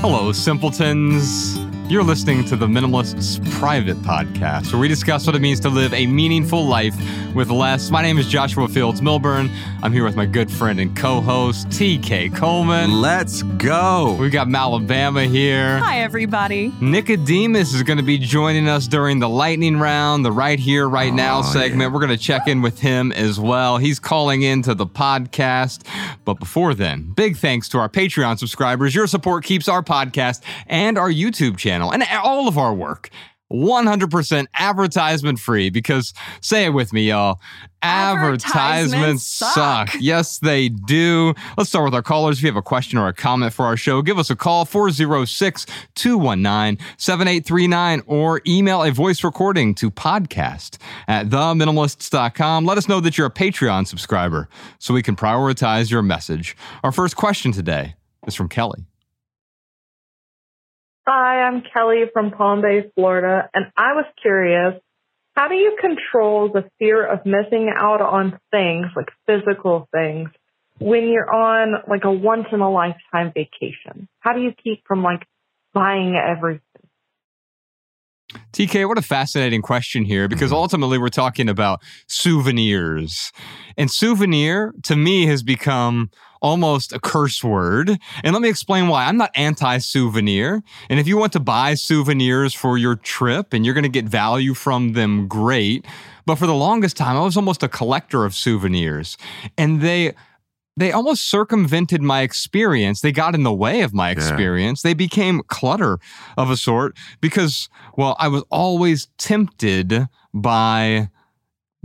Hello, simpletons. You're listening to the Minimalists Private Podcast, where we discuss what it means to live a meaningful life with less. My name is Joshua Fields Millburn. I'm here with my good friend and co host, TK Coleman. Let's go. We've got Malabama here. Hi, everybody. Nicodemus is going to be joining us during the lightning round, the right here, right now Oh, segment. yeah. We're going to check in with him as well. He's calling into the podcast. But before then, big thanks to our Patreon subscribers. Your support keeps our podcast and our YouTube channel and all of our work 100% advertisement free because say it with me, y'all. Advertisements Advertisements suck. suck. Yes, they do. Let's start with our callers. If you have a question or a comment for our show, give us a call 406 219 7839 or email a voice recording to podcast at theminimalists.com. Let us know that you're a Patreon subscriber so we can prioritize your message. Our first question today is from Kelly. Hi, I'm Kelly from Palm Bay, Florida, and I was curious, how do you control the fear of missing out on things, like physical things, when you're on like a once in a lifetime vacation? How do you keep from like buying everything? TK, what a fascinating question here because mm-hmm. ultimately we're talking about souvenirs. And souvenir to me has become almost a curse word. And let me explain why. I'm not anti souvenir. And if you want to buy souvenirs for your trip and you're going to get value from them, great. But for the longest time, I was almost a collector of souvenirs. And they they almost circumvented my experience. They got in the way of my experience. They became clutter of a sort because, well, I was always tempted by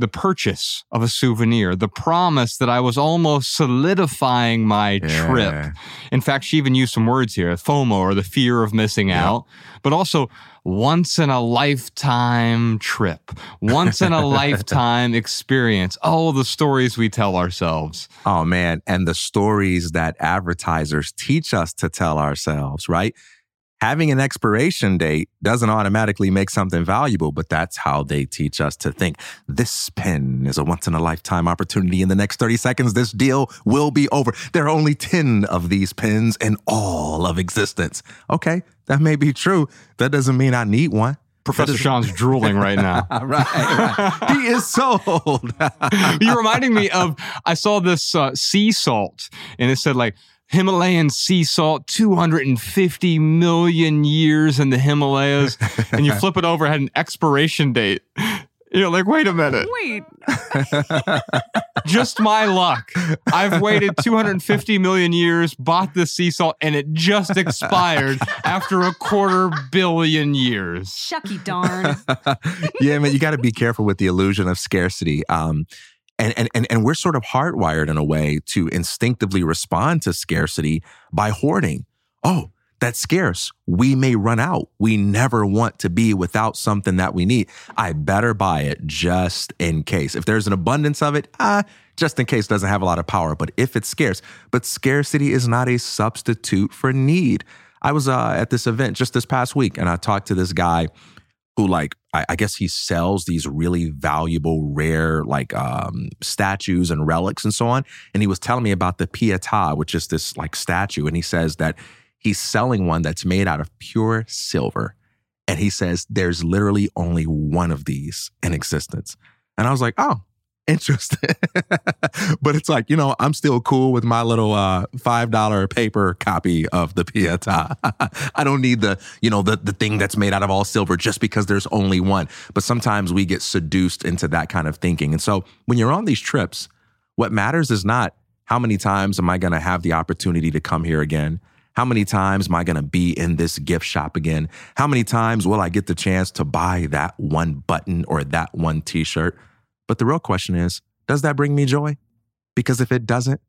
the purchase of a souvenir, the promise that I was almost solidifying my Yeah. trip. In fact, she even used some words here FOMO or the fear of missing out, but also once in a lifetime trip, once in a lifetime experience. Oh, the stories we tell ourselves. Oh man, and the stories that advertisers teach us to tell ourselves, right? Having an expiration date doesn't automatically make something valuable, but that's how they teach us to think. This pen is a once in a lifetime opportunity. In the next 30 seconds, this deal will be over. There are only 10 of these pens in all of existence. Okay, that may be true. That doesn't mean I need one. Professor Sean's drooling right now. right, right. he is sold. You're reminding me of I saw this uh, sea salt, and it said like Himalayan sea salt, 250 million years in the Himalayas, and you flip it over, it had an expiration date. You're like, wait a minute, Wait, just my luck. I've waited 250 million years, bought this sea salt, and it just expired after a quarter billion years. shucky darn. yeah, man, you got to be careful with the illusion of scarcity. Um, and, and, and, and we're sort of hardwired in a way to instinctively respond to scarcity by hoarding. Oh, that's scarce. We may run out. We never want to be without something that we need. I better buy it just in case. If there's an abundance of it, ah, just in case doesn't have a lot of power. But if it's scarce, but scarcity is not a substitute for need. I was uh, at this event just this past week and I talked to this guy who like I, I guess he sells these really valuable, rare like um, statues and relics and so on. And he was telling me about the Pietà, which is this like statue, and he says that he's selling one that's made out of pure silver. And he says there's literally only one of these in existence. And I was like, oh, interesting. but it's like, you know, I'm still cool with my little uh, $5 paper copy of the Pietà. I don't need the, you know, the, the thing that's made out of all silver just because there's only one. But sometimes we get seduced into that kind of thinking. And so when you're on these trips, what matters is not how many times am I going to have the opportunity to come here again? How many times am I going to be in this gift shop again? How many times will I get the chance to buy that one button or that one t shirt? But the real question is, does that bring me joy? Because if it doesn't,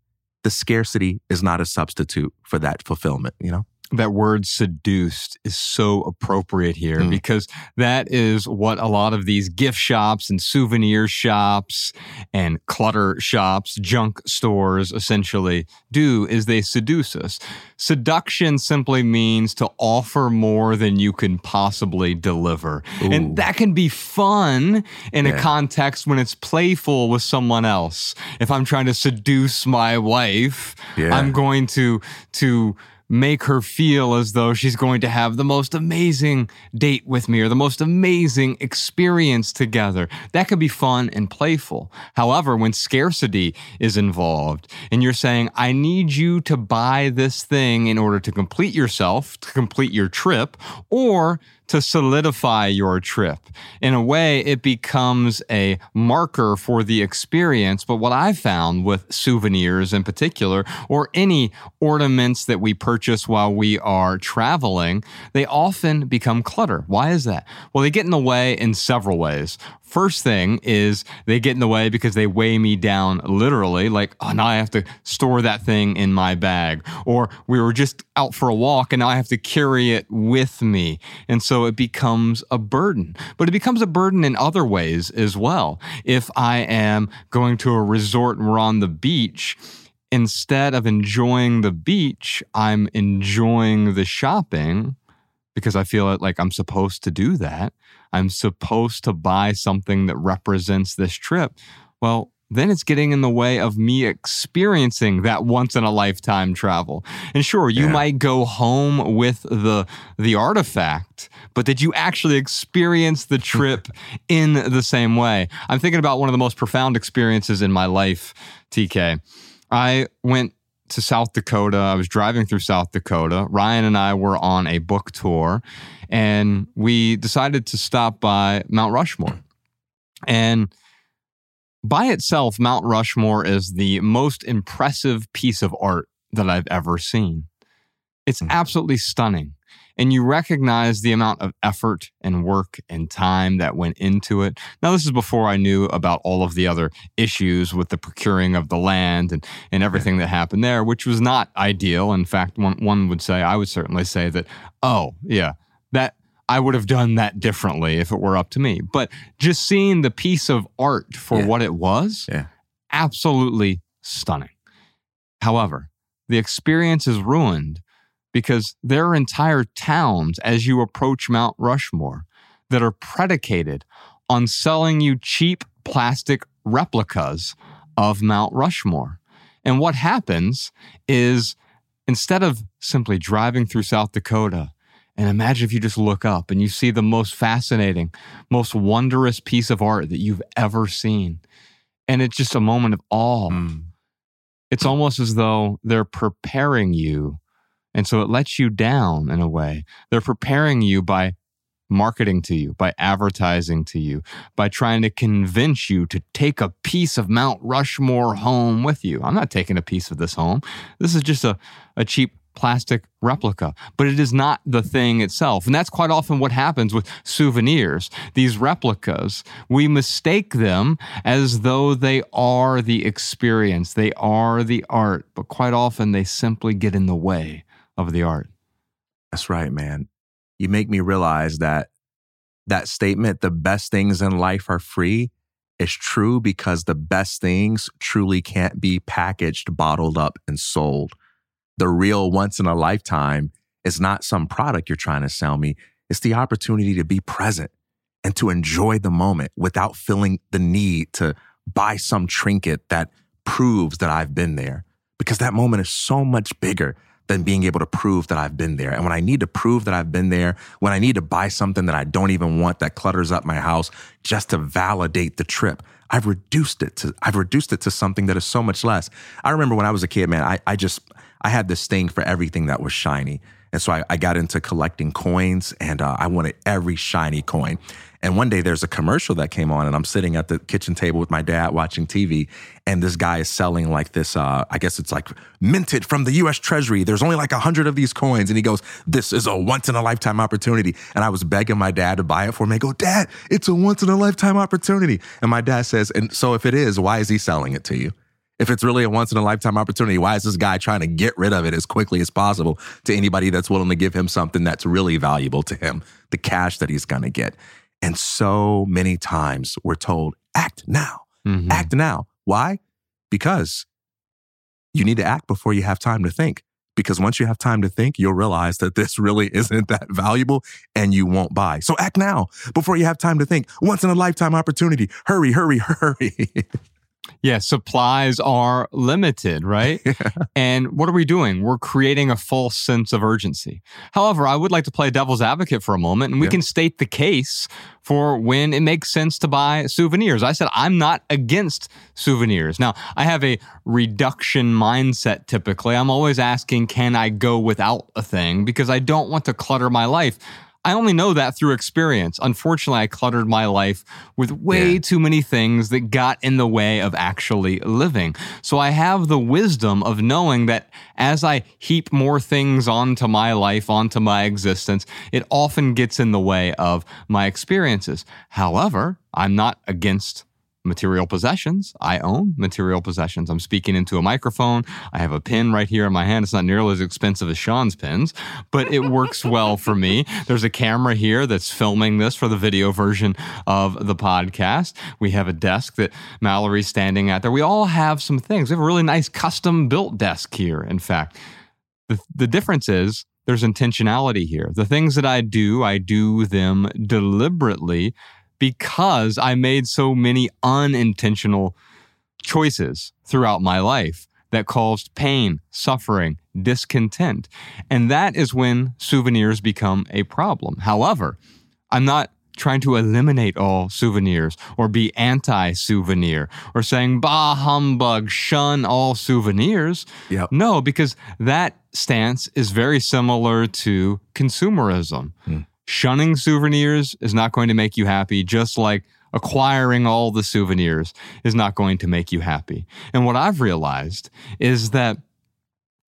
the scarcity is not a substitute for that fulfillment, you know? That word seduced is so appropriate here Mm. because that is what a lot of these gift shops and souvenir shops and clutter shops, junk stores essentially do is they seduce us. Seduction simply means to offer more than you can possibly deliver. Ooh. And that can be fun in a context when it's playful with someone else. If I'm trying to seduce my wife, Yeah. I'm going to to make her feel as though she's going to have the most amazing date with me or the most amazing experience together. That could be fun and playful. However, when scarcity is involved and you're saying, I need you to buy this thing in order to complete yourself, to complete your trip, or to solidify your trip. In a way, it becomes a marker for the experience. But what I've found with souvenirs in particular, or any ornaments that we purchase while we are traveling, they often become clutter. Why is that? Well, they get in the way in several ways. First thing is they get in the way because they weigh me down literally, like, oh, now I have to store that thing in my bag. Or we were just out for a walk and now I have to carry it with me. And so it becomes a burden. But it becomes a burden in other ways as well. If I am going to a resort and we're on the beach, instead of enjoying the beach, I'm enjoying the shopping because I feel like I'm supposed to do that. I'm supposed to buy something that represents this trip. Well, then it's getting in the way of me experiencing that once in a lifetime travel. And sure, you Yeah. might go home with the the artifact, but did you actually experience the trip in the same way? I'm thinking about one of the most profound experiences in my life, TK. I went to South Dakota. I was driving through South Dakota. Ryan and I were on a book tour and we decided to stop by Mount Rushmore. And by itself, Mount Rushmore is the most impressive piece of art that I've ever seen. It's Mm. absolutely stunning. And you recognize the amount of effort and work and time that went into it. Now, this is before I knew about all of the other issues with the procuring of the land and, and everything that happened there, which was not ideal. In fact, one, one would say, I would certainly say that, oh, yeah, that I would have done that differently if it were up to me. But just seeing the piece of art for Yeah. what it was, Yeah. absolutely stunning. However, the experience is ruined because there are entire towns as you approach Mount Rushmore that are predicated on selling you cheap plastic replicas of Mount Rushmore. And what happens is instead of simply driving through South Dakota, and imagine if you just look up and you see the most fascinating, most wondrous piece of art that you've ever seen. And it's just a moment of awe Mm. it's almost as though they're preparing you. And so it lets you down in a way. They're preparing you by marketing to you, by advertising to you, by trying to convince you to take a piece of Mount Rushmore home with you. I'm not taking a piece of this home. This is just a, a cheap plastic replica, but it is not the thing itself. And that's quite often what happens with souvenirs. These replicas, we mistake them as though they are the experience, they are the art, but quite often they simply get in the way of the art. That's right, man. You make me realize that that statement, the best things in life are free, is true because the best things truly can't be packaged, bottled up, and sold. The real once in a lifetime is not some product you're trying to sell me. It's the opportunity to be present and to enjoy the moment without feeling the need to buy some trinket that proves that I've been there. Because that moment is so much bigger than being able to prove that I've been there. And when I need to prove that I've been there, when I need to buy something that I don't even want that clutters up my house just to validate the trip, I've reduced it to I've reduced it to something that is so much less. I remember when I was a kid, man, I, I just I had this thing for everything that was shiny. And so I, I got into collecting coins and uh, I wanted every shiny coin. And one day there's a commercial that came on, and I'm sitting at the kitchen table with my dad watching TV, and this guy is selling like this. Uh, I guess it's like minted from the U.S. Treasury. There's only like a hundred of these coins, and he goes, "This is a once in a lifetime opportunity." And I was begging my dad to buy it for me. I go, "Dad, it's a once in a lifetime opportunity." And my dad says, "And so if it is, why is he selling it to you?" If it's really a once in a lifetime opportunity, why is this guy trying to get rid of it as quickly as possible to anybody that's willing to give him something that's really valuable to him, the cash that he's going to get? And so many times we're told, act now, Mhm. act now. Why? Because you need to act before you have time to think. Because once you have time to think, you'll realize that this really isn't that valuable and you won't buy. So act now before you have time to think. Once in a lifetime opportunity. Hurry, hurry, hurry. Yeah, supplies are limited, right? And what are we doing? We're creating a false sense of urgency. However, I would like to play devil's advocate for a moment and we Yeah. can state the case for when it makes sense to buy souvenirs. I said I'm not against souvenirs. Now, I have a reduction mindset typically. I'm always asking, can I go without a thing? Because I don't want to clutter my life. I only know that through experience. Unfortunately, I cluttered my life with way Yeah. too many things that got in the way of actually living. So I have the wisdom of knowing that as I heap more things onto my life, onto my existence, it often gets in the way of my experiences. However, I'm not against material possessions. I own material possessions. I'm speaking into a microphone. I have a pen right here in my hand. It's not nearly as expensive as Sean's pens, but it works well for me. There's a camera here that's filming this for the video version of the podcast. We have a desk that Mallory's standing at there. We all have some things. We have a really nice custom built desk here, in fact. The, the difference is there's intentionality here. The things that I do, I do them deliberately because I made so many unintentional choices throughout my life that caused pain, suffering, discontent. And that is when souvenirs become a problem. However, I'm not trying to eliminate all souvenirs or be anti souvenir or saying, bah humbug, shun all souvenirs. Yep. No, because that stance is very similar to consumerism. Hmm. Shunning souvenirs is not going to make you happy, just like acquiring all the souvenirs is not going to make you happy. And what I've realized is that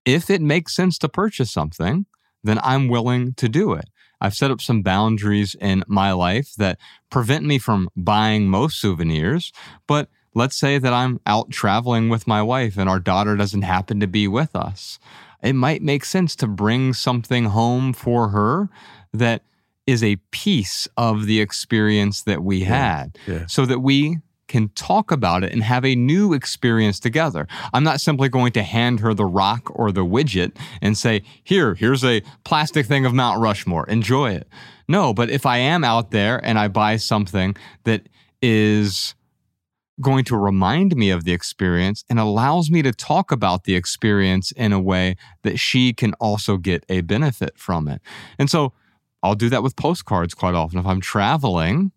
if it makes sense to purchase something, then I'm willing to do it. I've set up some boundaries in my life that prevent me from buying most souvenirs, but let's say that I'm out traveling with my wife and our daughter doesn't happen to be with us. It might make sense to bring something home for her that is a piece of the experience that we had yeah. so that we can talk about it and have a new experience together. I'm not simply going to hand her the rock or the widget and say, Here, here's a plastic thing of Mount Rushmore, enjoy it. No, but if I am out there and I buy something that is going to remind me of the experience and allows me to talk about the experience in a way that she can also get a benefit from it. And so I'll do that with postcards quite often. If I'm traveling,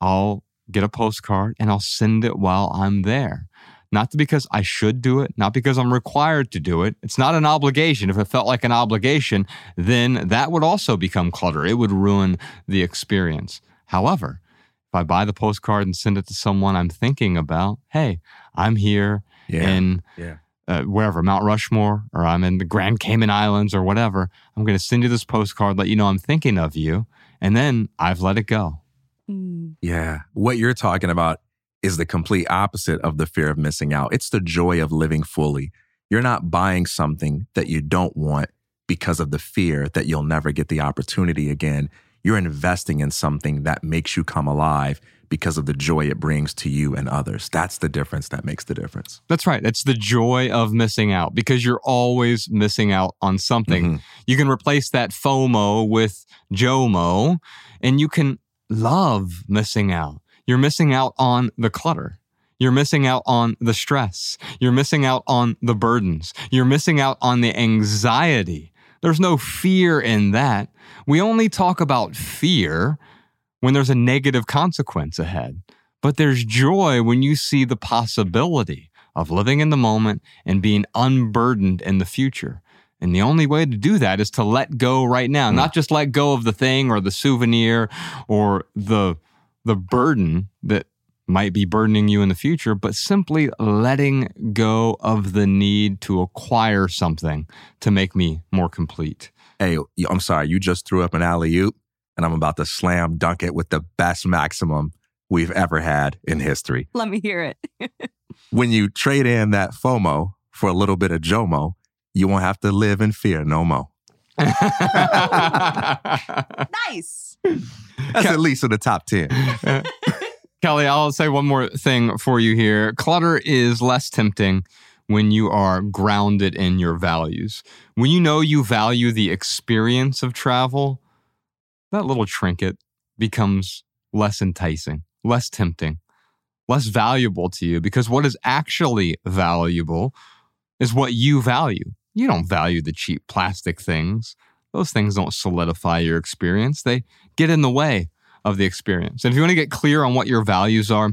I'll get a postcard and I'll send it while I'm there. Not because I should do it, not because I'm required to do it. It's not an obligation. If it felt like an obligation, then that would also become clutter. It would ruin the experience. However, if I buy the postcard and send it to someone I'm thinking about, hey, I'm here Yeah. in yeah. Uh, wherever, Mount Rushmore, or I'm in the Grand Cayman Islands or whatever, I'm going to send you this postcard, let you know I'm thinking of you, and then I've let it go. Mm. Yeah. What you're talking about is the complete opposite of the fear of missing out. It's the joy of living fully. You're not buying something that you don't want because of the fear that you'll never get the opportunity again. You're investing in something that makes you come alive because of the joy it brings to you and others. That's the difference that makes the difference. That's right. It's the joy of missing out because you're always missing out on something. Mhm. You can replace that FOMO with JOMO, and you can love missing out. You're missing out on the clutter. You're missing out on the stress. You're missing out on the burdens. You're missing out on the anxiety. There's no fear in that. We only talk about fear when there's a negative consequence ahead. But there's joy when you see the possibility of living in the moment and being unburdened in the future. And the only way to do that is to let go right now, hmm. not just let go of the thing or the souvenir or the the burden that might be burdening you in the future, but simply letting go of the need to acquire something to make me more complete. Hey, I'm sorry, you just threw up an alley oop, and I'm about to slam dunk it with the best maximum we've ever had in history. Let me hear it. when you trade in that FOMO for a little bit of JOMO, you won't have to live in fear no more. Nice. That's at least in the top 10. Kelly, I'll say one more thing for you here. Clutter is less tempting when you are grounded in your values. When you know you value the experience of travel, that little trinket becomes less enticing, less tempting, less valuable to you because what is actually valuable is what you value. You don't value the cheap plastic things. Those things don't solidify your experience. They get in the way of the experience. And if you want to get clear on what your values are,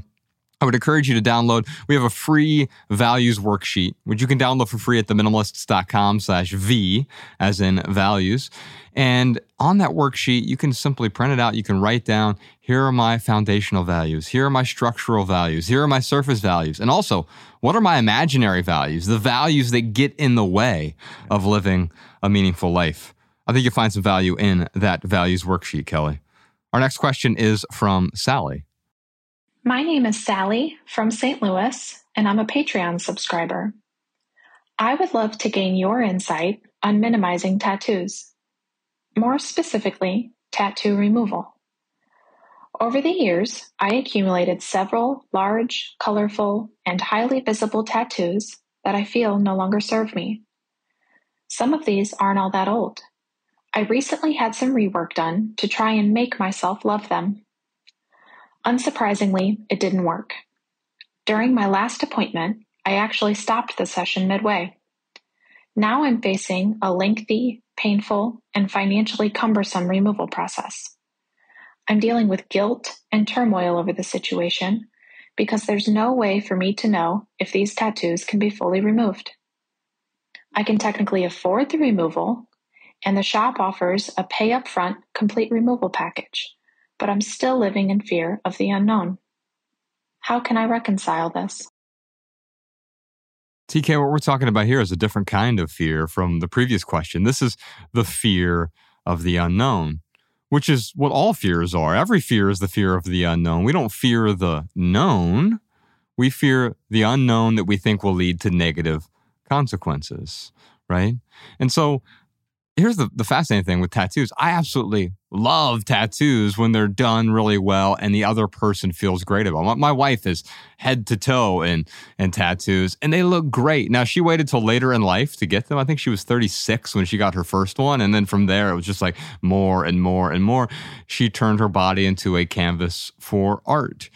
I would encourage you to download. We have a free values worksheet, which you can download for free at theminimalists.com slash V, as in values. And on that worksheet, you can simply print it out. You can write down, here are my foundational values. Here are my structural values. Here are my surface values. And also, what are my imaginary values? The values that get in the way of living a meaningful life. I think you'll find some value in that values worksheet, Kelly. Our next question is from Sally. My name is Sally from St. Louis, and I'm a Patreon subscriber. I would love to gain your insight on minimizing tattoos, more specifically, tattoo removal. Over the years, I accumulated several large, colorful, and highly visible tattoos that I feel no longer serve me. Some of these aren't all that old. I recently had some rework done to try and make myself love them. Unsurprisingly, it didn't work. During my last appointment, I actually stopped the session midway. Now I'm facing a lengthy, painful, and financially cumbersome removal process. I'm dealing with guilt and turmoil over the situation because there's no way for me to know if these tattoos can be fully removed. I can technically afford the removal, and the shop offers a pay up front complete removal package but I'm still living in fear of the unknown. How can I reconcile this? TK, what we're talking about here is a different kind of fear from the previous question. This is the fear of the unknown, which is what all fears are. Every fear is the fear of the unknown. We don't fear the known, we fear the unknown that we think will lead to negative consequences, right? And so here's the, the fascinating thing with tattoos. I absolutely love tattoos when they're done really well and the other person feels great about them. My, wife is head to toe in, in tattoos and they look great. Now, she waited till later in life to get them. I think she was 36 when she got her first one. And then from there, it was just like more and more and more. She turned her body into a canvas for art.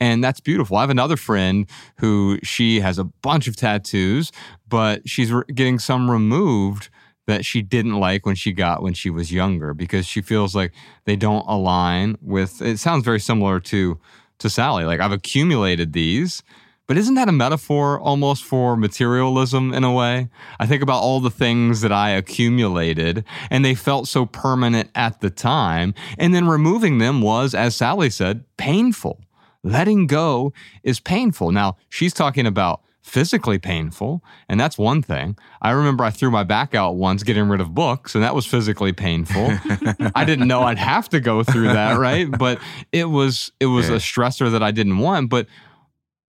And that's beautiful. I have another friend who she has a bunch of tattoos, but she's re- getting some removed that she didn't like when she got when she was younger because she feels like they don't align with it sounds very similar to to Sally like I've accumulated these but isn't that a metaphor almost for materialism in a way? I think about all the things that I accumulated and they felt so permanent at the time. And then removing them was, as Sally said, painful. Letting go is painful. Now, she's talking about physically painful, and that's one thing. I remember I threw my back out once getting rid of books, and that was physically painful. I didn't know I'd have to go through that, right? But it was it was yeah. a stressor that I didn't want, but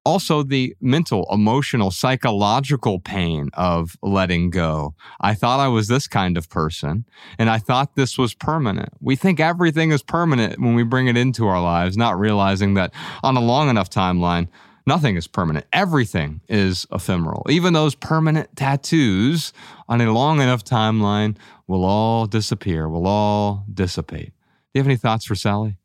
also the mental, emotional, psychological pain of letting go. I thought I was this kind of person and I thought this was permanent. We think everything is permanent when we bring it into our lives, not realizing that on a long enough timeline, Nothing is permanent. Everything is ephemeral. Even those permanent tattoos on a long enough timeline will all disappear, will all dissipate. Do you have any thoughts for Sally?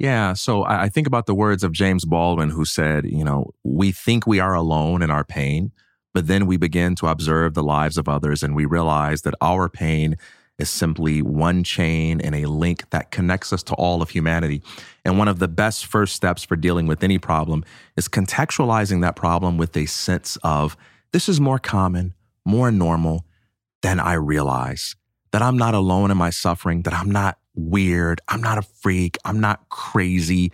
Yeah, so I think about the words of James Baldwin, who said, you know, we think we are alone in our pain, but then we begin to observe the lives of others and we realize that our pain is simply one chain and a link that connects us to all of humanity. And one of the best first steps for dealing with any problem is contextualizing that problem with a sense of this is more common, more normal than I realize. That I'm not alone in my suffering, that I'm not weird, I'm not a freak, I'm not crazy.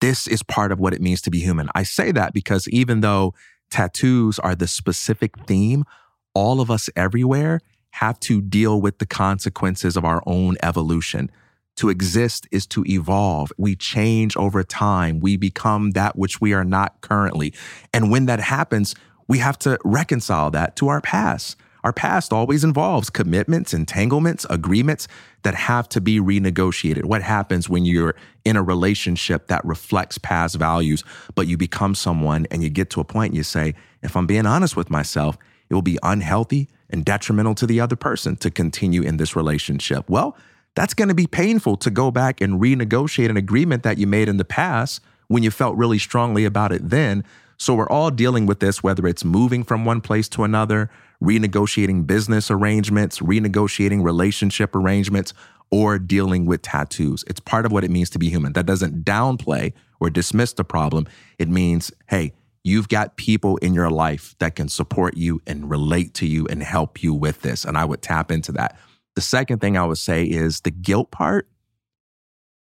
This is part of what it means to be human. I say that because even though tattoos are the specific theme, all of us everywhere have to deal with the consequences of our own evolution. To exist is to evolve. We change over time. We become that which we are not currently. And when that happens, we have to reconcile that to our past. Our past always involves commitments, entanglements, agreements that have to be renegotiated. What happens when you're in a relationship that reflects past values, but you become someone and you get to a point and you say, if I'm being honest with myself, it will be unhealthy and detrimental to the other person to continue in this relationship. Well, that's going to be painful to go back and renegotiate an agreement that you made in the past when you felt really strongly about it then. So we're all dealing with this, whether it's moving from one place to another, renegotiating business arrangements, renegotiating relationship arrangements, or dealing with tattoos. It's part of what it means to be human. That doesn't downplay or dismiss the problem. It means, hey, you've got people in your life that can support you and relate to you and help you with this. And I would tap into that. The second thing I would say is the guilt part.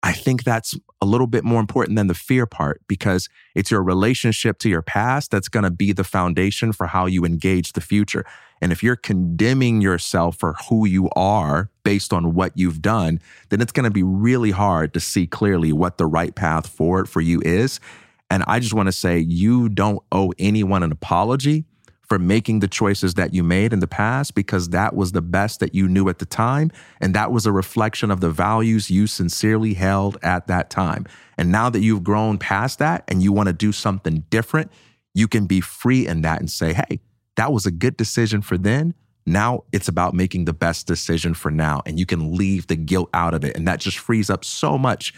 I think that's a little bit more important than the fear part because it's your relationship to your past that's going to be the foundation for how you engage the future. And if you're condemning yourself for who you are based on what you've done, then it's going to be really hard to see clearly what the right path forward for you is. And I just want to say, you don't owe anyone an apology for making the choices that you made in the past because that was the best that you knew at the time. And that was a reflection of the values you sincerely held at that time. And now that you've grown past that and you want to do something different, you can be free in that and say, hey, that was a good decision for then. Now it's about making the best decision for now. And you can leave the guilt out of it. And that just frees up so much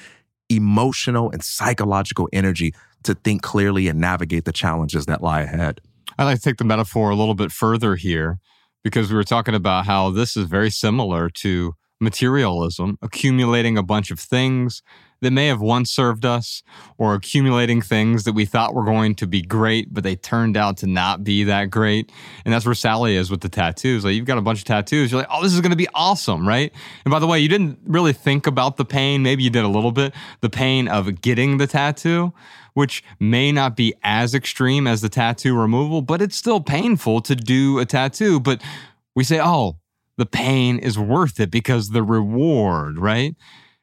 emotional and psychological energy to think clearly and navigate the challenges that lie ahead. I'd like to take the metaphor a little bit further here because we were talking about how this is very similar to materialism, accumulating a bunch of things that may have once served us or accumulating things that we thought were going to be great, but they turned out to not be that great. And that's where Sally is with the tattoos. Like you've got a bunch of tattoos. You're like, oh, this is going to be awesome, right? And by the way, you didn't really think about the pain. Maybe you did a little bit, the pain of getting the tattoo which may not be as extreme as the tattoo removal, but it's still painful to do a tattoo. But we say, oh, the pain is worth it because the reward, right?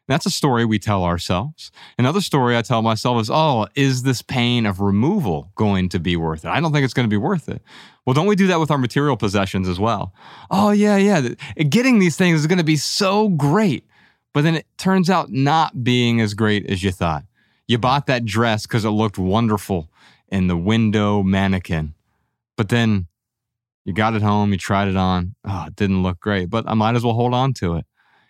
That's a story we tell ourselves. Another story I tell myself is, oh, is this pain of removal going to be worth it? I don't think it's going to be worth it. Well, don't we do that with our material possessions as well? Oh, yeah, yeah. Getting these things is going to be so great. But then it turns out not being as great as you thought. You bought that dress because it looked wonderful in the window mannequin. But then you got it home, you tried it on. Oh, it didn't look great, but I might as well hold on to it.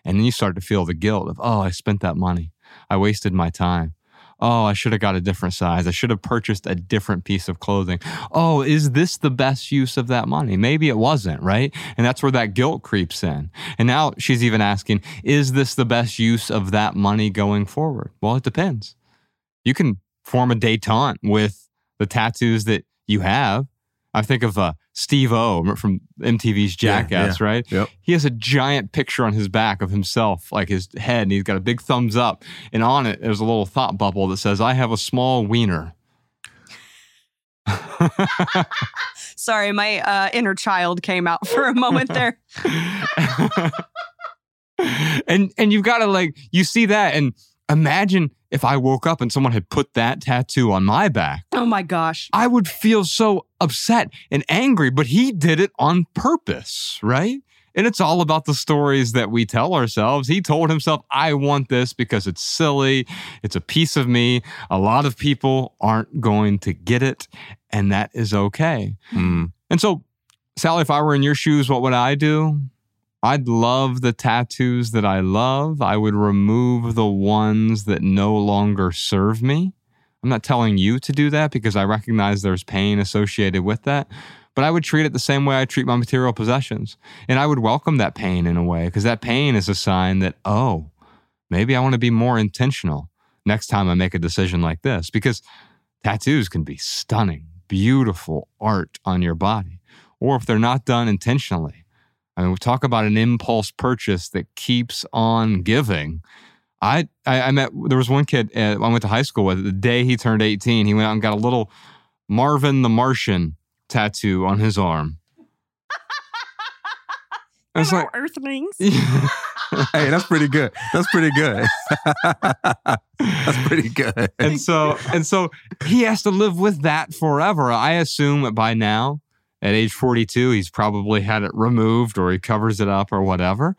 And then you start to feel the guilt of, oh, I spent that money. I wasted my time. Oh, I should have got a different size. I should have purchased a different piece of clothing. Oh, is this the best use of that money? Maybe it wasn't, right? And that's where that guilt creeps in. And now she's even asking, is this the best use of that money going forward? Well, it depends you can form a detente with the tattoos that you have. I think of uh, Steve O from MTV's Jackass, yeah, yeah. right? Yep. He has a giant picture on his back of himself, like his head, and he's got a big thumbs up. And on it, there's a little thought bubble that says, I have a small wiener. Sorry, my uh, inner child came out for a moment there. and and you've got to like you see that and imagine if I woke up and someone had put that tattoo on my back. Oh my gosh. I would feel so upset and angry, but he did it on purpose, right? And it's all about the stories that we tell ourselves. He told himself, I want this because it's silly. It's a piece of me. A lot of people aren't going to get it, and that is okay. Mm. And so, Sally, if I were in your shoes, what would I do? I'd love the tattoos that I love. I would remove the ones that no longer serve me. I'm not telling you to do that because I recognize there's pain associated with that, but I would treat it the same way I treat my material possessions. And I would welcome that pain in a way because that pain is a sign that, oh, maybe I want to be more intentional next time I make a decision like this because tattoos can be stunning, beautiful art on your body. Or if they're not done intentionally, I mean, we talk about an impulse purchase that keeps on giving. I, I, I met there was one kid uh, I went to high school with. The day he turned eighteen, he went out and got a little Marvin the Martian tattoo on his arm. I was Hello, like, Earthlings. hey, that's pretty good. That's pretty good. that's pretty good. and so and so he has to live with that forever. I assume by now, at age 42, he's probably had it removed or he covers it up or whatever.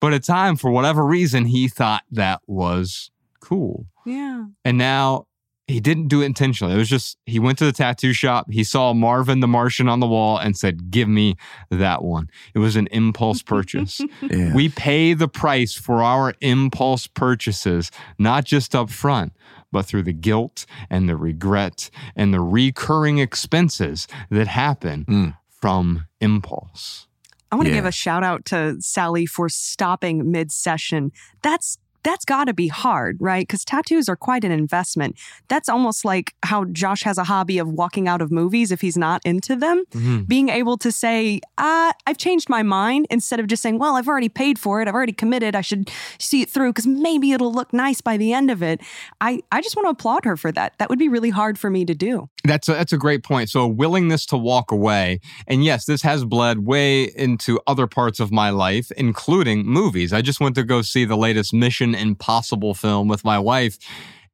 But at time, for whatever reason, he thought that was cool. Yeah. And now he didn't do it intentionally. It was just he went to the tattoo shop, he saw Marvin the Martian on the wall and said, Give me that one. It was an impulse purchase. Yeah. We pay the price for our impulse purchases, not just up front, but through the guilt and the regret and the recurring expenses that happen Mm. from impulse. I want to Yeah. give a shout out to Sally for stopping mid session. That's that's got to be hard, right? Because tattoos are quite an investment. That's almost like how Josh has a hobby of walking out of movies if he's not into them. Being able to say, uh, I've changed my mind instead of just saying, well, I've already paid for it. I've already committed. I should see it through because maybe it'll look nice by the end of it. I, I just want to applaud her for that. That would be really hard for me to do. That's a, that's a great point. So a willingness to walk away, and yes, this has bled way into other parts of my life, including movies. I just went to go see the latest Mission Impossible film with my wife,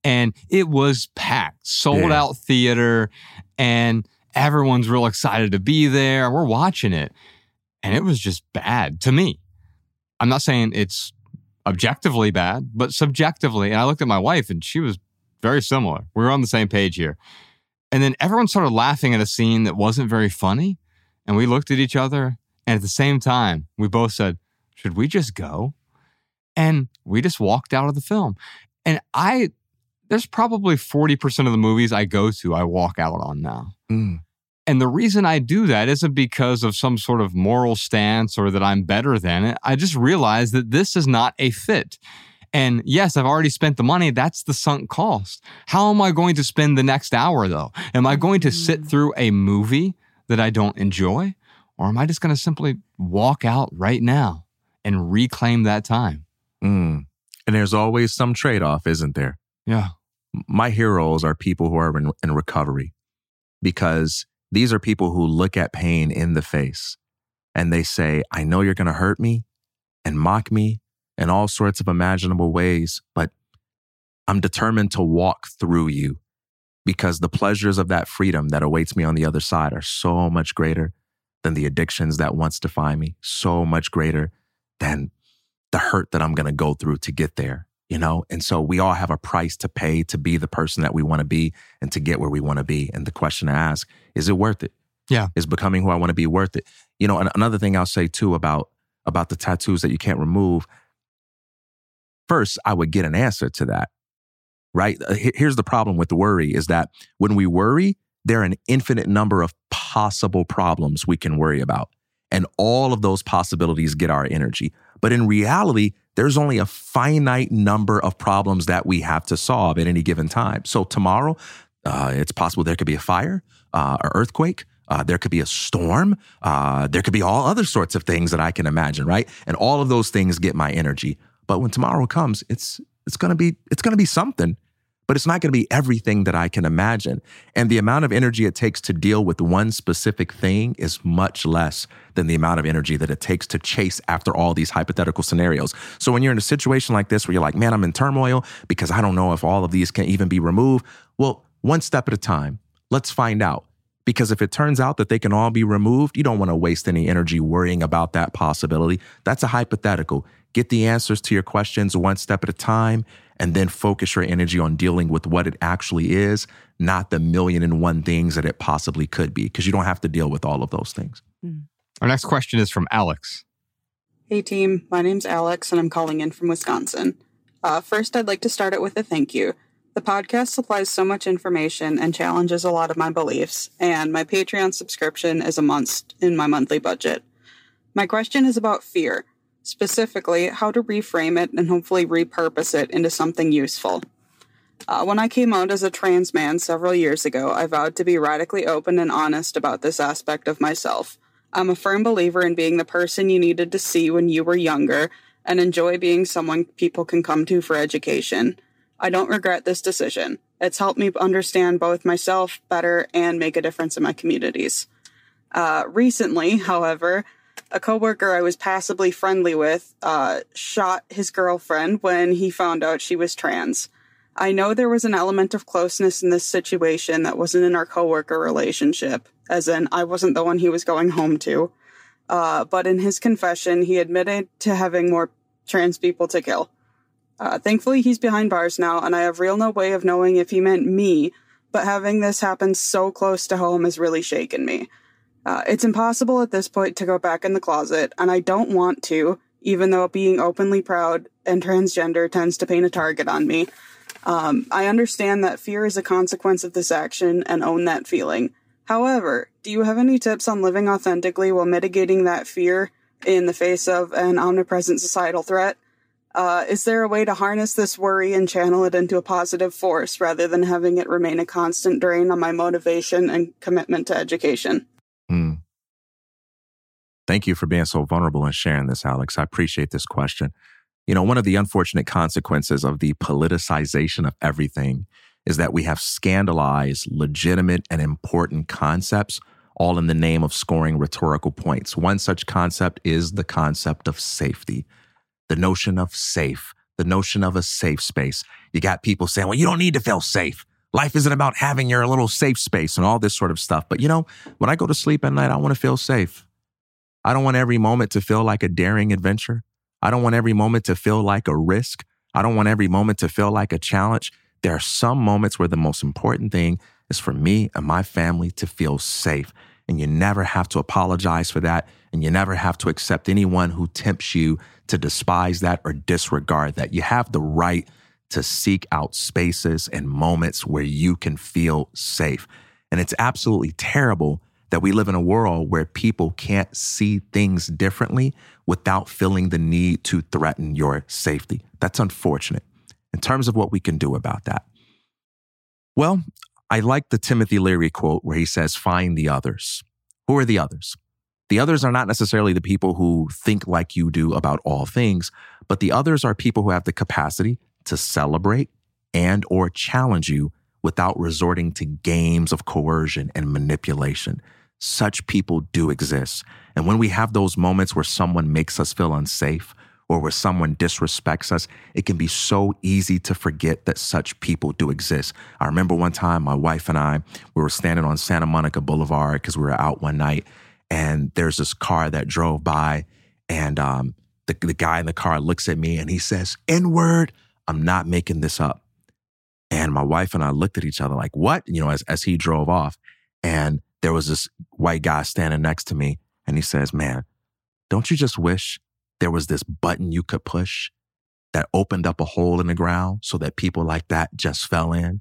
and it was packed, sold Yeah. out theater, and everyone's real excited to be there. We're watching it, and it was just bad to me. I'm not saying it's objectively bad, but subjectively. And I looked at my wife, and she was very similar. We were on the same page here. And then everyone started laughing at a scene that wasn't very funny. And we looked at each other. And at the same time, we both said, Should we just go? And we just walked out of the film. And I, there's probably 40% of the movies I go to, I walk out on now. Mm. And the reason I do that isn't because of some sort of moral stance or that I'm better than it. I just realize that this is not a fit. And yes, I've already spent the money. That's the sunk cost. How am I going to spend the next hour though? Am I going to sit through a movie that I don't enjoy? Or am I just going to simply walk out right now and reclaim that time? Mm. And there's always some trade off, isn't there? Yeah. my heroes are people who are in, in recovery because these are people who look at pain in the face and they say, I know you're going to hurt me and mock me in all sorts of imaginable ways, but I'm determined to walk through you because the pleasures of that freedom that awaits me on the other side are so much greater than the addictions that once defined me, so much greater than the hurt that I'm going to go through to get there you know? And so we all have a price to pay to be the person that we want to be and to get where we want to be. And the question to ask is it worth it? Yeah. is becoming who i want to be worth it? You know and another thing i'll say too about about the tattoos that you can't remove first i would get an answer to that right? Uh, here's the problem with worry is that when we worry there are an infinite number of possible problems we can worry about. And all of those possibilities get our energy but in reality there's only a finite number of problems that we have to solve at any given time. So tomorrow, uh, it's possible there could be a fire, uh, or earthquake. Uh, there could be a storm. Uh, there could be all other sorts of things that I can imagine, right? And all of those things get my energy. But when tomorrow comes, it's it's gonna be it's gonna be something, but it's not gonna be everything that I can imagine. And the amount of energy it takes to deal with one specific thing is much less than the amount of energy that it takes to chase after all these hypothetical scenarios. So when you're in a situation like this where you're like, man, I'm in turmoil because I don't know if all of these can even be removed. Well, one step at a time. Let's find out. Because if it turns out that they can all be removed, you don't want to waste any energy worrying about that possibility. That's a hypothetical. Get the answers to your questions one step at a time, and then focus your energy on dealing with what it actually is, not the million and one things that it possibly could be, because you don't have to deal with all of those things. Our next question is from Alex. Hey team, my name's Alex and I'm calling in from Wisconsin. Uh, first, I'd like to start it with a thank you. The podcast supplies so much information and challenges a lot of my beliefs, and my Patreon subscription is a must in my monthly budget. My question is about fear, specifically how to reframe it and hopefully repurpose it into something useful. Uh, when I came out as a trans man several years ago, I vowed to be radically open and honest about this aspect of myself. I'm a firm believer in being the person you needed to see when you were younger and enjoy being someone people can come to for education. I don't regret this decision. It's helped me understand both myself better and make a difference in my communities. Uh, recently, however, a coworker I was passably friendly with uh, shot his girlfriend when he found out she was trans. I know there was an element of closeness in this situation that wasn't in our coworker relationship, as in I wasn't the one he was going home to. Uh, but in his confession, he admitted to having more trans people to kill. Uh, thankfully, he's behind bars now, and I have real no way of knowing if he meant me, but having this happen so close to home has really shaken me. Uh, it's impossible at this point to go back in the closet, and I don't want to, even though being openly proud and transgender tends to paint a target on me. Um, I understand that fear is a consequence of this action and own that feeling. However, do you have any tips on living authentically while mitigating that fear in the face of an omnipresent societal threat? Uh, is there a way to harness this worry and channel it into a positive force rather than having it remain a constant drain on my motivation and commitment to education? Thank you for being so vulnerable and sharing this, Alex. I appreciate this question. You know, one of the unfortunate consequences of the politicization of everything is that we have scandalized legitimate and important concepts all in the name of scoring rhetorical points. One such concept is the concept of safety, the notion of safe, the notion of a safe space. You got people saying, well, you don't need to feel safe. Life isn't about having your little safe space and all this sort of stuff. But you know, when I go to sleep at night, I want to feel safe. I don't want every moment to feel like a daring adventure. I don't want every moment to feel like a risk. I don't want every moment to feel like a challenge. There are some moments where the most important thing is for me and my family to feel safe. And you never have to apologize for that. And you never have to accept anyone who tempts you to despise that or disregard that. You have the right to seek out spaces and moments where you can feel safe. And it's absolutely terrible that we live in a world where people can't see things differently without feeling the need to threaten your safety. That's unfortunate in terms of what we can do about that. Well, I like the Timothy Leary quote where he says, Find the others. Who are the others? The others are not necessarily the people who think like you do about all things, but the others are people who have the capacity to celebrate and or challenge you without resorting to games of coercion and manipulation. Such people do exist. And when we have those moments where someone makes us feel unsafe or where someone disrespects us, it can be so easy to forget that such people do exist. I remember one time my wife and I, we were standing on Santa Monica Boulevard because we were out one night and there's this car that drove by and um, the, the guy in the car looks at me and he says, N word, I'm not making this up. And my wife and I looked at each other like, what? You know, as, as he drove off. And there was this white guy standing next to me and he says, man, don't you just wish there was this button you could push that opened up a hole in the ground so that people like that just fell in.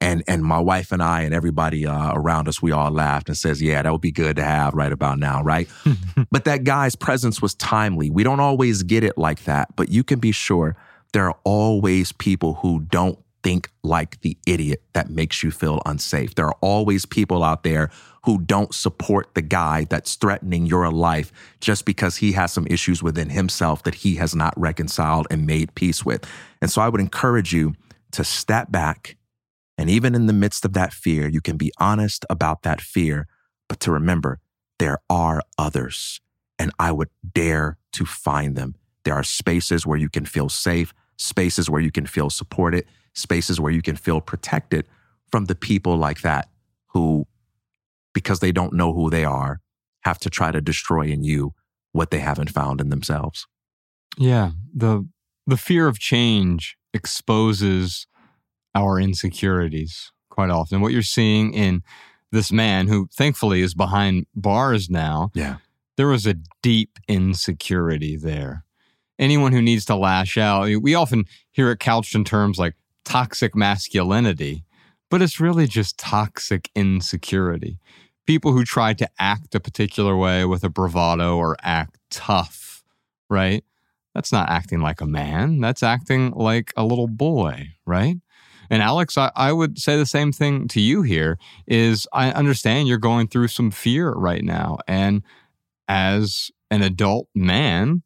And and my wife and I and everybody uh, around us, we all laughed and says, "Yeah, that would be good to have right about now, right?" but that guy's presence was timely. We don't always get it like that, but you can be sure there are always people who don't think like the idiot that makes you feel unsafe. There are always people out there who don't support the guy that's threatening your life just because he has some issues within himself that he has not reconciled and made peace with. And so I would encourage you to step back. And even in the midst of that fear, you can be honest about that fear, but to remember there are others, and I would dare to find them. There are spaces where you can feel safe, spaces where you can feel supported, spaces where you can feel protected from the people like that who because they don't know who they are, have to try to destroy in you what they haven't found in themselves. Yeah, the the fear of change exposes our insecurities quite often. What you're seeing in this man who thankfully is behind bars now. Yeah. There was a deep insecurity there. Anyone who needs to lash out, we often hear it couched in terms like toxic masculinity, but it's really just toxic insecurity people who try to act a particular way with a bravado or act tough, right? That's not acting like a man. That's acting like a little boy, right? And Alex, I, I would say the same thing to you here is I understand you're going through some fear right now. And as an adult man,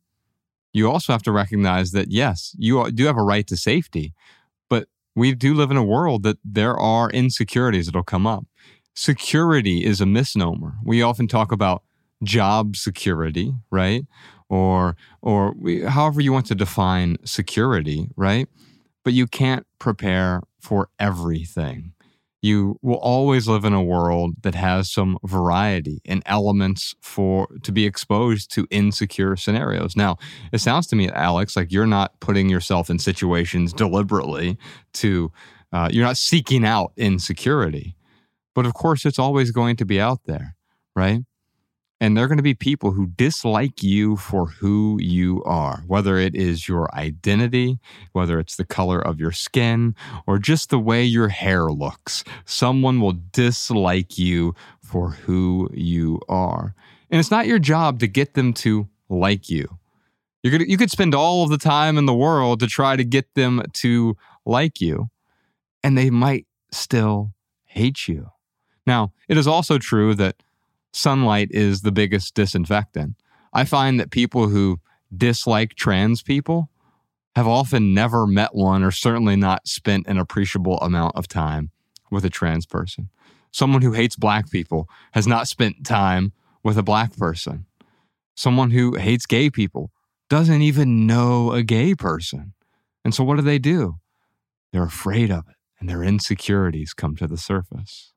you also have to recognize that, yes, you do have a right to safety, we do live in a world that there are insecurities that'll come up security is a misnomer. We often talk about job security, right? Or or we, however you want to define security, right? But you can't prepare for everything. You will always live in a world that has some variety and elements for to be exposed to insecure scenarios. Now, it sounds to me, Alex, like you're not putting yourself in situations deliberately to uh, you're not seeking out insecurity. But of course, it's always going to be out there, right? And there are going to be people who dislike you for who you are, whether it is your identity, whether it's the color of your skin, or just the way your hair looks. Someone will dislike you for who you are. And it's not your job to get them to like you. You're gonna, you could spend all of the time in the world to try to get them to like you, and they might still hate you. Now, it is also true that sunlight is the biggest disinfectant. I find that people who dislike trans people have often never met one or certainly not spent an appreciable amount of time with a trans person. Someone who hates black people has not spent time with a black person. Someone who hates gay people doesn't even know a gay person. And so what do they do? They're afraid of it and their insecurities come to the surface.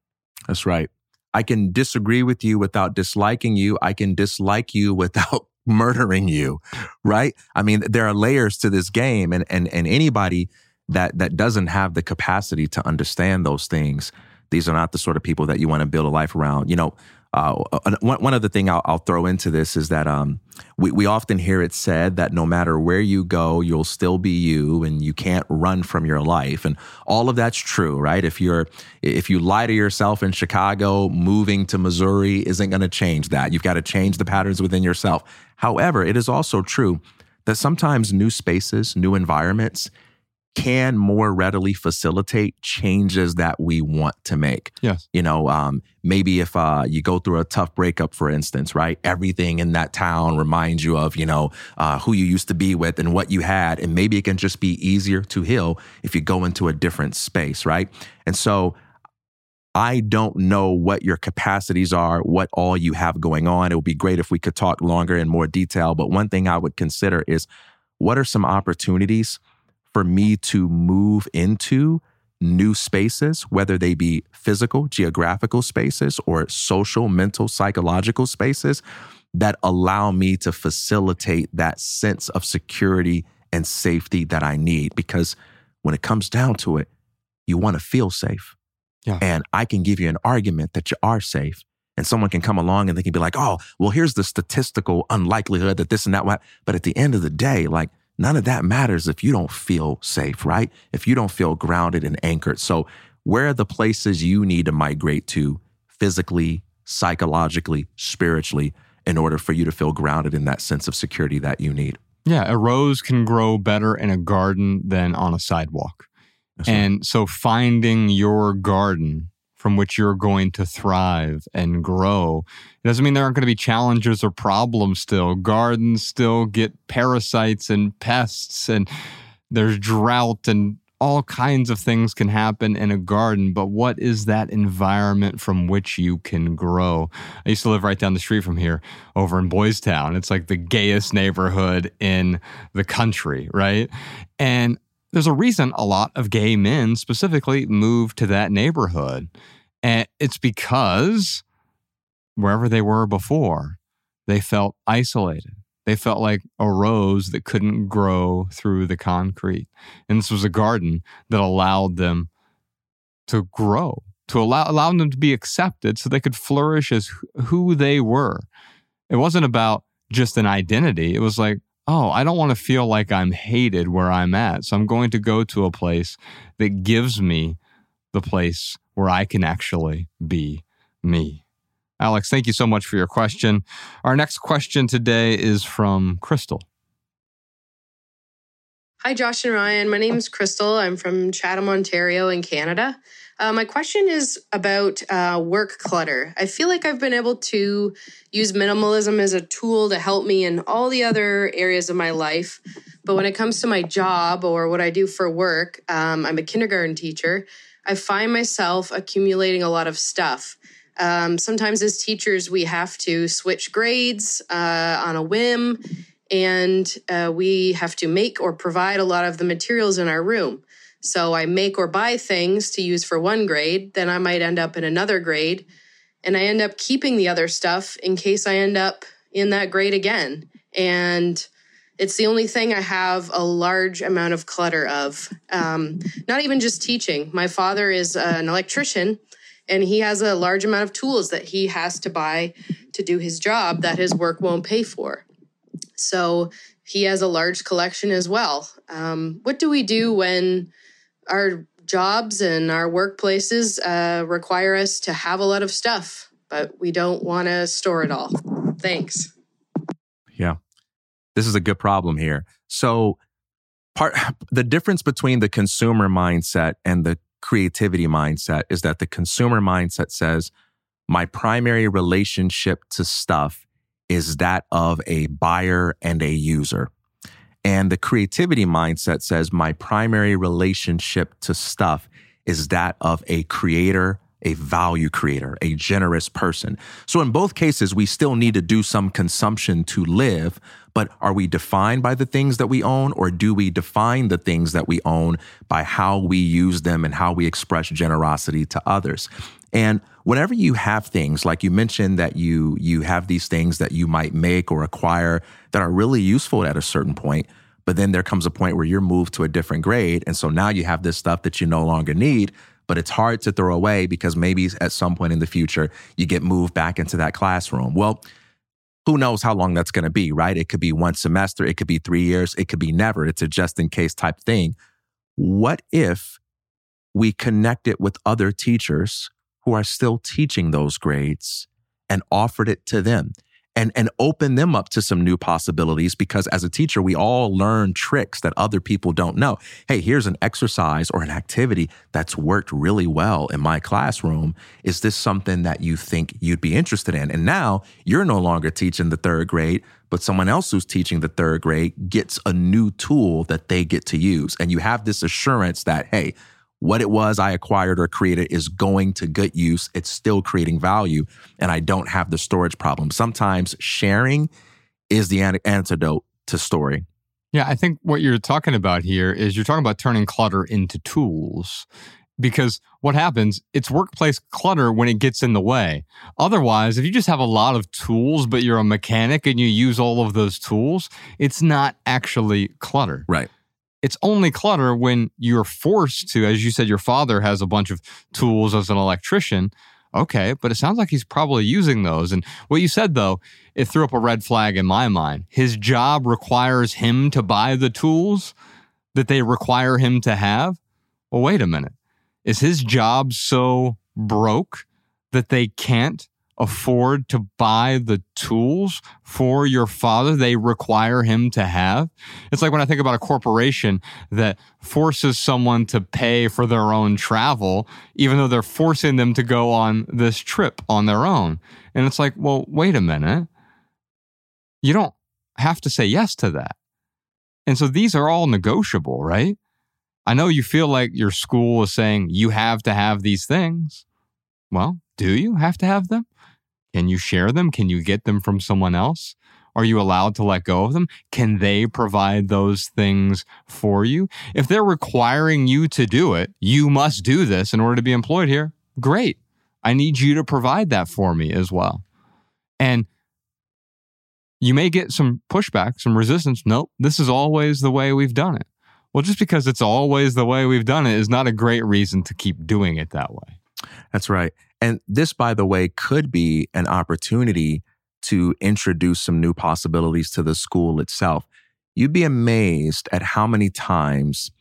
That's right. I can disagree with you without disliking you. I can dislike you without murdering you, right? I mean, there are layers to this game and and and anybody that that doesn't have the capacity to understand those things, these are not the sort of people that you want to build a life around. You know, uh, one, one other thing I'll, I'll, throw into this is that um, we, we often hear it said that no matter where you go, you'll still be you and you can't run from your life. And all of that's true, right? If you're, if you lie to yourself in Chicago, moving to Missouri isn't going to change that. You've got to change the patterns within yourself. However, it is also true that sometimes new spaces, new environments, can more readily facilitate changes that we want to make. Yes. You know, um, maybe if uh, you go through a tough breakup, for instance, right? Everything in that town reminds you of, you know, uh, who you used to be with and what you had. And maybe it can just be easier to heal if you go into a different space, right? And so I don't know what your capacities are, what all you have going on. It would be great if we could talk longer in more detail. But one thing I would consider is what are some opportunities? For me to move into new spaces, whether they be physical, geographical spaces, or social, mental, psychological spaces that allow me to facilitate that sense of security and safety that I need. Because when it comes down to it, you want to feel safe. Yeah. And I can give you an argument that you are safe. And someone can come along and they can be like, oh, well, here's the statistical unlikelihood that this and that. But at the end of the day, like, None of that matters if you don't feel safe, right? If you don't feel grounded and anchored. So, where are the places you need to migrate to physically, psychologically, spiritually in order for you to feel grounded in that sense of security that you need? Yeah, a rose can grow better in a garden than on a sidewalk. That's and right. so finding your garden from which you're going to thrive and grow. It doesn't mean there aren't going to be challenges or problems still. Gardens still get parasites and pests, and there's drought and all kinds of things can happen in a garden, but what is that environment from which you can grow? I used to live right down the street from here over in Boys Town. It's like the gayest neighborhood in the country, right? And there's a reason a lot of gay men specifically move to that neighborhood. And it's because wherever they were before, they felt isolated. They felt like a rose that couldn't grow through the concrete. And this was a garden that allowed them to grow, to allow, allow them to be accepted so they could flourish as who they were. It wasn't about just an identity. It was like, oh, I don't want to feel like I'm hated where I'm at. So I'm going to go to a place that gives me the place where I can actually be me. Alex, thank you so much for your question. Our next question today is from Crystal. Hi, Josh and Ryan. My name is Crystal. I'm from Chatham, Ontario, in Canada. Uh, my question is about uh, work clutter. I feel like I've been able to use minimalism as a tool to help me in all the other areas of my life. But when it comes to my job or what I do for work, um, I'm a kindergarten teacher. I find myself accumulating a lot of stuff. Um, sometimes, as teachers, we have to switch grades uh, on a whim, and uh, we have to make or provide a lot of the materials in our room. So I make or buy things to use for one grade, then I might end up in another grade, and I end up keeping the other stuff in case I end up in that grade again. And it's the only thing I have a large amount of clutter of. Um, not even just teaching. My father is an electrician and he has a large amount of tools that he has to buy to do his job that his work won't pay for. So he has a large collection as well. Um, what do we do when our jobs and our workplaces uh, require us to have a lot of stuff, but we don't want to store it all. Thanks. Yeah. This is a good problem here. So, part the difference between the consumer mindset and the creativity mindset is that the consumer mindset says, my primary relationship to stuff is that of a buyer and a user. And the creativity mindset says my primary relationship to stuff is that of a creator, a value creator, a generous person. So in both cases, we still need to do some consumption to live, but are we defined by the things that we own or do we define the things that we own by how we use them and how we express generosity to others? And whenever you have things like you mentioned that you you have these things that you might make or acquire that are really useful at a certain point, but then there comes a point where you're moved to a different grade and so now you have this stuff that you no longer need, but it's hard to throw away because maybe at some point in the future you get moved back into that classroom. Well, who knows how long that's going to be, right? It could be one semester, it could be 3 years, it could be never. It's a just in case type thing. What if we connect it with other teachers who are still teaching those grades and offered it to them and, and open them up to some new possibilities because as a teacher, we all learn tricks that other people don't know. Hey, here's an exercise or an activity that's worked really well in my classroom. Is this something that you think you'd be interested in? And now you're no longer teaching the third grade, but someone else who's teaching the third grade gets a new tool that they get to use. And you have this assurance that, hey, what it was I acquired or created is going to good use. It's still creating value, and I don't have the storage problem. Sometimes sharing is the antidote to storing. Yeah, I think what you're talking about here is you're talking about turning clutter into tools. Because what happens, it's workplace clutter when it gets in the way. Otherwise, if you just have a lot of tools, but you're a mechanic and you use all of those tools, it's not actually clutter. Right it's only clutter when you're forced to, as you said, your father has a bunch of tools as an electrician. Okay, but it sounds like he's probably using those. And what you said, though, it threw up a red flag in my mind. His job requires him to buy the tools that they require him to have. Well, wait a minute. Is his job so broke that they can't afford to buy the tools for your father they require him to have. It's like when I think about a corporation that forces someone to pay for their own travel, even though they're forcing them to go on this trip on their own. And it's like, well, wait a minute. You don't have to say yes to that. And so these are all negotiable, right? I know you feel like your school is saying you have to have these things. Well, do you have to have them? Can you share them? Can you get them from someone else? Are you allowed to let go of them? Can they provide those things for you? If they're requiring you to do it, you must do this in order to be employed here. Great. I need you to provide that for me as well. And you may get some pushback, some resistance. Nope, this is always the way we've done it. Well, just because it's always the way we've done it is not a great reason to keep doing it that way. That's right. And this, by the way, could be an opportunity to introduce some new possibilities to the school itself. You'd be amazed at how many times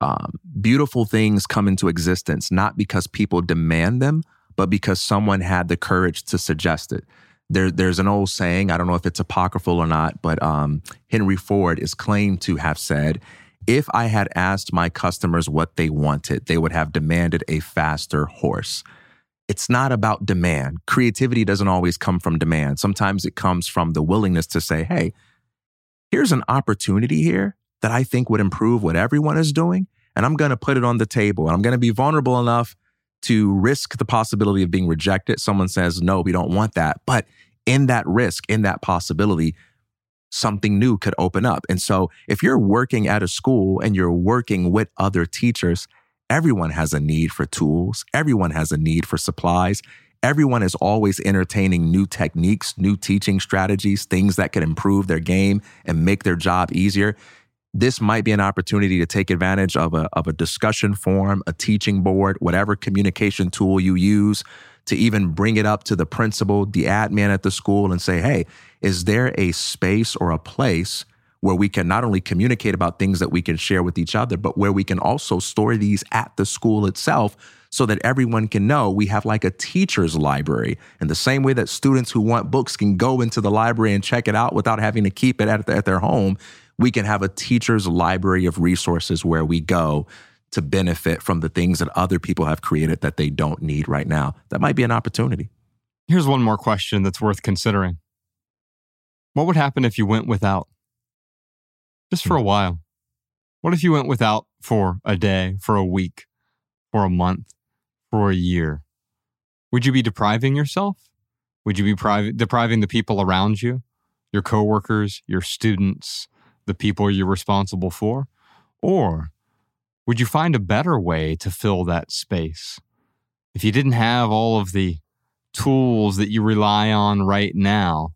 um, beautiful things come into existence, not because people demand them, but because someone had the courage to suggest it. There, there's an old saying, I don't know if it's apocryphal or not, but um, Henry Ford is claimed to have said, if I had asked my customers what they wanted, they would have demanded a faster horse it's not about demand. Creativity doesn't always come from demand. Sometimes it comes from the willingness to say, hey, here's an opportunity here that I think would improve what everyone is doing. And I'm going to put it on the table. And I'm going to be vulnerable enough to risk the possibility of being rejected. Someone says, no, we don't want that. But in that risk, in that possibility, something new could open up. And so if you're working at a school and you're working with other teachers, everyone has a need for tools. Everyone has a need for supplies. Everyone is always entertaining new techniques, new teaching strategies, things that can improve their game and make their job easier. This might be an opportunity to take advantage of a, of a discussion forum, a teaching board, whatever communication tool you use to even bring it up to the principal, the admin at the school, and say, hey, is there a space or a place where we can not only communicate about things that we can share with each other, but where we can also store these at the school itself so that everyone can know we have like a teacher's library. In the same way that students who want books can go into the library and check it out without having to keep it at, at their home, we can have a teacher's library of resources where we go to benefit from the things that other people have created that they don't need right now. That might be an opportunity. Here's one more question that's worth considering What would happen if you went without? Just for a hmm. while. What if you went without for a day, for a week, for a month, for a year? Would you be depriving yourself? Would you be pri- depriving the people around you, your coworkers, your students, the people you're responsible for? Or would you find a better way to fill that space? If you didn't have all of the tools that you rely on right now,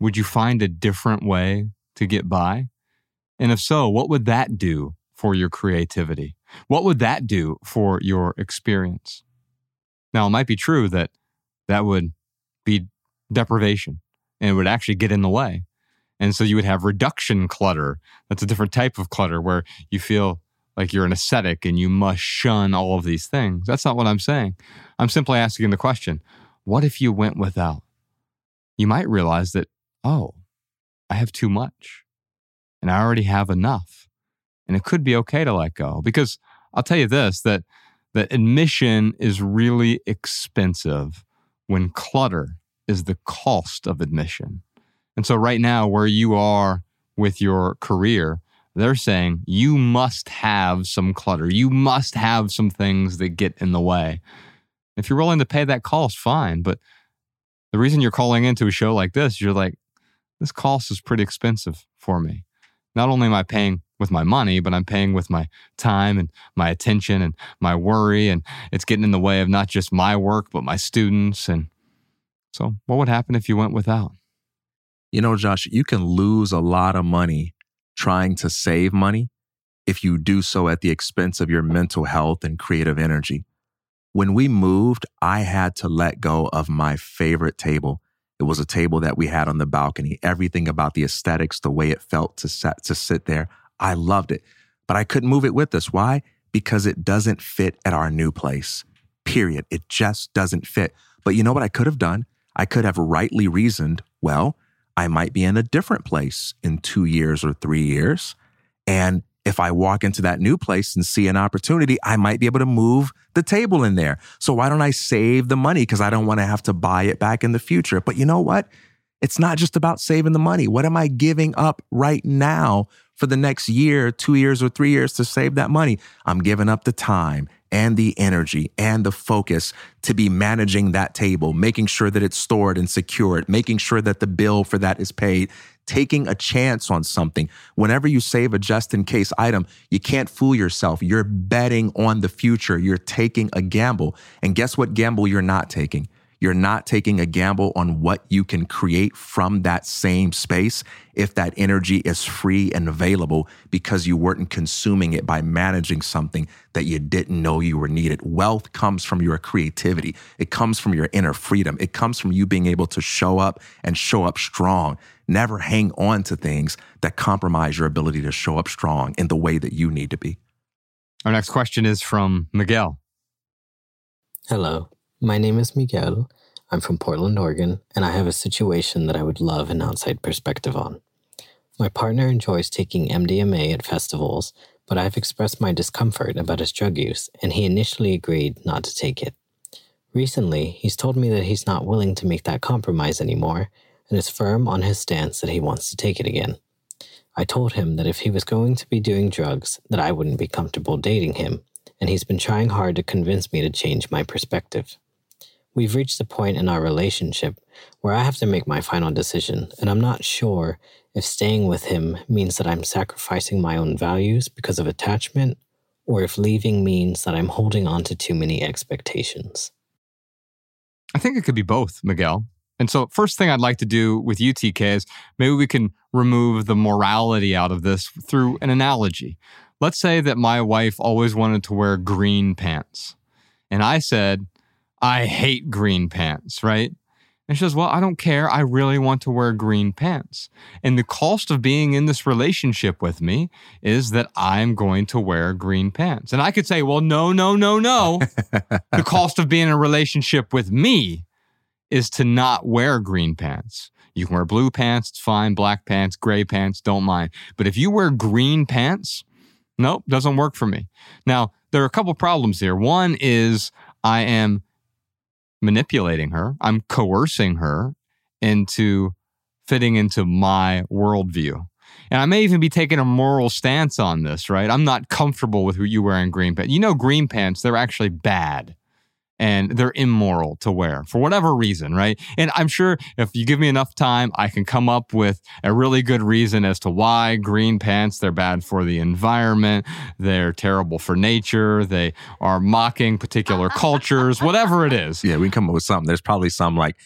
would you find a different way to get by? And if so, what would that do for your creativity? What would that do for your experience? Now, it might be true that that would be deprivation and it would actually get in the way. And so you would have reduction clutter. That's a different type of clutter where you feel like you're an ascetic and you must shun all of these things. That's not what I'm saying. I'm simply asking the question what if you went without? You might realize that, oh, I have too much and I already have enough. And it could be okay to let go because I'll tell you this that, that admission is really expensive when clutter is the cost of admission. And so, right now, where you are with your career, they're saying you must have some clutter. You must have some things that get in the way. If you're willing to pay that cost, fine. But the reason you're calling into a show like this, you're like, this cost is pretty expensive for me. Not only am I paying with my money, but I'm paying with my time and my attention and my worry. And it's getting in the way of not just my work, but my students. And so, what would happen if you went without? You know, Josh, you can lose a lot of money trying to save money if you do so at the expense of your mental health and creative energy. When we moved, I had to let go of my favorite table. It was a table that we had on the balcony. Everything about the aesthetics, the way it felt to set, to sit there, I loved it. But I couldn't move it with us. Why? Because it doesn't fit at our new place. Period. It just doesn't fit. But you know what I could have done? I could have rightly reasoned, well, I might be in a different place in two years or three years. And if I walk into that new place and see an opportunity, I might be able to move the table in there. So why don't I save the money? Because I don't want to have to buy it back in the future. But you know what? It's not just about saving the money. What am I giving up right now for the next year, two years, or three years to save that money? I'm giving up the time and the energy and the focus to be managing that table, making sure that it's stored and secured, making sure that the bill for that is paid, taking a chance on something. Whenever you save a just in case item, you can't fool yourself. You're betting on the future. You're taking a gamble. And guess what gamble you're not taking? You're not taking a gamble on what you can create from that same space if that energy is free and available because you weren't consuming it by managing something that you didn't know you were needed. Wealth comes from your creativity. It comes from your inner freedom. It comes from you being able to show up and show up strong. Never hang on to things that compromise your ability to show up strong in the way that you need to be. Our next question is from Miguel. Hello. My name is Miguel. I'm from Portland, Oregon, and I have a situation that I would love an outside perspective on. My partner enjoys taking MDMA at festivals, but I've expressed my discomfort about his drug use, and he initially agreed not to take it. Recently, he's told me that he's not willing to make that compromise anymore and is firm on his stance that he wants to take it again. I told him that if he was going to be doing drugs, that I wouldn't be comfortable dating him, and he's been trying hard to convince me to change my perspective. We've reached the point in our relationship where I have to make my final decision, and I'm not sure if staying with him means that I'm sacrificing my own values because of attachment, or if leaving means that I'm holding on to too many expectations. I think it could be both, Miguel. And so, first thing I'd like to do with you, TK, is maybe we can remove the morality out of this through an analogy. Let's say that my wife always wanted to wear green pants. And I said, I hate green pants, right? And she says, Well, I don't care. I really want to wear green pants. And the cost of being in this relationship with me is that I'm going to wear green pants. And I could say, Well, no, no, no, no. the cost of being in a relationship with me is to not wear green pants. You can wear blue pants, it's fine, black pants, gray pants, don't mind. But if you wear green pants, nope, doesn't work for me. Now, there are a couple problems here. One is I am manipulating her, I'm coercing her into fitting into my worldview. And I may even be taking a moral stance on this, right? I'm not comfortable with who you wearing green pants. You know, green pants, they're actually bad and they're immoral to wear for whatever reason, right? And I'm sure if you give me enough time, I can come up with a really good reason as to why green pants, they're bad for the environment, they're terrible for nature, they are mocking particular cultures, whatever it is. Yeah, we can come up with something. There's probably some like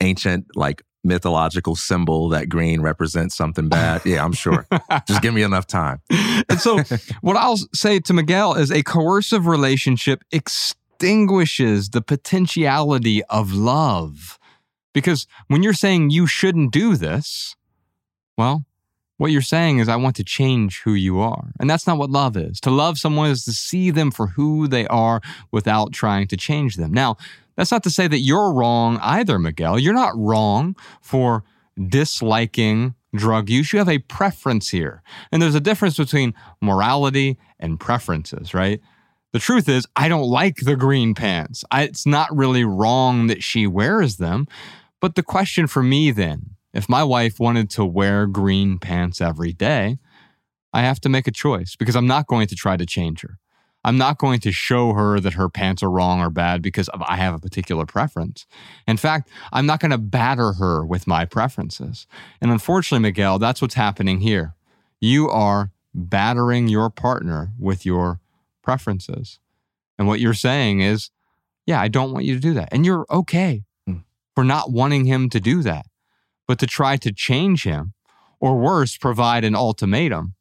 ancient, like mythological symbol that green represents something bad. Yeah, I'm sure. Just give me enough time. and so, what I'll say to Miguel is a coercive relationship extinguishes the potentiality of love. Because when you're saying you shouldn't do this, well, what you're saying is, I want to change who you are. And that's not what love is. To love someone is to see them for who they are without trying to change them. Now, that's not to say that you're wrong either, Miguel. You're not wrong for disliking drug use. You have a preference here. And there's a difference between morality and preferences, right? The truth is, I don't like the green pants. I, it's not really wrong that she wears them. But the question for me then, if my wife wanted to wear green pants every day, I have to make a choice because I'm not going to try to change her. I'm not going to show her that her pants are wrong or bad because I have a particular preference. In fact, I'm not going to batter her with my preferences. And unfortunately, Miguel, that's what's happening here. You are battering your partner with your preferences. And what you're saying is, yeah, I don't want you to do that. And you're okay Mm. for not wanting him to do that. But to try to change him, or worse, provide an ultimatum.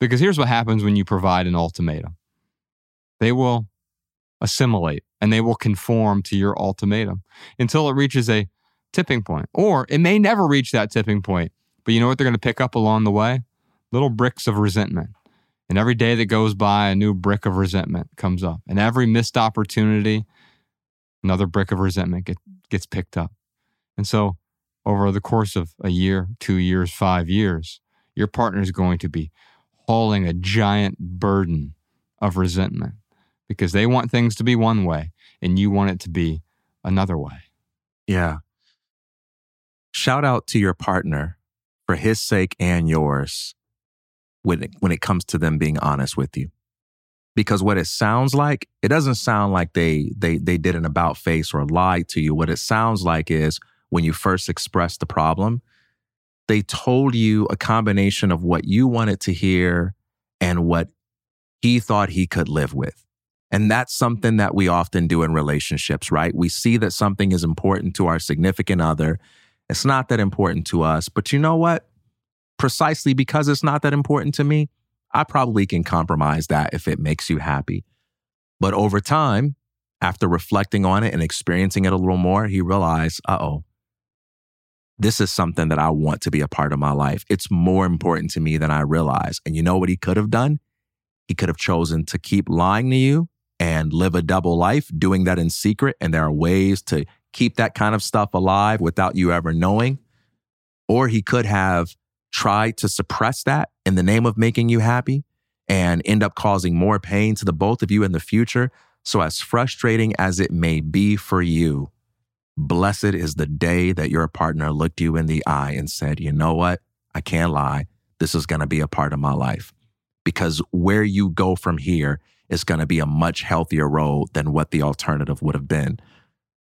Because here's what happens when you provide an ultimatum they will assimilate and they will conform to your ultimatum until it reaches a tipping point. Or it may never reach that tipping point. But you know what they're going to pick up along the way? Little bricks of resentment. And every day that goes by, a new brick of resentment comes up. And every missed opportunity, another brick of resentment get, gets picked up. And so, over the course of a year, two years, five years, your partner is going to be hauling a giant burden of resentment because they want things to be one way and you want it to be another way. Yeah. Shout out to your partner for his sake and yours when it, when it comes to them being honest with you. Because what it sounds like, it doesn't sound like they they they did an about face or lied to you. What it sounds like is when you first expressed the problem, they told you a combination of what you wanted to hear and what he thought he could live with. And that's something that we often do in relationships, right? We see that something is important to our significant other. It's not that important to us. But you know what? Precisely because it's not that important to me, I probably can compromise that if it makes you happy. But over time, after reflecting on it and experiencing it a little more, he realized, uh oh, this is something that I want to be a part of my life. It's more important to me than I realize. And you know what he could have done? He could have chosen to keep lying to you and live a double life, doing that in secret. And there are ways to keep that kind of stuff alive without you ever knowing. Or he could have tried to suppress that in the name of making you happy and end up causing more pain to the both of you in the future. So, as frustrating as it may be for you, blessed is the day that your partner looked you in the eye and said, You know what? I can't lie. This is going to be a part of my life. Because where you go from here is going to be a much healthier road than what the alternative would have been.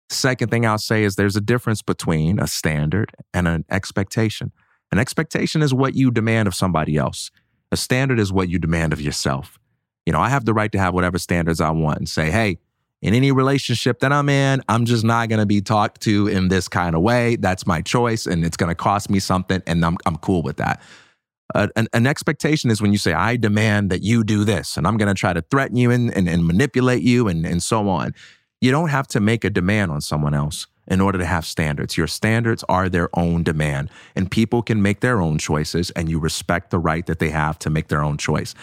Second thing I'll say is there's a difference between a standard and an expectation. An expectation is what you demand of somebody else. A standard is what you demand of yourself. You know, I have the right to have whatever standards I want and say, hey, in any relationship that I'm in, I'm just not going to be talked to in this kind of way. That's my choice and it's going to cost me something and I'm, I'm cool with that. Uh, an, an, expectation is when you say, I demand that you do this and I'm going to try to threaten you and, and, and manipulate you and, and so on. You don't have to make a demand on someone else in order to have standards. Your standards are their own demand, and people can make their own choices, and you respect the right that they have to make their own choice.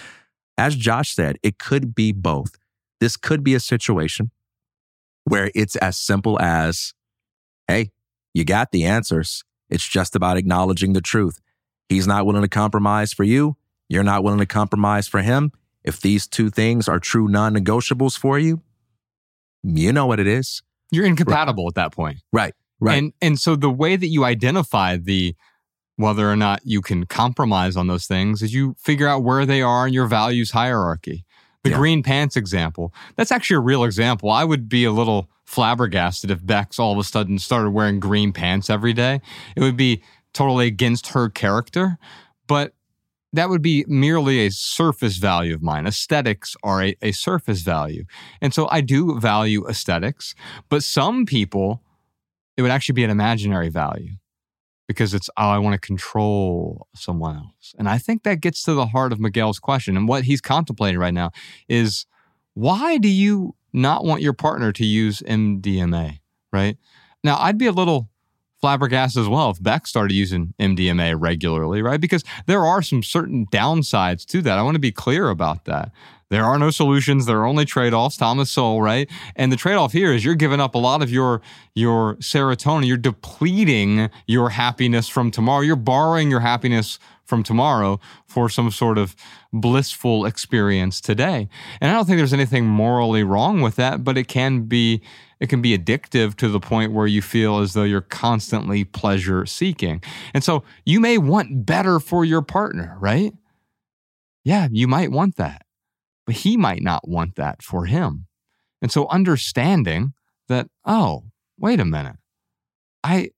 As Josh said, it could be both. This could be a situation where it's as simple as, hey, you got the answers. It's just about acknowledging the truth. He's not willing to compromise for you. You're not willing to compromise for him. If these two things are true non negotiables for you, you know what it is. You're incompatible right. at that point. Right. Right. And and so the way that you identify the whether or not you can compromise on those things is you figure out where they are in your values hierarchy. The yeah. green pants example, that's actually a real example. I would be a little flabbergasted if Bex all of a sudden started wearing green pants every day. It would be totally against her character. But that would be merely a surface value of mine. Aesthetics are a, a surface value. And so I do value aesthetics, but some people, it would actually be an imaginary value because it's, oh, I want to control someone else. And I think that gets to the heart of Miguel's question. And what he's contemplating right now is why do you not want your partner to use MDMA, right? Now, I'd be a little flabbergasted as well if Bex started using MDMA regularly, right? Because there are some certain downsides to that. I want to be clear about that. There are no solutions. There are only trade-offs. Thomas Sowell, right? And the trade-off here is you're giving up a lot of your your serotonin. You're depleting your happiness from tomorrow. You're borrowing your happiness from tomorrow for some sort of blissful experience today. And I don't think there's anything morally wrong with that, but it can be it can be addictive to the point where you feel as though you're constantly pleasure seeking. And so you may want better for your partner, right? Yeah, you might want that, but he might not want that for him. And so understanding that, oh, wait a minute, I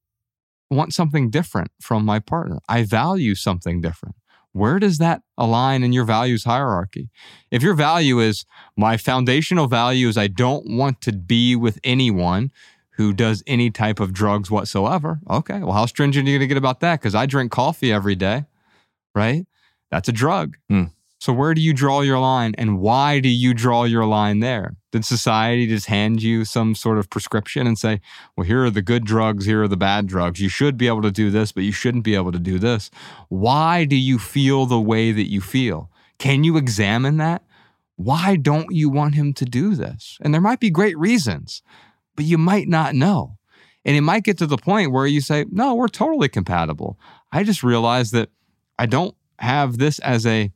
want something different from my partner. I value something different. Where does that align in your values hierarchy? If your value is my foundational value is I don't want to be with anyone who does any type of drugs whatsoever. Okay, well, how stringent are you going to get about that? Because I drink coffee every day, right? That's a drug. Mm. So where do you draw your line and why do you draw your line there? Did society just hand you some sort of prescription and say, well, here are the good drugs, here are the bad drugs. You should be able to do this, but you shouldn't be able to do this. Why do you feel the way that you feel? Can you examine that? Why don't you want him to do this? And there might be great reasons, but you might not know. And it might get to the point where you say, no, we're totally compatible. I just realized that I don't have this as a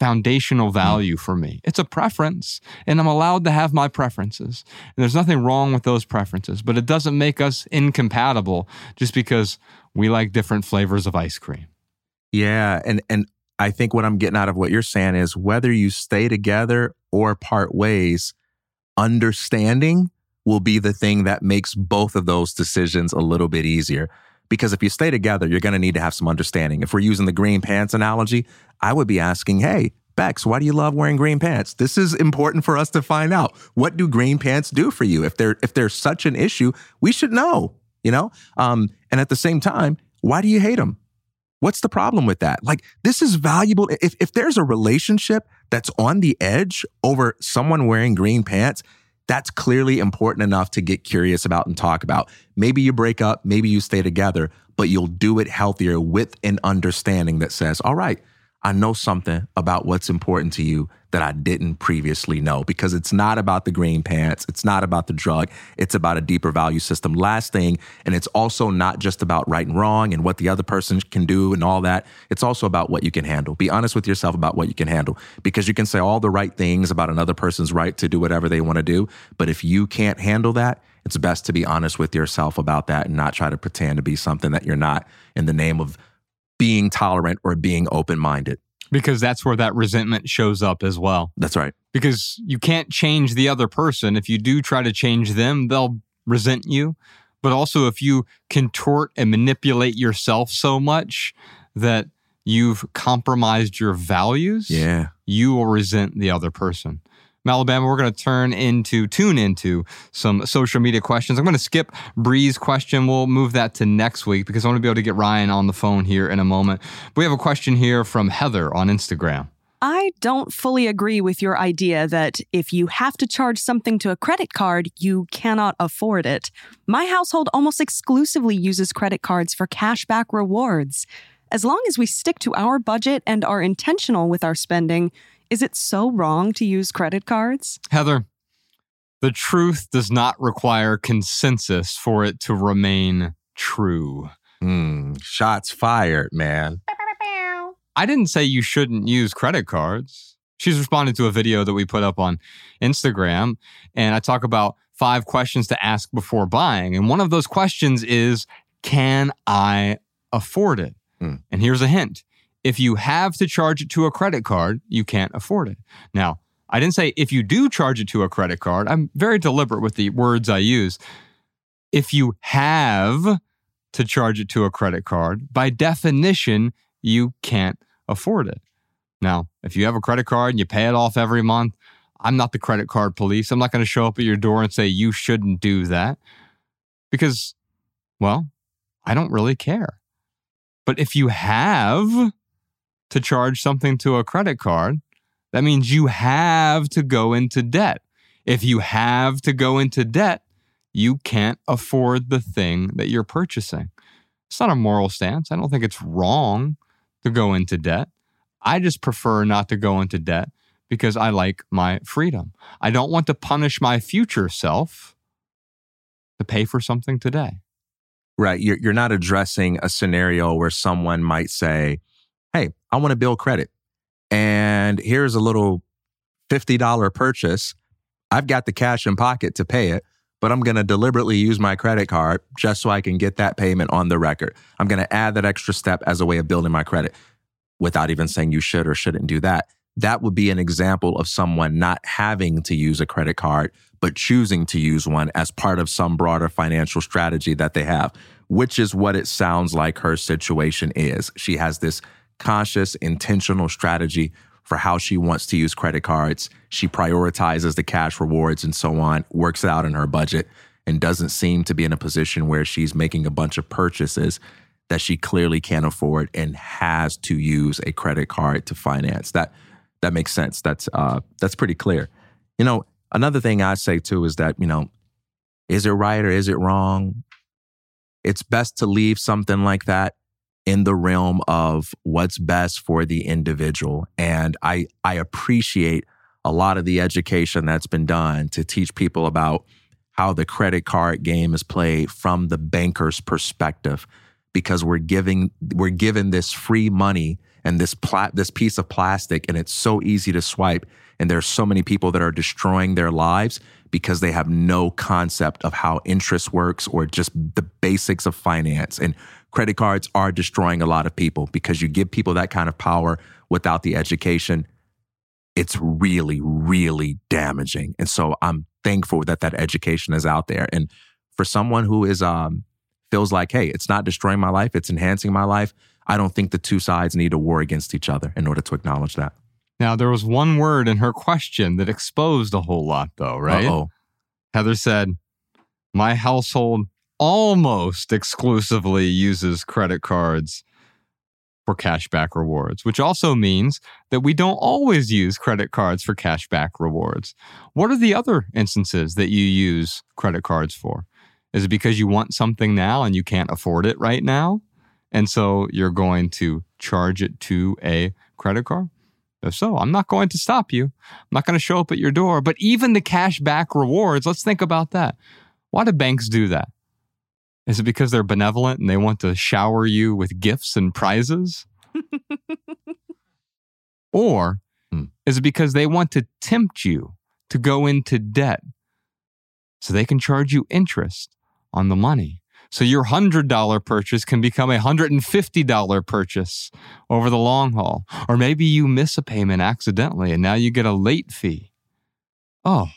foundational hmm. value for me. It's a preference, and I'm allowed to have my preferences. And there's nothing wrong with those preferences, but it doesn't make us incompatible just because we like different flavors of ice cream. Yeah, and and I think what I'm getting out of what you're saying is whether you stay together or part ways, understanding will be the thing that makes both of those decisions a little bit easier. Because if you stay together, you're going to need to have some understanding. If we're using the green pants analogy, I would be asking, hey, Bex, why do you love wearing green pants? This is important for us to find out. What do green pants do for you? If they're if they're such an issue, we should know, you know? Um, and at the same time, why do you hate them? What's the problem with that? Like, this is valuable. If, if there's a relationship that's on the edge over someone wearing green pants, that's clearly important enough to get curious about and talk about. Maybe you break up, maybe you stay together, but you'll do it healthier with an understanding that says, all right, I know something about what's important to you that I didn't previously know because it's not about the green pants. It's not about the drug. It's about a deeper value system. Last thing, and it's also not just about right and wrong and what the other person can do and all that. It's also about what you can handle. Be honest with yourself about what you can handle because you can say all the right things about another person's right to do whatever they want to do. But if you can't handle that, it's best to be honest with yourself about that and not try to pretend to be something that you're not in the name of being tolerant or being open minded. Because that's where that resentment shows up as well. That's right. Because you can't change the other person. If you do try to change them, they'll resent you. But also, if you contort and manipulate yourself so much that you've compromised your values, Yeah. you will resent the other person. Alabama, we're going to turn into, tune into some social media questions. I'm going to skip Bree's question. We'll move that to next week because I want to be able to get Ryan on the phone here in a moment. We have a question here from Heather on Instagram. I don't fully agree with your idea that if you have to charge something to a credit card, you cannot afford it. My household almost exclusively uses credit cards for cashback rewards. As long as we stick to our budget and are intentional with our spending, is it so wrong to use credit cards? Heather, the truth does not require consensus for it to remain true. Mm, shots fired, man. I didn't say you shouldn't use credit cards. She's responded to a video that we put up on Instagram, and I talk about five questions to ask before buying. And one of those questions is Can I afford it? Hmm. And here's a hint if you have to charge it to a credit card, you can't afford it. Now, I didn't say if you do charge it to a credit card, I'm very deliberate with the words I use. If you have to charge it to a credit card, by definition, you can't afford it. Now, if you have a credit card and you pay it off every month, I'm not the credit card police. I'm not going to show up at your door and say you shouldn't do that because, well, I don't really care. But if you have to charge something to a credit card, that means you have to go into debt. If you have to go into debt, you can't afford the thing that you're purchasing. It's not a moral stance. I don't think it's wrong to go into debt. I just prefer not to go into debt because I like my freedom. I don't want to punish my future self to pay for something today. Right. You're, you're not addressing a scenario where someone might say, Hey, I want to build credit. And here's a little $50 purchase. I've got the cash in pocket to pay it, but I'm going to deliberately use my credit card just so I can get that payment on the record. I'm going to add that extra step as a way of building my credit without even saying you should or shouldn't do that. That would be an example of someone not having to use a credit card, but choosing to use one as part of some broader financial strategy that they have, which is what it sounds like her situation is. She has this conscious, intentional strategy for how she wants to use credit cards. She prioritizes the cash rewards and so on, works it out in her budget, and doesn't seem to be in a position where she's making a bunch of purchases that she clearly can't afford and has to use a credit card to finance. That that makes sense. That's uh that's pretty clear. You know, another thing I say too is that, you know, is it right or is it wrong? It's best to leave something like that in the realm of what's best for the individual. And I I appreciate a lot of the education that's been done to teach people about how the credit card game is played from the banker's perspective because we're giving we're given this free money and this pla- this piece of plastic and it's so easy to swipe and there's so many people that are destroying their lives because they have no concept of how interest works or just the basics of finance and credit cards are destroying a lot of people because you give people that kind of power without the education it's really really damaging and so i'm thankful that that education is out there and for someone who is um feels like hey it's not destroying my life it's enhancing my life i don't think the two sides need to war against each other in order to acknowledge that Now, there was one word in her question that exposed a whole lot, though, right? Uh-oh. Heather said, My household almost exclusively uses credit cards for cashback rewards, which also means that we don't always use credit cards for cashback rewards. What are the other instances that you use credit cards for? Is it because you want something now and you can't afford it right now? And so you're going to charge it to a credit card? If so, I'm not going to stop you. I'm not going to show up at your door. But even the cashback rewards, let's think about that. Why do banks do that? Is it because they're benevolent and they want to shower you with gifts and prizes? or Hmm. is it because they want to tempt you to go into debt so they can charge you interest on the money? So your $100 purchase can become a $150 purchase over the long haul. Or maybe you miss a payment accidentally and now you get a late fee. Oh,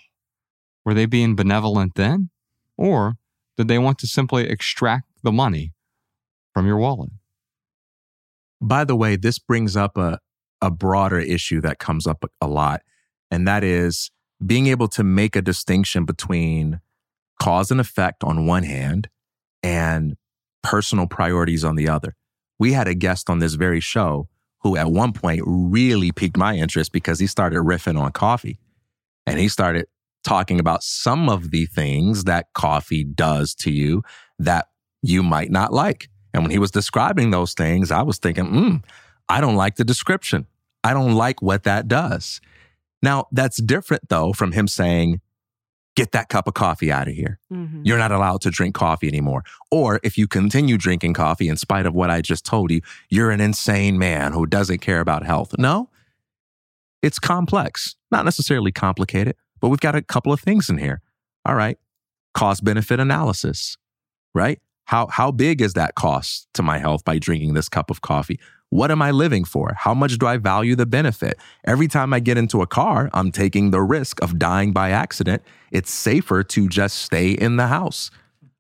were they being benevolent then? Or did they want to simply extract the money from your wallet? By the way, this brings up a, a broader issue that comes up a lot, and that is being able to make a distinction between cause and effect on one hand and personal priorities on the other. We had a guest on this very show who at one point really piqued my interest because he started riffing on coffee and he started talking about some of the things that coffee does to you that you might not like. And when he was describing those things, I was thinking, hmm, I don't like the description. I don't like what that does. Now, that's different though from him saying, get that cup of coffee out of here. Mm-hmm. You're not allowed to drink coffee anymore. Or if you continue drinking coffee in spite of what I just told you, you're an insane man who doesn't care about health. No, it's complex, not necessarily complicated, but we've got a couple of things in here. All right. Cost benefit analysis, right? How, how big is that cost to my health by drinking this cup of coffee? What am I living for? How much do I value the benefit? Every time I get into a car, I'm taking the risk of dying by accident. It's safer to just stay in the house.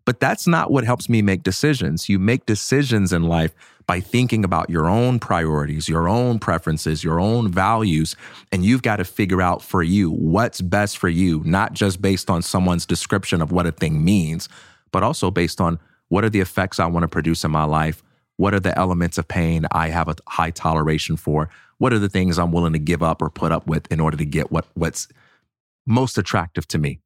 But that's not what helps me make decisions. You make decisions in life by thinking about your own priorities, your own preferences, your own values. And you've got to figure out for you what's best for you, not just based on someone's description of what a thing means, but also based on what are the effects I want to produce in my life? What are the elements of pain I have a high toleration for? What are the things I'm willing to give up or put up with in order to get what, what's most attractive to me?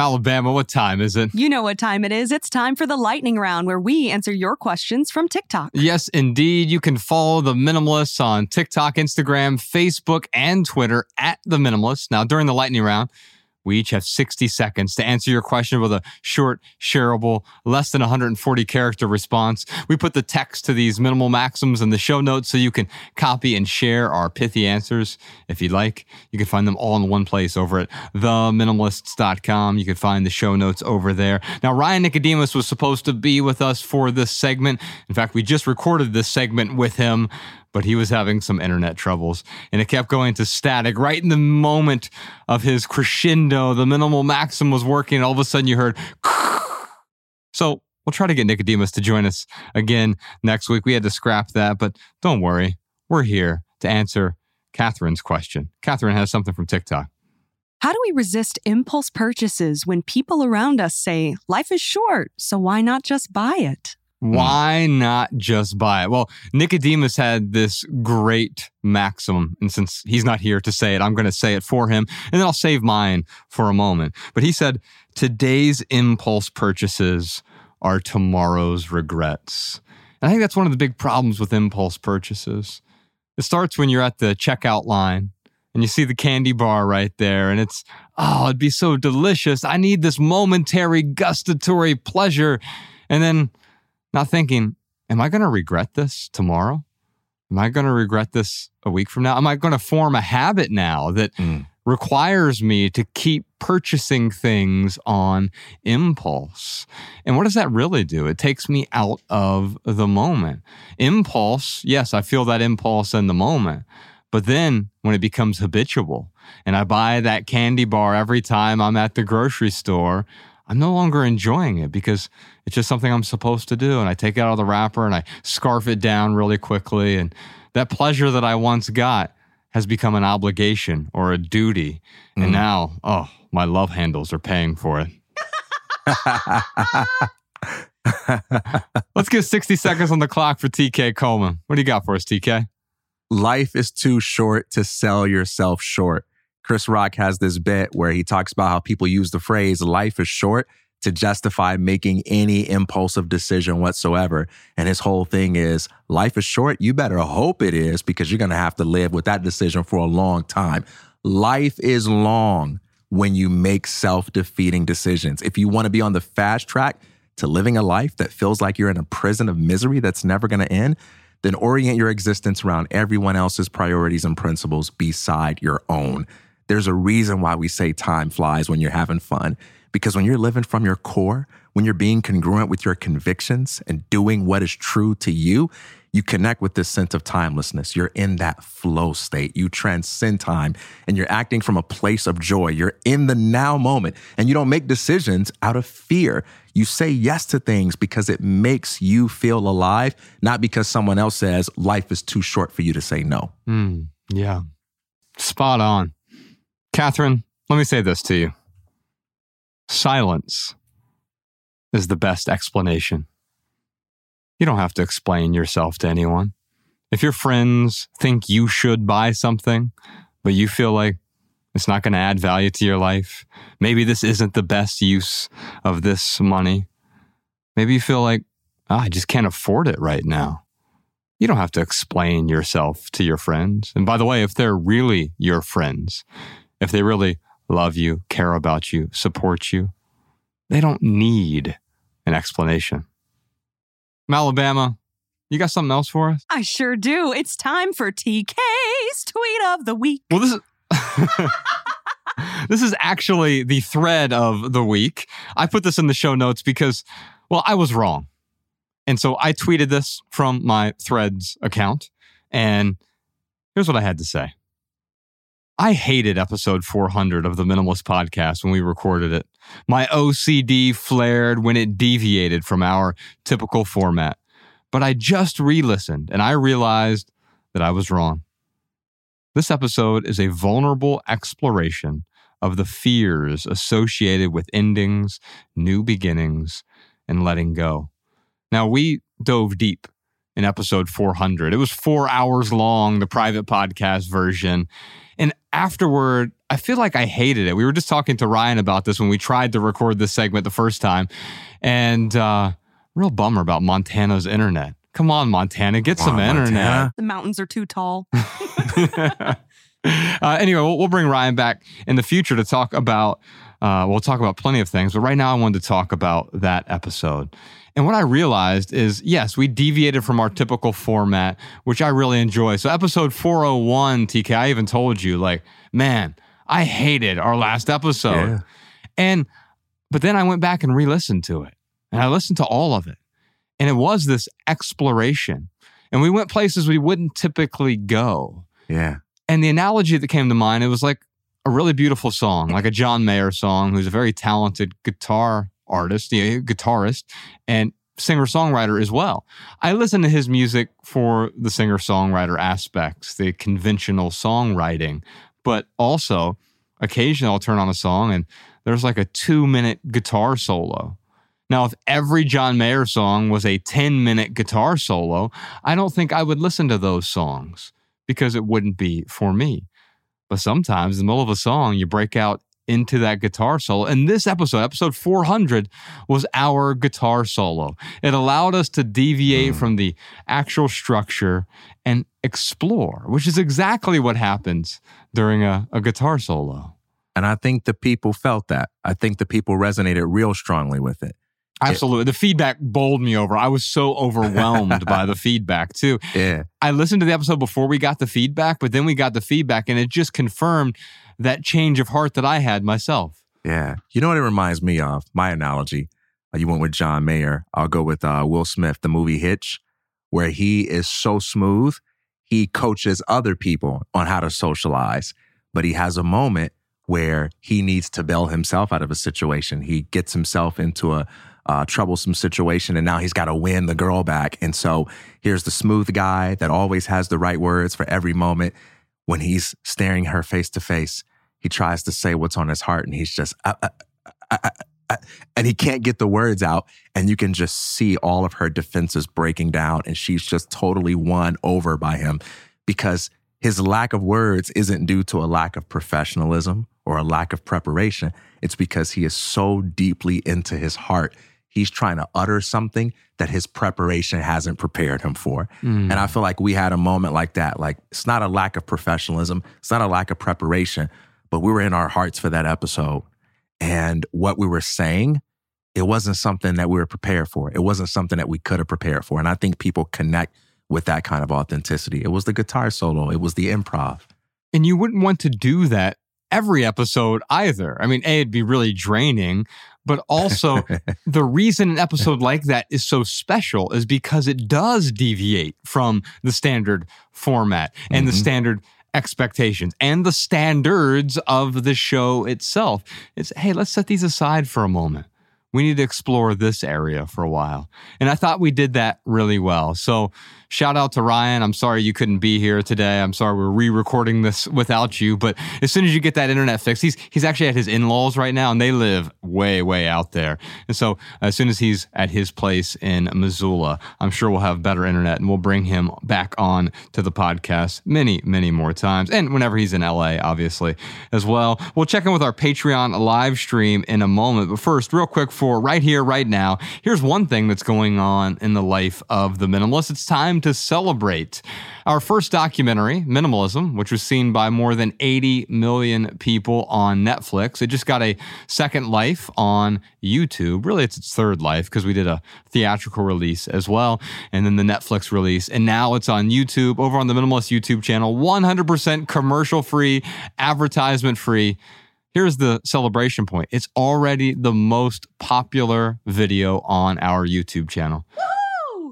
Alabama, what time is it? You know what time it is. It's time for the lightning round where we answer your questions from TikTok. Yes, indeed. You can follow the minimalists on TikTok, Instagram, Facebook, and Twitter at the minimalists. Now, during the lightning round, we each have 60 seconds to answer your question with a short, shareable, less than 140 character response. We put the text to these minimal maxims in the show notes so you can copy and share our pithy answers if you'd like. You can find them all in one place over at theminimalists.com. You can find the show notes over there. Now, Ryan Nicodemus was supposed to be with us for this segment. In fact, we just recorded this segment with him but he was having some internet troubles and it kept going to static right in the moment of his crescendo. The minimal maxim was working. all of a sudden you heard. So we'll try to get Nicodemus to join us again next week. We had to scrap that, but don't worry. We're here to answer Catherine's question. Catherine has something from TikTok. How do we resist impulse purchases when people around us say, life is short, so why not just buy it? Hmm. Why not just buy it? Well, Nicodemus had this great maxim. And since he's not here to say it, I'm going to say it for him. And then I'll save mine for a moment. But he said, today's impulse purchases are tomorrow's regrets. And I think that's one of the big problems with impulse purchases. It starts when you're at the checkout line and you see the candy bar right there and it's, oh, it'd be so delicious. I need this momentary gustatory pleasure. And then not thinking, am I going to regret this tomorrow? Am I going to regret this a week from now? Am I going to form a habit now that mm. requires me to keep purchasing things on impulse? And what does that really do? It takes me out of the moment. Impulse, yes, I feel that impulse in the moment. But then when it becomes habitual and I buy that candy bar every time I'm at the grocery store, I'm no longer enjoying it because it's just something I'm supposed to do. And I take it out of the wrapper and I scarf it down really quickly. And that pleasure that I once got has become an obligation or a duty. Mm. And now, oh, my love handles are paying for it. Let's get 60 seconds on the clock for TK Coleman. What do you got for us, TK? Life is too short to sell yourself short. Chris Rock has this bit where he talks about how people use the phrase life is short to justify making any impulsive decision whatsoever. And his whole thing is life is short. You better hope it is because you're going to have to live with that decision for a long time. Life is long when you make self defeating decisions. If you want to be on the fast track to living a life that feels like you're in a prison of misery that's never going to end, then orient your existence around everyone else's priorities and principles beside your own. There's a reason why we say time flies when you're having fun. Because when you're living from your core, when you're being congruent with your convictions and doing what is true to you, you connect with this sense of timelessness. You're in that flow state. You transcend time and you're acting from a place of joy. You're in the now moment and you don't make decisions out of fear. You say yes to things because it makes you feel alive, not because someone else says life is too short for you to say no. Mm, yeah. Spot on. Catherine, let me say this to you silence is the best explanation. You don't have to explain yourself to anyone. If your friends think you should buy something, but you feel like it's not going to add value to your life, maybe this isn't the best use of this money. Maybe you feel like, oh, I just can't afford it right now. You don't have to explain yourself to your friends. And by the way, if they're really your friends, if they really love you, care about you, support you, they don't need an explanation. Alabama, you got something else for us? I sure do. It's time for TK's tweet of the week. Well, this is. this is actually the thread of the week. I put this in the show notes because, well, I was wrong. And so I tweeted this from my threads account. And here's what I had to say I hated episode 400 of the Minimalist podcast when we recorded it. My OCD flared when it deviated from our typical format. But I just re listened and I realized that I was wrong. This episode is a vulnerable exploration of the fears associated with endings, new beginnings, and letting go. Now, we dove deep in episode 400. It was four hours long, the private podcast version. And afterward, I feel like I hated it. We were just talking to Ryan about this when we tried to record this segment the first time. And uh, real bummer about Montana's internet. Come on, Montana, get some on, internet. Montana. The mountains are too tall. uh, anyway, we'll, we'll bring Ryan back in the future to talk about. Uh, we'll talk about plenty of things, but right now I wanted to talk about that episode. And what I realized is, yes, we deviated from our typical format, which I really enjoy. So, episode 401, TK, I even told you, like, man, I hated our last episode. Yeah. And, but then I went back and re listened to it and I listened to all of it. And it was this exploration. And we went places we wouldn't typically go. Yeah. And the analogy that came to mind, it was like a really beautiful song, like a John Mayer song, who's a very talented guitar artist, you know, guitarist, and singer songwriter as well. I listen to his music for the singer songwriter aspects, the conventional songwriting, but also occasionally I'll turn on a song and there's like a two minute guitar solo. Now, if every John Mayer song was a 10 minute guitar solo, I don't think I would listen to those songs because it wouldn't be for me. But sometimes in the middle of a song, you break out into that guitar solo. And this episode, episode 400, was our guitar solo. It allowed us to deviate hmm. from the actual structure and explore, which is exactly what happens during a, a guitar solo. And I think the people felt that. I think the people resonated real strongly with it. Absolutely. The feedback bowled me over. I was so overwhelmed by the feedback, too. Yeah. I listened to the episode before we got the feedback, but then we got the feedback and it just confirmed that change of heart that I had myself. Yeah. You know what it reminds me of? My analogy. Uh, You went with John Mayer. I'll go with uh, Will Smith, the movie Hitch, where he is so smooth. He coaches other people on how to socialize, but he has a moment where he needs to bail himself out of a situation. He gets himself into a uh, troublesome situation, and now he's got to win the girl back. And so here's the smooth guy that always has the right words for every moment. When he's staring her face to face, he tries to say what's on his heart, and he's just, uh, uh, uh, uh, uh, and he can't get the words out. And you can just see all of her defenses breaking down, and she's just totally won over by him because his lack of words isn't due to a lack of professionalism or a lack of preparation. It's because he is so deeply into his heart. He's trying to utter something that his preparation hasn't prepared him for. Mm. And I feel like we had a moment like that. Like, it's not a lack of professionalism, it's not a lack of preparation, but we were in our hearts for that episode. And what we were saying, it wasn't something that we were prepared for. It wasn't something that we could have prepared for. And I think people connect with that kind of authenticity. It was the guitar solo, it was the improv. And you wouldn't want to do that every episode either. I mean, A, it'd be really draining, But also, the reason an episode like that is so special is because it does deviate from the standard format and the Mhm. standard expectations and the standards of the show itself. It's, hey, let's set these aside for a moment. We need to explore this area for a while. And I thought we did that really well. So, shout out to Ryan. I'm sorry you couldn't be here today. I'm sorry we're re-recording this without you, but as soon as you get that internet fixed, he's he's actually at his in-laws right now and they live way way out there. And so, as soon as he's at his place in Missoula, I'm sure we'll have better internet and we'll bring him back on to the podcast many many more times and whenever he's in LA obviously as well. We'll check in with our Patreon live stream in a moment, but first real quick for right here right now, here's one thing that's going on in the life of the minimalist. It's time to celebrate our first documentary, Minimalism, which was seen by more than 80 million people on Netflix. It just got a second life on YouTube. Really, it's its third life because we did a theatrical release as well, and then the Netflix release. And now it's on YouTube, over on the Minimalist YouTube channel, 100% commercial free, advertisement free. Here's the celebration point. It's already the most popular video on our YouTube channel.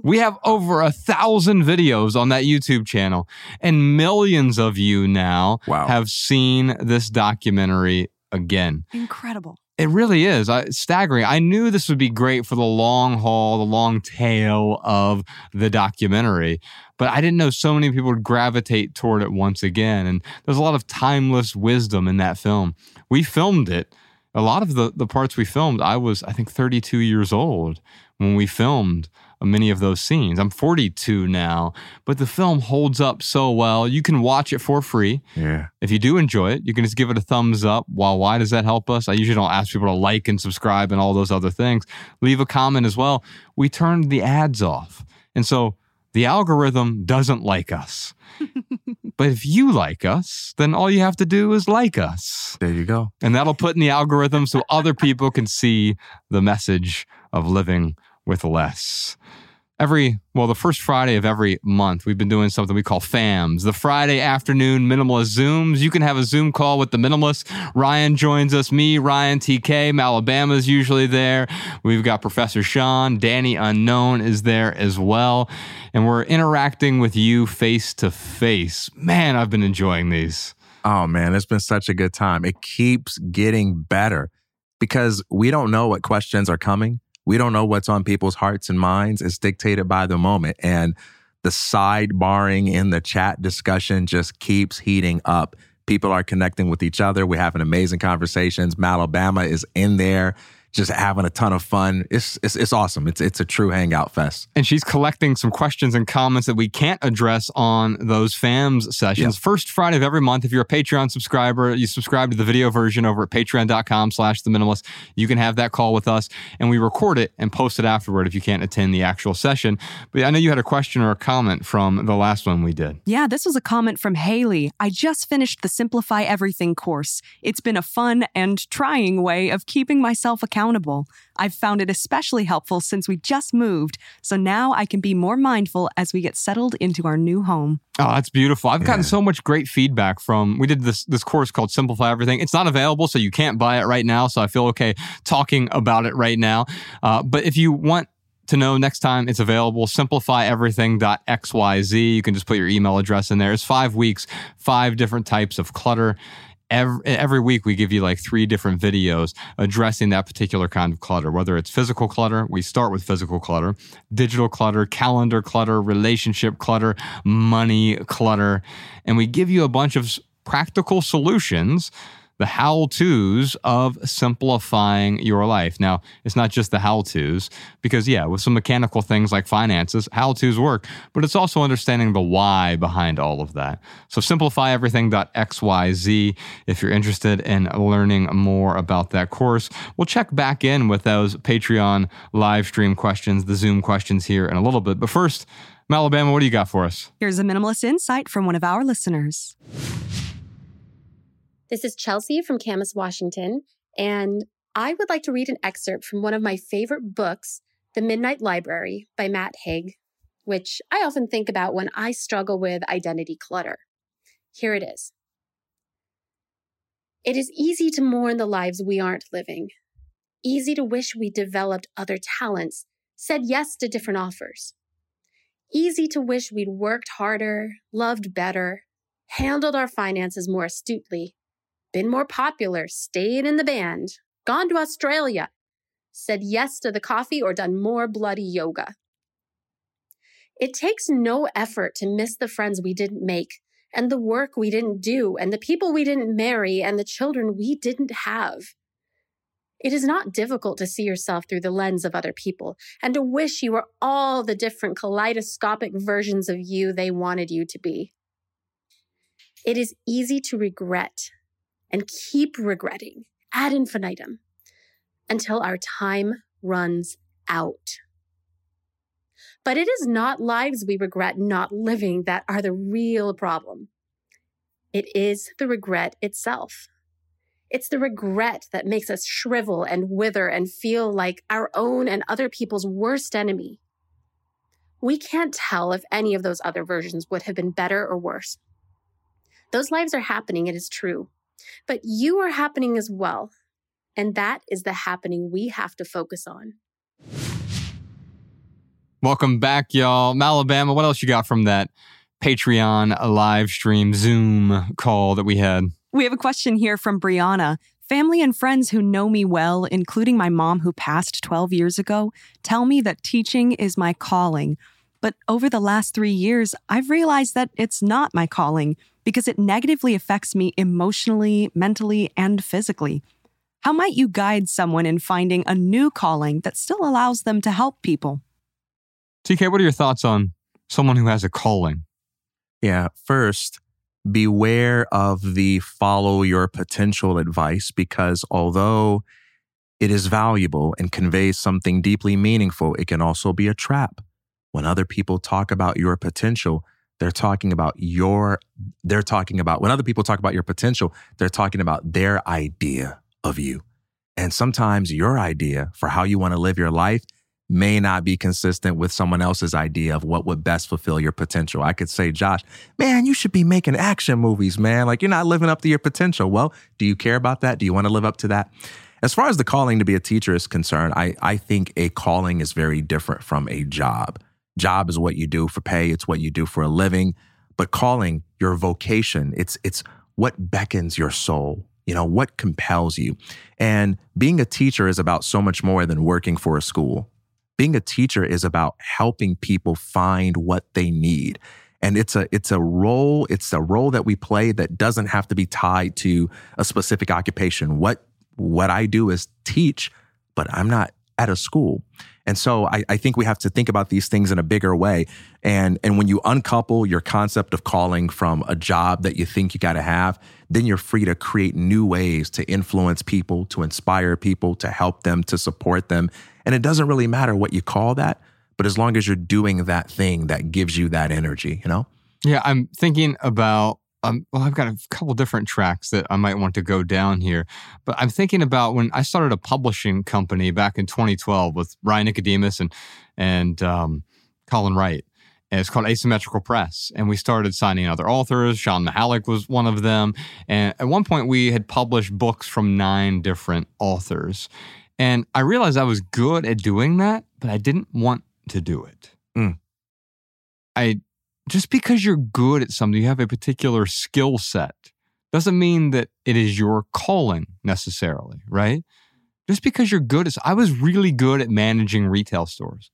We have over a thousand videos on that YouTube channel, and millions of you now Wow. have seen this documentary again. Incredible. It really is I, staggering. I knew this would be great for the long haul, the long tail of the documentary, but I didn't know so many people would gravitate toward it once again. And there's a lot of timeless wisdom in that film. We filmed it. A lot of the, the parts we filmed, I was, I think, 32 years old when we filmed many of those scenes. I'm 42 now, but the film holds up so well. You can watch it for free. Yeah. If you do enjoy it, you can just give it a thumbs up. Well, why does that help us? I usually don't ask people to like and subscribe and all those other things. Leave a comment as well. We turned the ads off. And so the algorithm doesn't like us. but if you like us, then all you have to do is like us. There you go. And that'll put in the algorithm so other people can see the message of living with less. Every, well, the first Friday of every month, we've been doing something we call FAMs, the Friday afternoon minimalist Zooms. You can have a Zoom call with the minimalist. Ryan joins us, me, Ryan, TK, Malabama's usually there. We've got Professor Sean, Danny Unknown is there as well. And we're interacting with you face to face. Man, I've been enjoying these. Oh man, it's been such a good time. It keeps getting better because we don't know what questions are coming. We don't know what's on people's hearts and minds. It's dictated by the moment. And the sidebarring in the chat discussion just keeps heating up. People are connecting with each other. We're having amazing conversations. Malabama is in there, just having a ton of fun. It's it's, it's awesome. It's it's a true hangout fest. and she's collecting some questions and comments that we can't address on those FAMS sessions. First Friday of every month, if you're a Patreon subscriber, you subscribe to the video version over at patreon.com slash the minimalist. You can have that call with us and we record it and post it afterward if you can't attend the actual session. But I know you had a question or a comment from the last one we did. Yeah, this was a comment from Haley. I just finished the Simplify Everything course. It's been a fun and trying way of keeping myself accountable. I've found it especially helpful since we just moved, so now I can be more mindful as we get settled into our new home. Oh, that's beautiful. I've gotten so much great feedback from we did this this course called Simplify Everything. It's not available, so you can't buy it right now. So I feel okay talking about it right now. Uh, but if you want to know next time it's available, simplifyeverything.xyz. You can just put your email address in there. It's five weeks, five different types of clutter. Every, every week we give you like three different videos addressing that particular kind of clutter whether it's physical clutter we start with physical clutter digital clutter calendar clutter relationship clutter money clutter and we give you a bunch of practical solutions the how to's of simplifying your life. Now, it's not just the how to's, because, yeah, with some mechanical things like finances, how to's work, but it's also understanding the why behind all of that. So, simplifyeverything.xyz if you're interested in learning more about that course. We'll check back in with those Patreon live stream questions, the Zoom questions here in a little bit. But first, Malabama, what do you got for us? Here's a minimalist insight from one of our listeners. This is Chelsea from Camas, Washington, and I would like to read an excerpt from one of my favorite books, The Midnight Library by Matt Haig, which I often think about when I struggle with identity clutter. Here it is. It is easy to mourn the lives we aren't living. Easy to wish we developed other talents, said yes to different offers. Easy to wish we'd worked harder, loved better, handled our finances more astutely, been more popular, stayed in the band, gone to Australia, said yes to the coffee, or done more bloody yoga. It takes no effort to miss the friends we didn't make, and the work we didn't do, and the people we didn't marry, and the children we didn't have. It is not difficult to see yourself through the lens of other people and to wish you were all the different kaleidoscopic versions of you they wanted you to be. It is easy to regret and keep regretting ad infinitum until our time runs out. But it is not lives we regret not living that are the real problem. It is the regret itself. It's the regret that makes us shrivel and wither and feel like our own and other people's worst enemy. We can't tell if any of those other versions would have been better or worse. Those lives are happening, it is true. But you are happening as well. And that is the happening we have to focus on. Welcome back, y'all. Malabama, what else you got from that Patreon live stream Zoom call that we had? We have a question here from Brianna. Family and friends who know me well, including my mom who passed 12 years ago, tell me that teaching is my calling. But over the last three years, I've realized that it's not my calling because it negatively affects me emotionally, mentally, and physically. How might you guide someone in finding a new calling that still allows them to help people? TK, what are your thoughts on someone who has a calling? Yeah, first, beware of the follow your potential advice because although it is valuable and conveys something deeply meaningful, it can also be a trap. When other people talk about your potential, they're talking about your, they're talking about, when other people talk about your potential, they're talking about their idea of you. And sometimes your idea for how you want to live your life may not be consistent with someone else's idea of what would best fulfill your potential. I could say, Josh, man, you should be making action movies, man. Like you're not living up to your potential. Well, do you care about that? Do you want to live up to that? As far as the calling to be a teacher is concerned, I, I think a calling is very different from a job. Job is what you do for pay, it's what you do for a living. But calling, your vocation, it's it's what beckons your soul. You know, what compels you. And being a teacher is about so much more than working for a school being a teacher is about helping people find what they need and it's a it's a role it's a role that we play that doesn't have to be tied to a specific occupation what what i do is teach but i'm not at a school and so I, I think we have to think about these things in a bigger way and and when you uncouple your concept of calling from a job that you think you got to have then you're free to create new ways to influence people to inspire people to help them to support them and it doesn't really matter what you call that, but as long as you're doing that thing that gives you that energy, you know? Yeah, I'm thinking about um, well, I've got a couple different tracks that I might want to go down here, but I'm thinking about when I started a publishing company back in 2012 with Ryan Nicodemus and and um, Colin Wright. And it's called Asymmetrical Press, and we started signing other authors. Shawn Mihalik was one of them, and at one point we had published books from nine different authors. And I realized I was good at doing that, but I didn't want to do it. Mm. I just because you're good at something, you have a particular skill set, doesn't mean that it is your calling necessarily, right? Just because you're good at, I was really good at managing retail stores.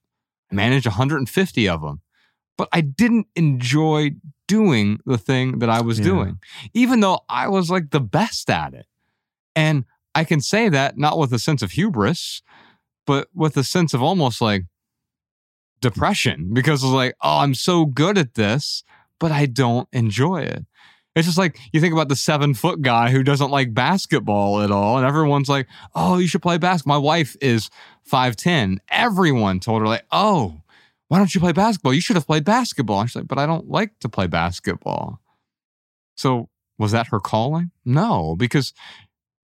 I managed 150 of them, but I didn't enjoy doing the thing that I was yeah. doing, even though I was like the best at it. And I can say that not with a sense of hubris, but with a sense of almost like depression because it's like, oh, I'm so good at this, but I don't enjoy it. It's just like you think about the seven foot guy who doesn't like basketball at all, and everyone's like, "Oh, you should play basketball." My wife is five ten. Everyone told her like, "Oh, why don't you play basketball? You should have played basketball." And she's like, "But I don't like to play basketball." So was that her calling? No, because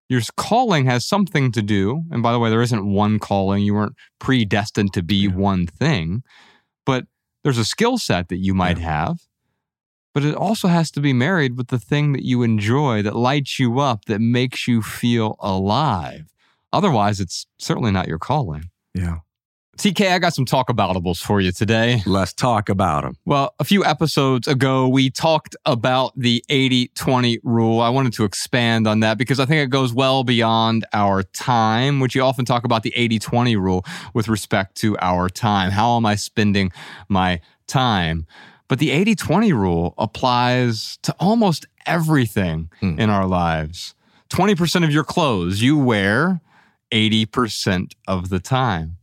your calling has something to do. And by the way, there isn't one calling. You weren't predestined to be yeah. one thing, but there's a skill set that you might yeah. have. But it also has to be married with the thing that you enjoy, that lights you up, that makes you feel alive. Otherwise, it's certainly not your calling. Yeah. TK, I got some talk aboutables for you today. Let's talk about them. Well, a few episodes ago, we talked about the 80 20 rule. I wanted to expand on that because I think it goes well beyond our time, which you often talk about the 80 20 rule with respect to our time. How am I spending my time? But the 80 20 rule applies to almost everything Hmm. in our lives. 20% of your clothes you wear 80% of the time.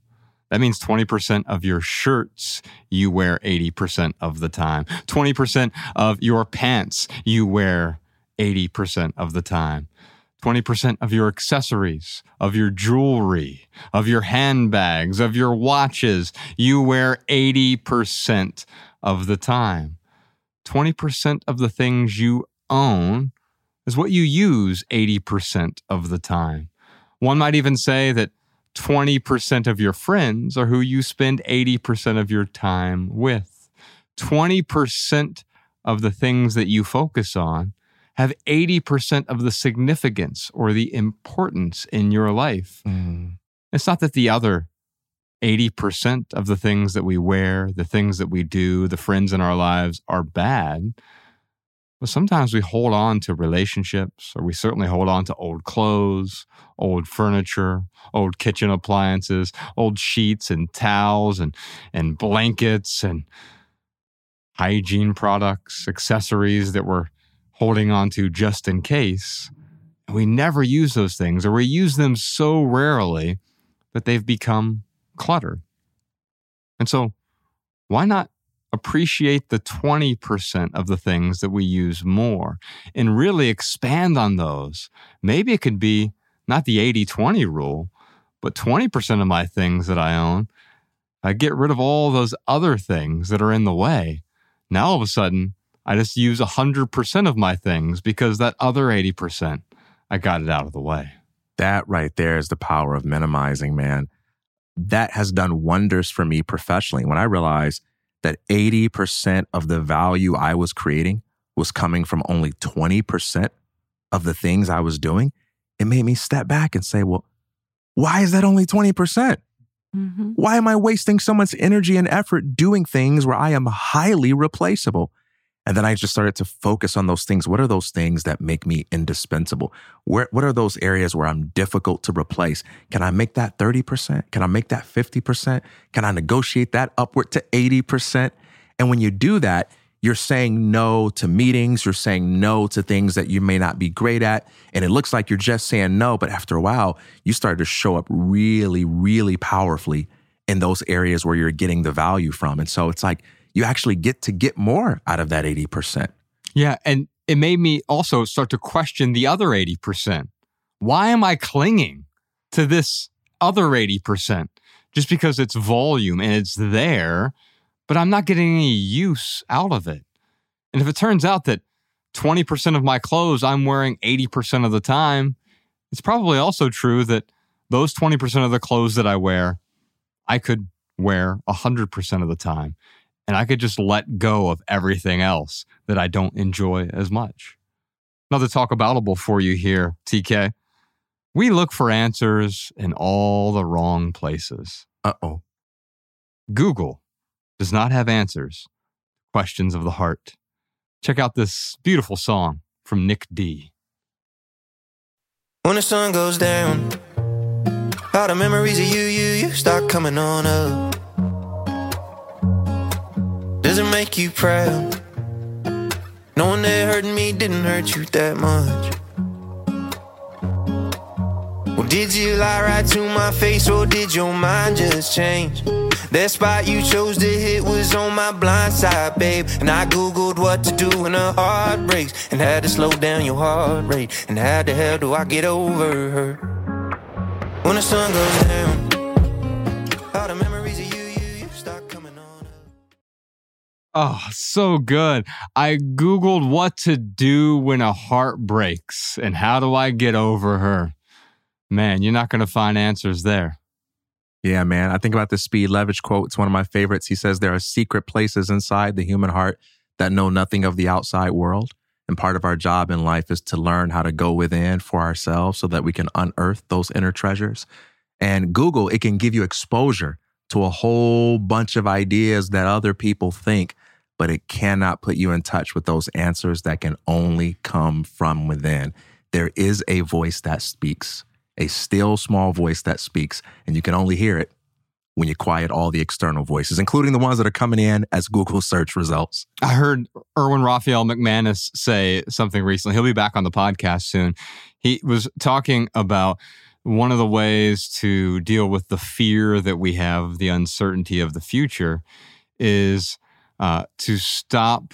That means 20% of your shirts you wear 80% of the time. 20% of your pants you wear 80% of the time. 20% of your accessories, of your jewelry, of your handbags, of your watches, you wear 80% of the time. 20% of the things you own is what you use 80% of the time. One might even say that 20% of your friends are who you spend 80% of your time with. 20% of the things that you focus on have 80% of the significance or the importance in your life. Mm. It's not that the other 80% of the things that we wear, the things that we do, the friends in our lives are bad. But sometimes we hold on to relationships, or we certainly hold on to old clothes, old furniture, old kitchen appliances, old sheets and towels and, and blankets and hygiene products, accessories that we're holding on to just in case. And we never use those things, or we use them so rarely that they've become clutter. And so, why not appreciate the 20% of the things that we use more and really expand on those? Maybe it could be not the 80 20 rule, but 20% of my things that I own, I get rid of all those other things that are in the way. Now, all of a sudden, I just use 100% of my things because that other 80%, I got it out of the way. That right there is the power of minimizing, man. That has done wonders for me professionally when I realized that 80% of the value I was creating was coming from only 20% of the things I was doing. It made me step back and say, well, why is that only 20%? Mm-hmm. Why am I wasting so much energy and effort doing things where I am highly replaceable? And then I just started to focus on those things. What are those things that make me indispensable? Where, what are those areas where I'm difficult to replace? Can I make that 30%? Can I make that 50%? Can I negotiate that upward to 80%? And when you do that, you're saying no to meetings, you're saying no to things that you may not be great at. And it looks like you're just saying no, but after a while, you start to show up really, really powerfully in those areas where you're getting the value from. And so it's like, you actually get to get more out of that 80%. Yeah. And it made me also start to question the other 80%. Why am I clinging to this other 80%? Just because it's volume and it's there, but I'm not getting any use out of it. And if it turns out that 20% of my clothes I'm wearing 80% of the time, it's probably also true that those 20% of the clothes that I wear, I could wear 100% of the time and I could just let go of everything else that I don't enjoy as much. Another talk aboutable for you here, TK. We look for answers in all the wrong places. Uh oh. Google does not have answers questions of the heart. Check out this beautiful song from Nic D. When the sun goes down, all the memories of you, you, you start coming on up. Does it make you proud? Knowing that hurting me didn't hurt you that much. Well, did you lie right to my face or did your mind just change? That spot you chose to hit was on my blind side, babe. And I Googled what to do when a heart breaks and had to slow down your heart rate. And how the hell do I get over her? When the sun goes down, all the memories Oh, so good. I Googled what to do when a heart breaks and how do I get over her. Man, you're not going to find answers there. Yeah, man. I think about the Speed Leverage quote. It's one of my favorites. He says, There are secret places inside the human heart that know nothing of the outside world. And part of our job in life is to learn how to go within for ourselves so that we can unearth those inner treasures. And Google, it can give you exposure to a whole bunch of ideas that other people think, but it cannot put you in touch with those answers that can only come from within. There is a voice that speaks, a still small voice that speaks, and you can only hear it when you quiet all the external voices, including the ones that are coming in as Google search results. I heard Erwin Raphael McManus say something recently. He'll be back on the podcast soon. He was talking about one of the ways to deal with the fear that we have, the uncertainty of the future, is uh, to stop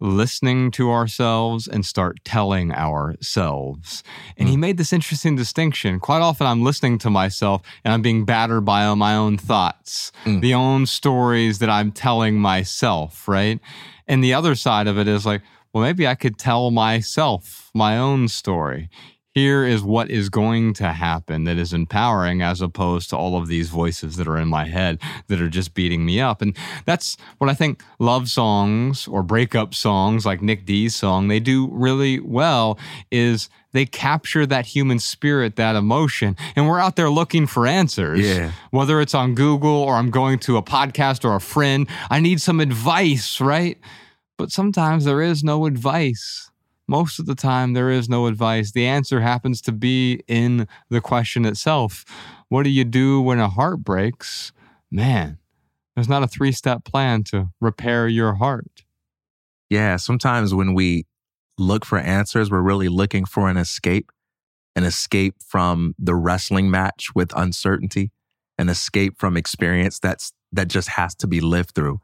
listening to ourselves and start telling ourselves. And he made this interesting distinction. Quite often, I'm listening to myself and I'm being battered by my own thoughts, the own stories that I'm telling myself, right? And the other side of it is like, well, maybe I could tell myself my own story. Here is what is going to happen that is empowering as opposed to all of these voices that are in my head that are just beating me up. And that's what I think love songs or breakup songs like Nic D's song, they do really well is they capture that human spirit, that emotion. And we're out there looking for answers. Yeah. Whether it's on Google or I'm going to a podcast or a friend, I need some advice, right? But sometimes there is no advice. Most of the time, there is no advice. The answer happens to be in the question itself. What do you do when a heart breaks? Man, there's not a three step plan to repair your heart. Yeah, sometimes when we look for answers, we're really looking for an escape, an escape from the wrestling match with uncertainty, an escape from experience that's that just has to be lived through.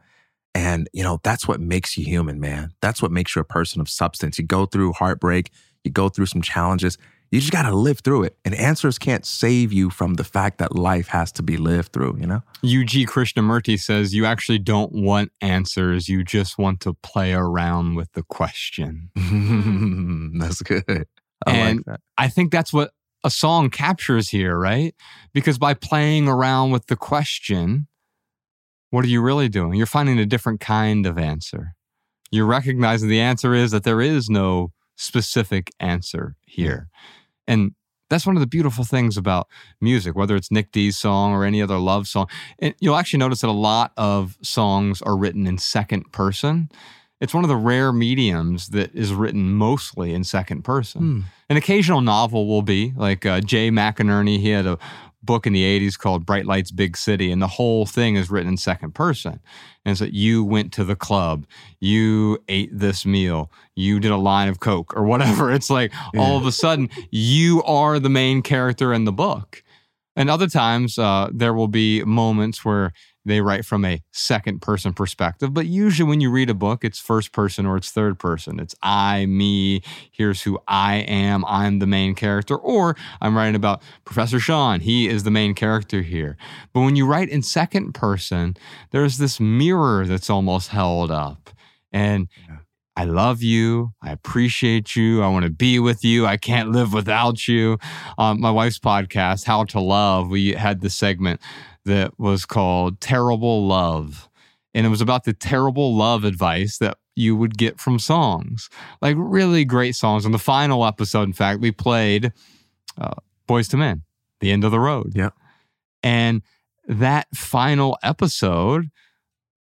And, you know, that's what makes you human, man. That's what makes you a person of substance. You go through heartbreak, you go through some challenges, you just got to live through it. And answers can't save you from the fact that life has to be lived through, you know? UG Krishnamurti says you actually don't want answers, you just want to play around with the question. that's good. I and like that. I think that's what a song captures here, right? Because by playing around with the question, what are you really doing? You're finding a different kind of answer. You're recognizing the answer is that there is no specific answer here. And that's one of the beautiful things about music, whether it's Nic D's song or any other love song. And you'll actually notice that a lot of songs are written in second person. It's one of the rare mediums that is written mostly in second person. Hmm. An occasional novel will be like uh, Jay McInerney. He had a book in the 80s called Bright Lights Big City, and the whole thing is written in second person. And it's that you went to the club, you ate this meal, you did a line of Coke or whatever. It's like all of a sudden you are the main character in the book. And other times uh, there will be moments where they write from a second person perspective. But usually, when you read a book, it's first person or it's third person. It's I, me, here's who I am, I'm the main character. Or I'm writing about Professor Shawn, he is the main character here. But when you write in second person, there's this mirror that's almost held up. And I love you. I appreciate you. I want to be with you. I can't live without you. Um, my wife's podcast, How to Love, we had this segment that was called Terrible Love. And it was about the terrible love advice that you would get from songs, like really great songs. In the final episode, in fact, we played uh, Boyz II Men, The End of the Road. Yeah. And that final episode,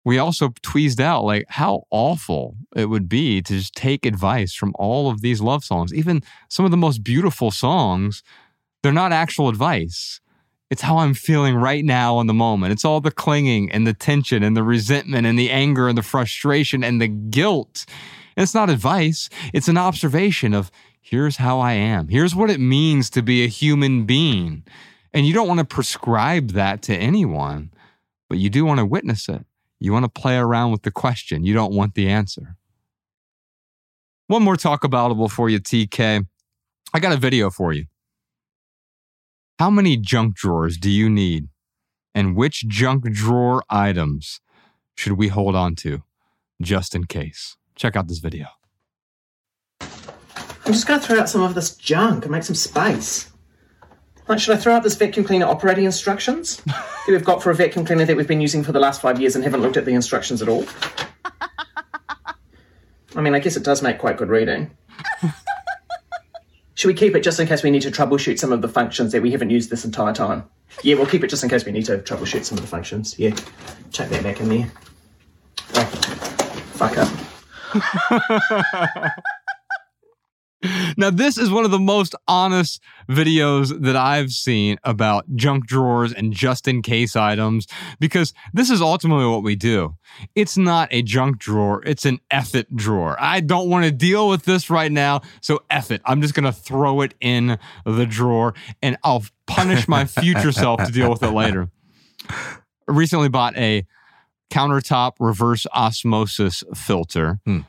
we also tweezed out like how awful it would be to just take advice from all of these love songs. Even some of the most beautiful songs, they're not actual advice. It's how I'm feeling right now in the moment. It's all the clinging and the tension and the resentment and the anger and the frustration and the guilt. And it's not advice, it's an observation of here's how I am. Here's what it means to be a human being. And you don't want to prescribe that to anyone, but you do want to witness it. You want to play around with the question. You don't want the answer. One more talk aboutable for you, TK. I got a video for you. How many junk drawers do you need? And which junk drawer items should we hold on to just in case? Check out this video. I'm just going to throw out some of this junk and make some space. Like, should I throw out this vacuum cleaner operating instructions that we've got for a vacuum cleaner that we've been using for the last five years and haven't looked at the instructions at all? I mean, I guess it does make quite good reading. Should we keep it just in case we need to troubleshoot some of the functions that we haven't used this entire time? Yeah, we'll keep it just in case we need to troubleshoot some of the functions. Yeah, chuck that back in there. Oh, fuck up. Now, this is one of the most honest videos that I've seen about junk drawers and just in case items because this is ultimately what we do. It's not a junk drawer, it's an F it drawer. I don't want to deal with this right now, so F it. I'm just going to throw it in the drawer and I'll punish my future self to deal with it later. I recently bought a countertop reverse osmosis filter Hmm.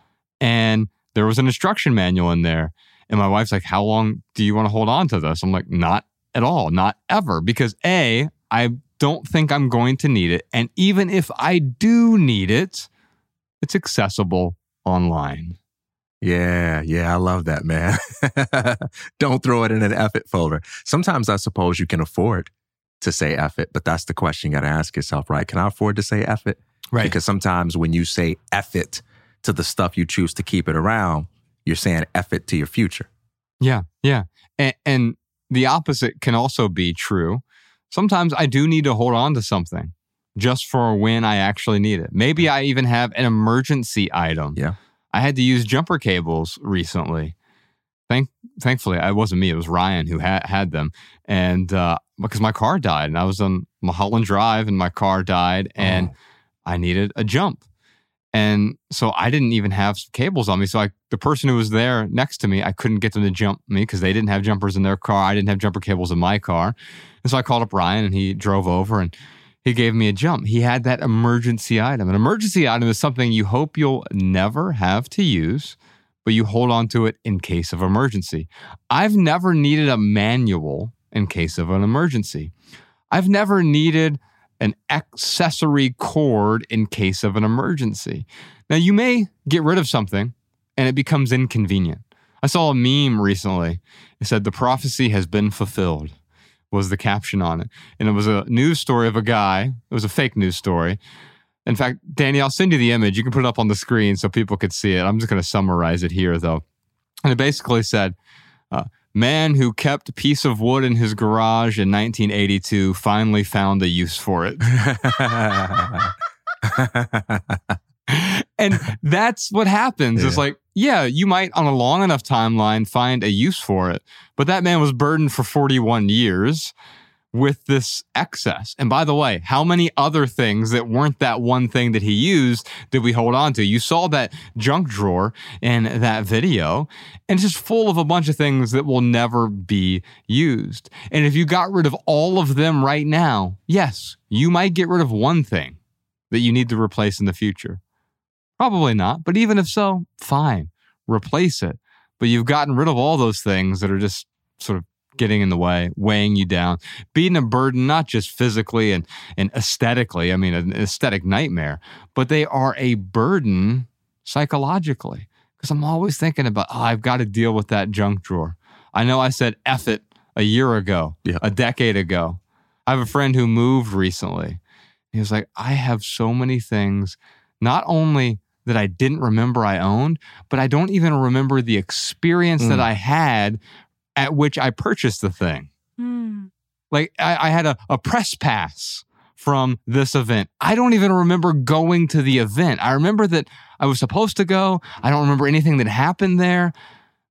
and there was an instruction manual in there. And my wife's like, How long do you want to hold on to this? I'm like, Not at all, not ever. Because A, I don't think I'm going to need it. And even if I do need it, it's accessible online. Yeah, yeah, I love that, man. Don't throw it in an F it folder. Sometimes I suppose you can afford to say F it, but that's the question you got to ask yourself, right? Can I afford to say F it? Right. Because sometimes when you say F it to the stuff you choose to keep it around, you're saying F it to your future. Yeah, yeah. And, and the opposite can also be true. Sometimes I do need to hold on to something just for when I actually need it. Maybe I even have an emergency item. Yeah. I had to use jumper cables recently. Thank, thankfully, it wasn't me. It was Ryan who had had them, and uh, because my car died, and I was on Mulholland Drive, and my car died, and I needed a jump, and so I didn't even have cables on me. So I, the person who was there next to me, I couldn't get them to jump me because they didn't have jumpers in their car. I didn't have jumper cables in my car, and so I called up Ryan, and he drove over and he gave me a jump. He had that emergency item. An emergency item is something you hope you'll never have to use, but you hold on to it in case of emergency. I've never needed a manual in case of an emergency. I've never needed an accessory cord in case of an emergency. Now, you may get rid of something and it becomes inconvenient. I saw a meme recently. It said, The prophecy has been fulfilled was the caption on it. And it was a news story of a guy. It was a fake news story. In fact, Danny, I'll send you the image. You can put it up on the screen so people could see it. I'm just going to summarize it here, though. And it basically said, uh, Man who kept a piece of wood in his garage in 1982 finally found a use for it. and that's what happens. It's like, yeah, you might on a long enough timeline find a use for it, but that man was burdened for 41 years with this excess. And by the way, how many other things that weren't that one thing that he used did we hold on to? You saw that junk drawer in that video, and it's just full of a bunch of things that will never be used. And if you got rid of all of them right now, yes, you might get rid of one thing that you need to replace in the future. Probably not, but even if so, fine, replace it. But you've gotten rid of all those things that are just sort of getting in the way, weighing you down, being a burden, not just physically and, and aesthetically, I mean, an aesthetic nightmare, but they are a burden psychologically. Because I'm always thinking about, oh, I've got to deal with that junk drawer. I know I said F it a year ago, Yeah. a decade ago. I have a friend who moved recently. He was like, I have so many things, not only that I didn't remember I owned, but I don't even remember the experience that Mm. I had at which I purchased the thing. Hmm. Like I, I had a, a press pass from this event. I don't even remember going to the event. I remember that I was supposed to go. I don't remember anything that happened there.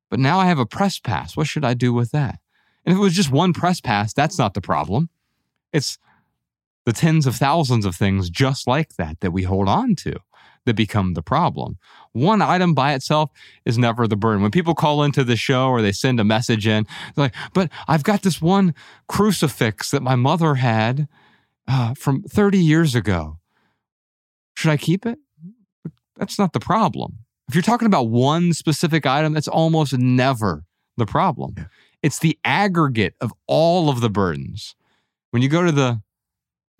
But now I have a press pass. What should I do with that? And if it was just one press pass, that's not the problem. It's the tens of thousands of things just like that that we hold on to that become the problem. One item by itself is never the burden. When people call into the show or they send a message in, they're like, but I've got this one crucifix that my mother had uh, from 30 years ago. Should I keep it? That's not the problem. If you're talking about one specific item, that's almost never the problem. Yeah. It's the aggregate of all of the burdens. When you go to the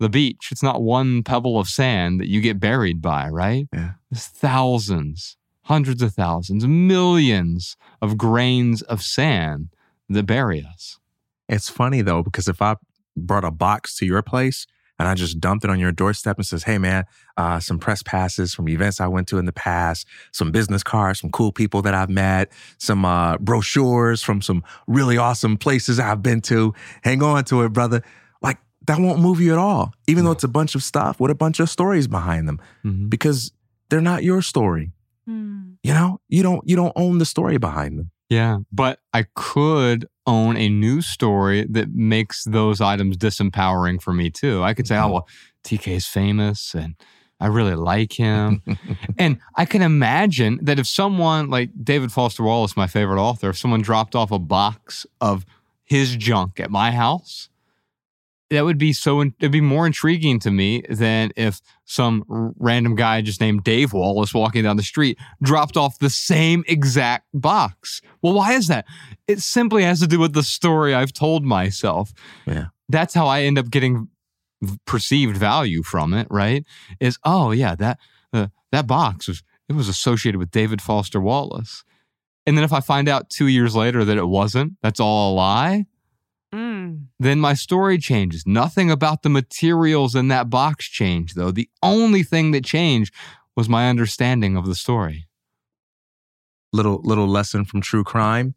the beach, it's not one pebble of sand that you get buried by, right? Yeah. There's thousands, hundreds of thousands, millions of grains of sand that bury us. It's funny though, because if I brought a box to your place, and I just dumped it on your doorstep and says, Hey man, uh, some press passes from events I went to in the past, some business cards from cool people that I've met, some uh, brochures from some really awesome places I've been to. Hang on to it, brother. Like that won't move you at all, even though it's a bunch of stuff with a bunch of stories behind them, Mhm. because they're not your story. You know, you don't you don't own the story behind them. Yeah, but I could own a new story that makes those items disempowering for me too. I could say, oh, well, TK is famous and I really like him. and I can imagine that if someone like David Foster Wallace, my favorite author, if someone dropped off a box of his junk at my house, that would be so it'd be more intriguing to me than if some random guy just named Dave Wallace walking down the street dropped off the same exact box. Well, why is that? It simply has to do with the story I've told myself. Yeah. That's how I end up getting perceived value from it, right? Is oh yeah, that uh, that box was it was associated with David Foster Wallace. And then if I find out 2 years later that it wasn't, that's all a lie, Mm. then my story changes. Nothing about the materials in that box changed, though. The only thing that changed was my understanding of the story. little little lesson from true crime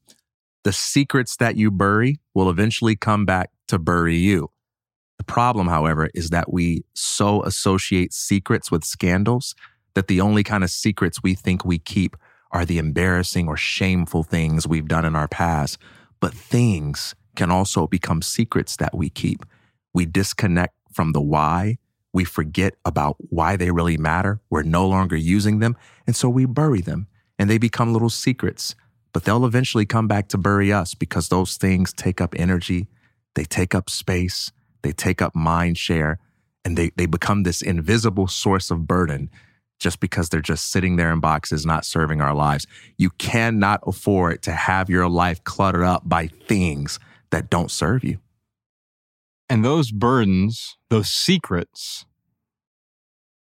the secrets that you bury will eventually come back to bury you the problem however is that we so associate secrets with scandals that the only kind of secrets we think we keep are the embarrassing or shameful things we've done in our past but things can also become secrets that we keep. We disconnect from the why. We forget about why they really matter. We're no longer using them and so we bury them and they become little secrets, but they'll eventually come back to bury us because those things take up energy, they take up space, they take up mind share, and they, they become this invisible source of burden just because they're just sitting there in boxes, not serving our lives. You cannot afford to have your life cluttered up by things that don't serve you. And those burdens, those secrets,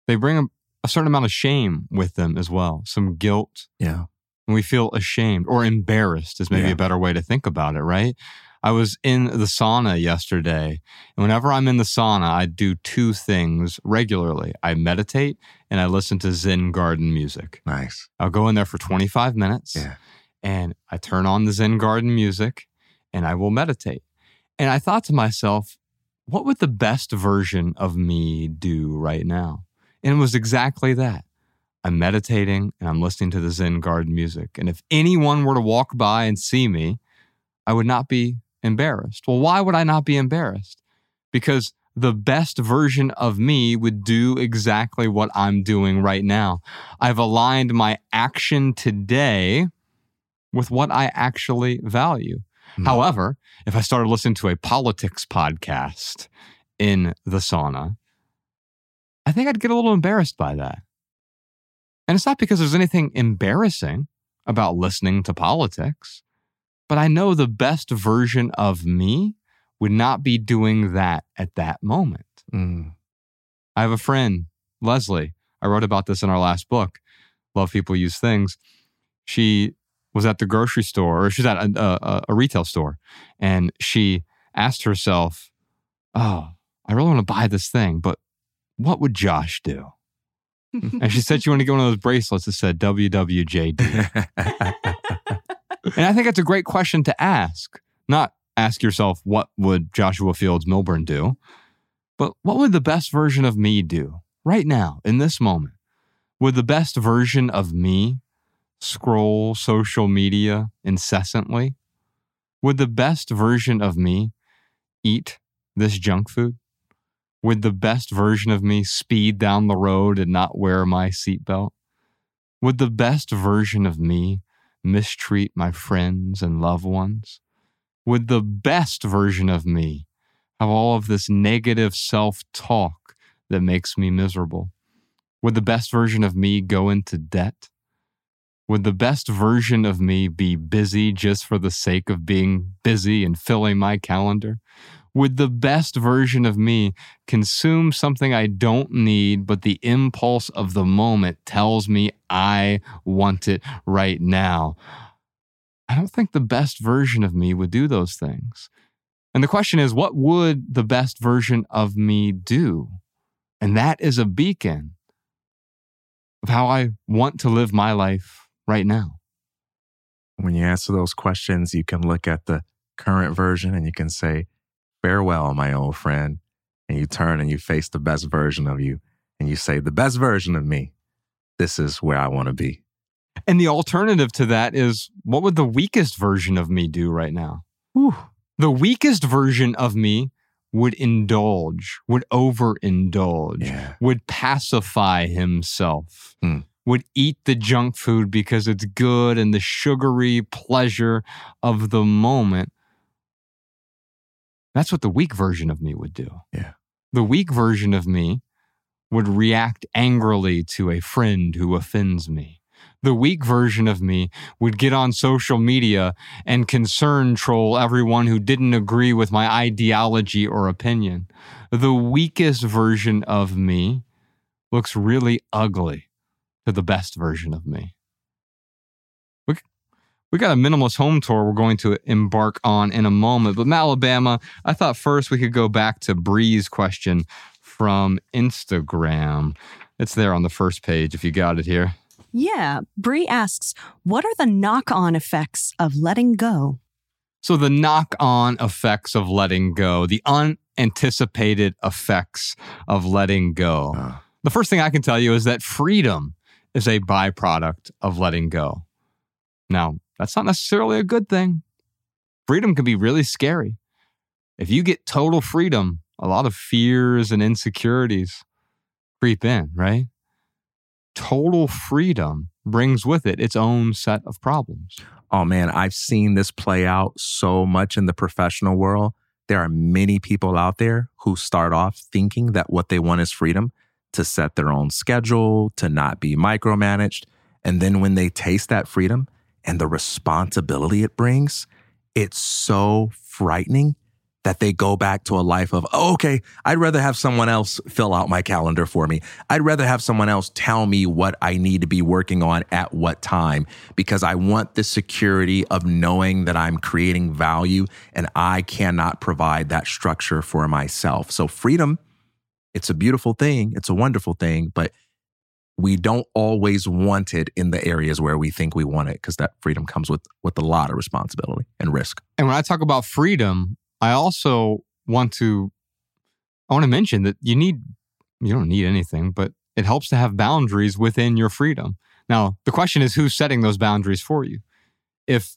they bring a, a certain amount of shame with them as well, some guilt. Yeah. And we feel ashamed or embarrassed, is maybe Yeah. a better way to think about it, right? I was in the sauna yesterday, and whenever I'm in the sauna, I do two things regularly I meditate and I listen to Zen garden music. Nice. I'll go in there for 25 minutes Yeah. and I turn on the Zen garden music and I will meditate. And I thought to myself, what would the best version of me do right now? And it was exactly that. I'm meditating and I'm listening to the Zen garden music. And if anyone were to walk by and see me, I would not be embarrassed. Well, why would I not be embarrassed? Because the best version of me would do exactly what I'm doing right now. I've aligned my action today with what I actually value. Hmm. However, if I started listening to a politics podcast in the sauna, I think I'd get a little embarrassed by that. And it's not because there's anything embarrassing about listening to politics, but I know the best version of me would not be doing that at that moment. Mm. I have a friend, Leslie. I wrote about this in our last book, Love People Use Things. She was at the grocery store, or she's at a, a, a retail store, and she asked herself, Oh, I really want to buy this thing, but what would Josh do? and she said she wanted to get one of those bracelets that said WWJD. and I think that's a great question to ask. Not ask yourself, what would Joshua Fields Millburn do? But what would the best version of me do right now, in this moment? Would the best version of me scroll social media incessantly? Would the best version of me eat this junk food? Would the best version of me speed down the road and not wear my seatbelt? Would the best version of me mistreat my friends and loved ones? Would the best version of me have all of this negative self talk that makes me miserable? Would the best version of me go into debt? Would the best version of me be busy just for the sake of being busy and filling my calendar? Would the best version of me consume something I don't need, but the impulse of the moment tells me I want it right now? I don't think the best version of me would do those things. And the question is, what would the best version of me do? And that is a beacon of how I want to live my life right now. When you answer those questions, you can look at the current version and you can say, Farewell, my old friend. And you turn and you face the best version of you and you say, The best version of me. This is where I want to be. And the alternative to that is what would the weakest version of me do right now? Whew. The weakest version of me would indulge, would overindulge, Yeah. would pacify himself, Hmm. Would eat the junk food because it's good and the sugary pleasure of the moment. That's what the weak version of me would do. Yeah. The weak version of me would react angrily to a friend who offends me. The weak version of me would get on social media and concern troll everyone who didn't agree with my ideology or opinion. The weakest version of me looks really ugly to the best version of me. We, we got a minimalist home tour we're going to embark on in a moment. But Alabama, I thought first we could go back to Bree's question from Instagram. It's there on the first page if you got it here. Yeah. Bree asks, what are the knock on effects of letting go? So, the knock on effects of letting go, the unanticipated effects of letting go. Uh, The first thing I can tell you is that freedom is a byproduct of letting go. Now, that's not necessarily a good thing. Freedom can be really scary. If you get total freedom, a lot of fears and insecurities creep in, right? Total freedom brings with it its own set of problems. oh man, I've seen this play out so much in the professional world. There are many people out there who start off thinking that what they want is freedom to set their own schedule, to not be micromanaged. And then when they taste that freedom and the responsibility it brings, it's so frightening that they go back to a life of, oh, okay, I'd rather have someone else fill out my calendar for me. I'd rather have someone else tell me what I need to be working on at what time because I want the security of knowing that I'm creating value and I cannot provide that structure for myself. So, freedom, it's a beautiful thing, it's a wonderful thing, but we don't always want it in the areas where we think we want it because that freedom comes with with a lot of responsibility and risk. And when I talk about freedom, I also want to I want to mention that you need you don't need anything, but it helps to have boundaries within your freedom. Now, the question is who's setting those boundaries for you? If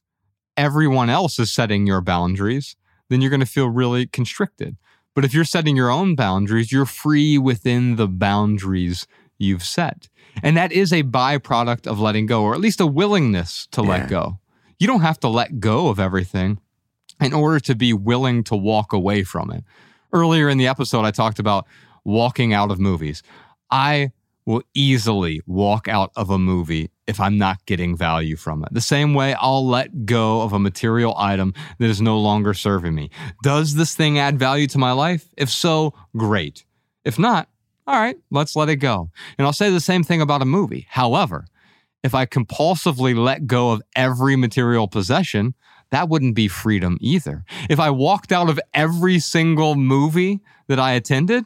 everyone else is setting your boundaries, then you're going to feel really constricted. But if you're setting your own boundaries, you're free within the boundaries you've set. And that is a byproduct of letting go, or at least a willingness to Yeah. let go. You don't have to let go of everything in order to be willing to walk away from it. Earlier in the episode, I talked about walking out of movies. I will easily walk out of a movie if I'm not getting value from it. The same way I'll let go of a material item that is no longer serving me. Does this thing add value to my life? If so, great. If not, all right, let's let it go. And I'll say the same thing about a movie. However, if I compulsively let go of every material possession, that wouldn't be freedom either. If I walked out of every single movie that I attended,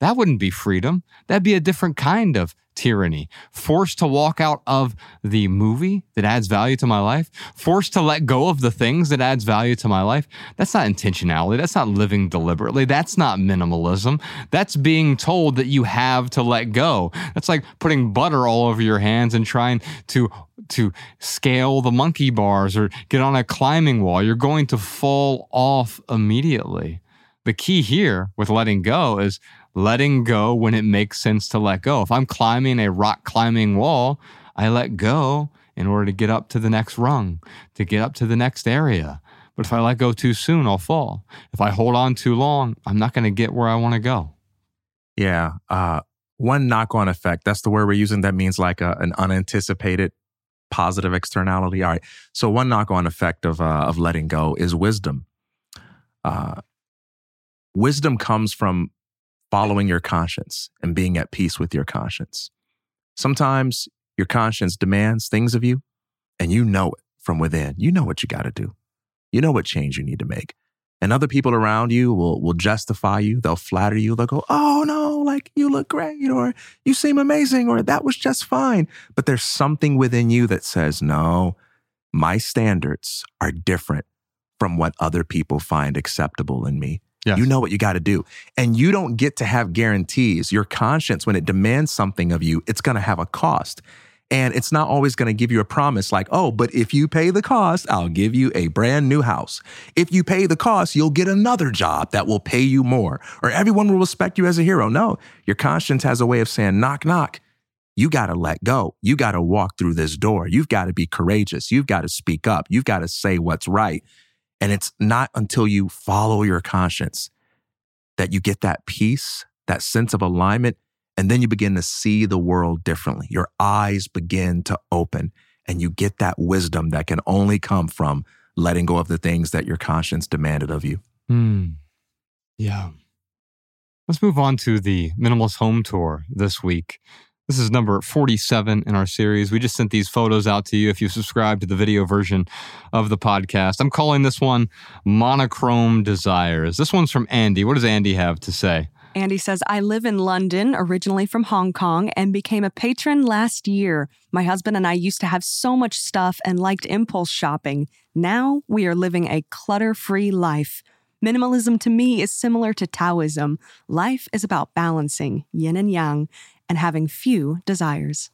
that wouldn't be freedom. That'd be a different kind of tyranny. Forced to walk out of the movie that adds value to my life, forced to let go of the things that adds value to my life. That's not intentionality. That's not living deliberately. That's not minimalism. That's being told that you have to let go. That's like putting butter all over your hands and trying to to scale the monkey bars or get on a climbing wall. You're going to fall off immediately. The key here with letting go is letting go when it makes sense to let go. If I'm climbing a rock climbing wall, I let go in order to get up to the next rung, to get up to the next area. But if I let go too soon, I'll fall. If I hold on too long, I'm not going to get where I want to go. Yeah. Uh, one knock on effect, that's the word we're using. That means like a, an unanticipated positive externality. All right. So, one knock on effect of, uh, of letting go is wisdom. Uh, wisdom comes from following your conscience and being at peace with your conscience. Sometimes your conscience demands things of you, and you know it from within. You know what you got to do, you know what change you need to make. And other people around you will will justify you. They'll flatter you. They'll go, "Oh no, like you look great or you seem amazing or that was just fine." But there's something within you that says, "No, my standards are different from what other people find acceptable in me." Yes. You know what you got to do. And you don't get to have guarantees. Your conscience, when it demands something of you, it's going to have a cost. And it's not always going to give you a promise like, oh, but if you pay the cost, I'll give you a brand new house. If you pay the cost, you'll get another job that will pay you more, or everyone will respect you as a hero. No, your conscience has a way of saying, knock, knock. You got to let go. You got to walk through this door. You've got to be courageous. You've got to speak up. You've got to say what's right. And it's not until you follow your conscience that you get that peace, that sense of alignment, and then you begin to see the world differently. Your eyes begin to open and you get that wisdom that can only come from letting go of the things that your conscience demanded of you. Hmm. Yeah. Let's move on to the Minimalist Home Tour this week. This is number 47 in our series. We just sent these photos out to you if you subscribe to the video version of the podcast. I'm calling this one Monochrome Desires. This one's from Andy. What does Andy have to say? Andy says, I live in London, originally from Hong Kong, and became a patron last year. My husband and I used to have so much stuff and liked impulse shopping. Now we are living a clutter free life. Minimalism to me is similar to Taoism. Life is about balancing yin and yang and having few desires.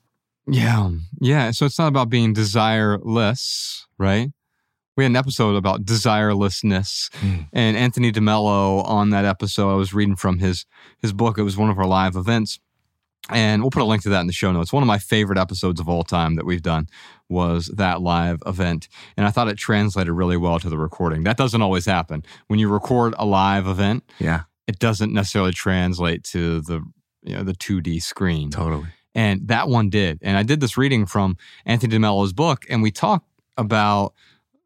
Yeah. Yeah. So it's not about being desireless, right? We had an episode about desirelessness, Mm. and Anthony DeMello on that episode. I was reading from his his book. It was one of our live events, and we'll put a link to that in the show notes. One of my favorite episodes of all time that we've done was that live event, and I thought it translated really well to the recording. That doesn't always happen when you record a live event. Yeah, it doesn't necessarily translate to the you know the 2D screen. Totally. And that one did. And I did this reading from Anthony DeMello's book, and we talked about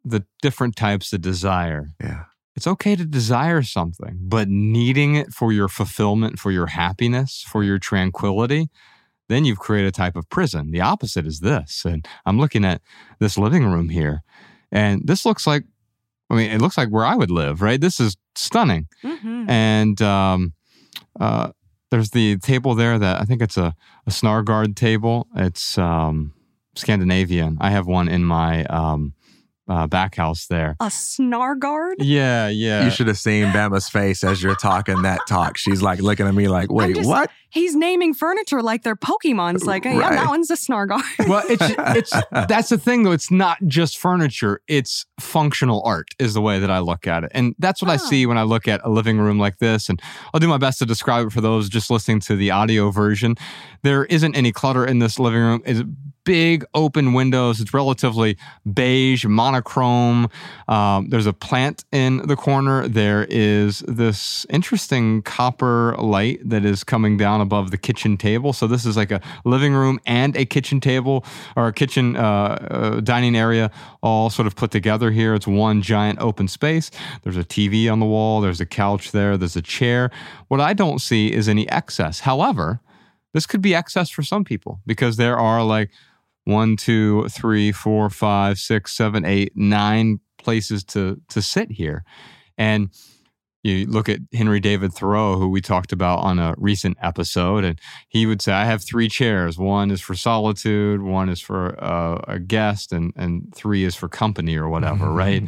the different types of desire. Yeah. It's okay to desire something, but needing it for your fulfillment, for your happiness, for your tranquility, then you've created a type of prison. The opposite is this. And I'm looking at this living room here, and this looks like, I mean, it looks like where I would live, right? This is stunning. Mm-hmm. And um, uh, there's the table there that I think it's a, a Snargard table. It's um, Scandinavian. I have one in my um, uh, back house there. A snargard? Yeah, yeah. You should have seen Bama's face as you're talking that talk. She's like looking at me like, wait, just- what? He's naming furniture like they're Pokemons. Like, yeah, Right. that one's a snargard. well, it's it's that's the thing though. It's not just furniture; it's functional art, is the way that I look at it, and that's what I see when I look at a living room like this. And I'll do my best to describe it for those just listening to the audio version. There isn't any clutter in this living room. It's big open windows. It's relatively beige, monochrome. Um, there's a plant in the corner. There is this interesting copper light that is coming down above the kitchen table. So this is like a living room and a kitchen table or a kitchen uh, uh, dining area all sort of put together here. It's one giant open space. There's a TV on the wall. There's a couch there. There's a chair. What I don't see is any excess. However, this could be excess for some people because there are like one, two, three, four, five, six, seven, eight, nine places to to sit here. And you look at Henry David Thoreau, who we talked about on a recent episode, and he would say, I have three chairs. One is for solitude, one is for uh, a guest, and, and three is for company or whatever, right?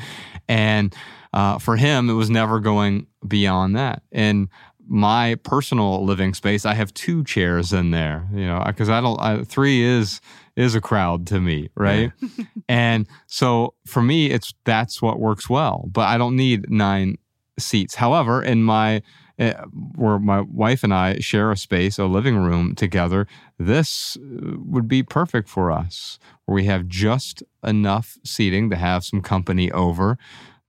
And uh, for him, it was never going beyond that. And my personal living space, I have two chairs in there, you know, because I don't, I, three is is a crowd to me, right? and so for me, it's that's what works well, but I don't need nine seats. However, in my uh, where my wife and I share a space, a living room together, this uh, would be perfect for us, where we have just enough seating to have some company over,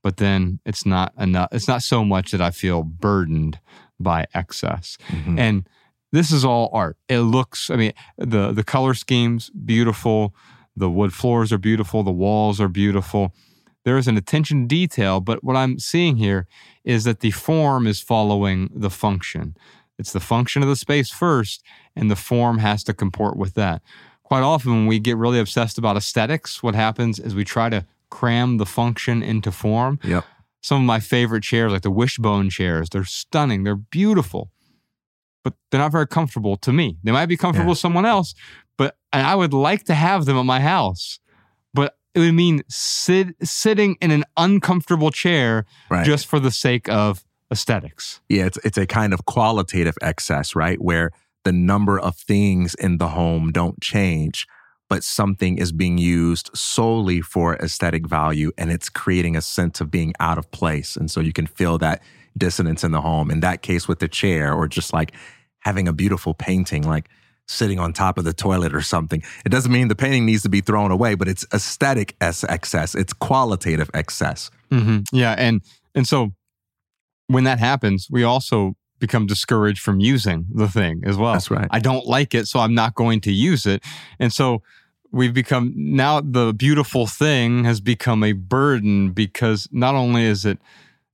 but then it's not enough. It's not so much that I feel burdened by excess, and this is all art. It looks, I mean, the the color schemes beautiful, the wood floors are beautiful, the walls are beautiful. There is an attention to detail, but what I'm seeing here is that the form is following the function. It's the function of the space first, and the form has to comport with that. Quite often, when we get really obsessed about aesthetics, what happens is we try to cram the function into form. Yep. some of my favorite chairs, like the wishbone chairs. They're stunning. They're beautiful, but they're not very comfortable to me. They might be comfortable Yeah. to someone else, but and I would like to have them at my house. But it would mean sit, sitting in an uncomfortable chair Right. just for the sake of aesthetics. Yeah, it's it's a kind of qualitative excess, right? Where the number of things in the home don't change, but something is being used solely for aesthetic value and it's creating a sense of being out of place. And so you can feel that dissonance in the home. In that case with the chair or just like having a beautiful painting like sitting on top of the toilet or something. It doesn't mean the painting needs to be thrown away, but it's aesthetic excess. It's qualitative excess. hmm Yeah, and and so when that happens, we also become discouraged from using the thing as well. That's right. I don't like it, so I'm not going to use it, and so we've become now the beautiful thing has become a burden because not only is it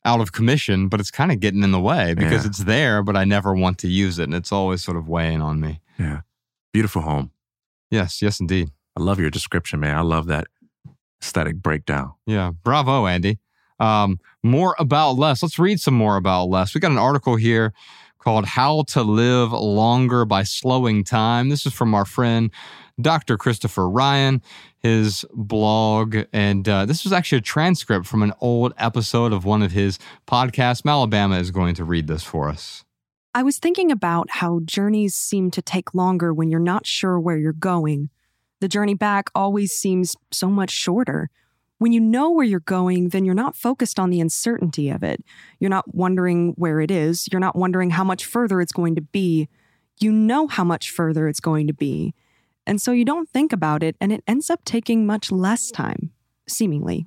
out of commission, but it's kind of getting in the way because Yeah. it's there, but I never want to use it, and it's always sort of weighing on me. Yeah. Beautiful home. Yes, yes, indeed. I love your description, man. I love that aesthetic breakdown. Yeah, bravo, Andy. Um, more about less. Let's read some more about less. We got an article here called How to Live Longer by Slowing Time. This is from our friend Dr. Christopher Ryan, his blog. And uh, this was actually a transcript from an old episode of one of his podcasts. Malabama is going to read this for us. I was thinking about how journeys seem to take longer when you're not sure where you're going. The journey back always seems so much shorter. When you know where you're going, then you're not focused on the uncertainty of it. You're not wondering where it is. You're not wondering how much further it's going to be. You know how much further it's going to be. And so you don't think about it, and it ends up taking much less time, seemingly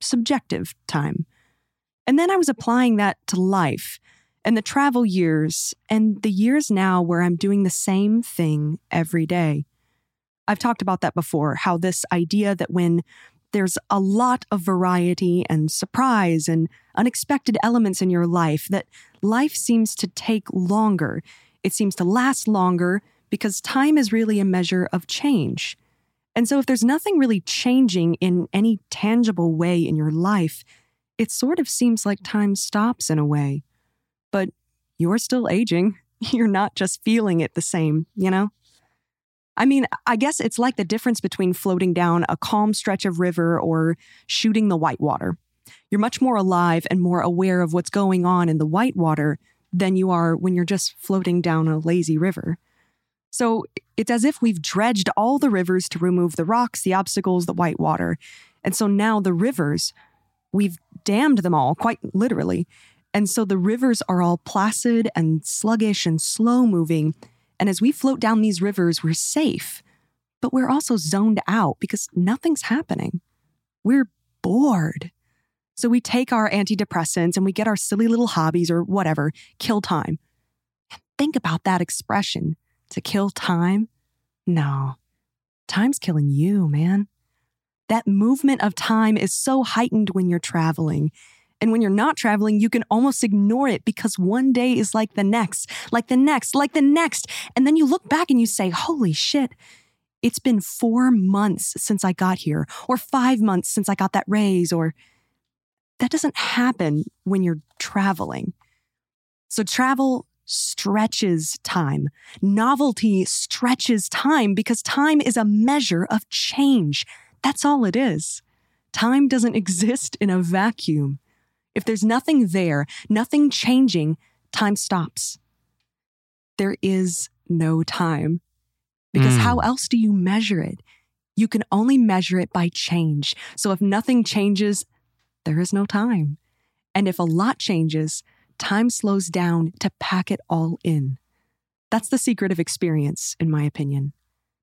subjective time. And then I was applying that to life and the travel years and the years now where I'm doing the same thing every day. I've talked about that before how this idea that when there's a lot of variety and surprise and unexpected elements in your life, that life seems to take longer. It seems to last longer because time is really a measure of change. And so, if there's nothing really changing in any tangible way in your life, it sort of seems like time stops in a way. But you're still aging. You're not just feeling it the same, you know? I mean, I guess it's like the difference between floating down a calm stretch of river or shooting the whitewater. You're much more alive and more aware of what's going on in the whitewater than you are when you're just floating down a lazy river. So it's as if we've dredged all the rivers to remove the rocks, the obstacles, the white water. And so now the rivers, we've dammed them all, quite literally. And so the rivers are all placid and sluggish and slow moving. And as we float down these rivers, we're safe, but we're also zoned out because nothing's happening. We're bored. So we take our antidepressants and we get our silly little hobbies or whatever, kill time. Think about that expression to kill time. No, time's killing you, man. That movement of time is so heightened when you're traveling. And when you're not traveling, you can almost ignore it because one day is like the next, like the next, like the next. And then you look back and you say, holy shit, it's been four months since I got here, or five months since I got that raise, or that doesn't happen when you're traveling. So travel stretches time. Novelty stretches time because time is a measure of change. That's all it is. Time doesn't exist in a vacuum. If there's nothing there, nothing changing, time stops. There is no time. Because Mm. how else do you measure it? You can only measure it by change. So if nothing changes, there is no time. And if a lot changes, time slows down to pack it all in. That's the secret of experience, in my opinion.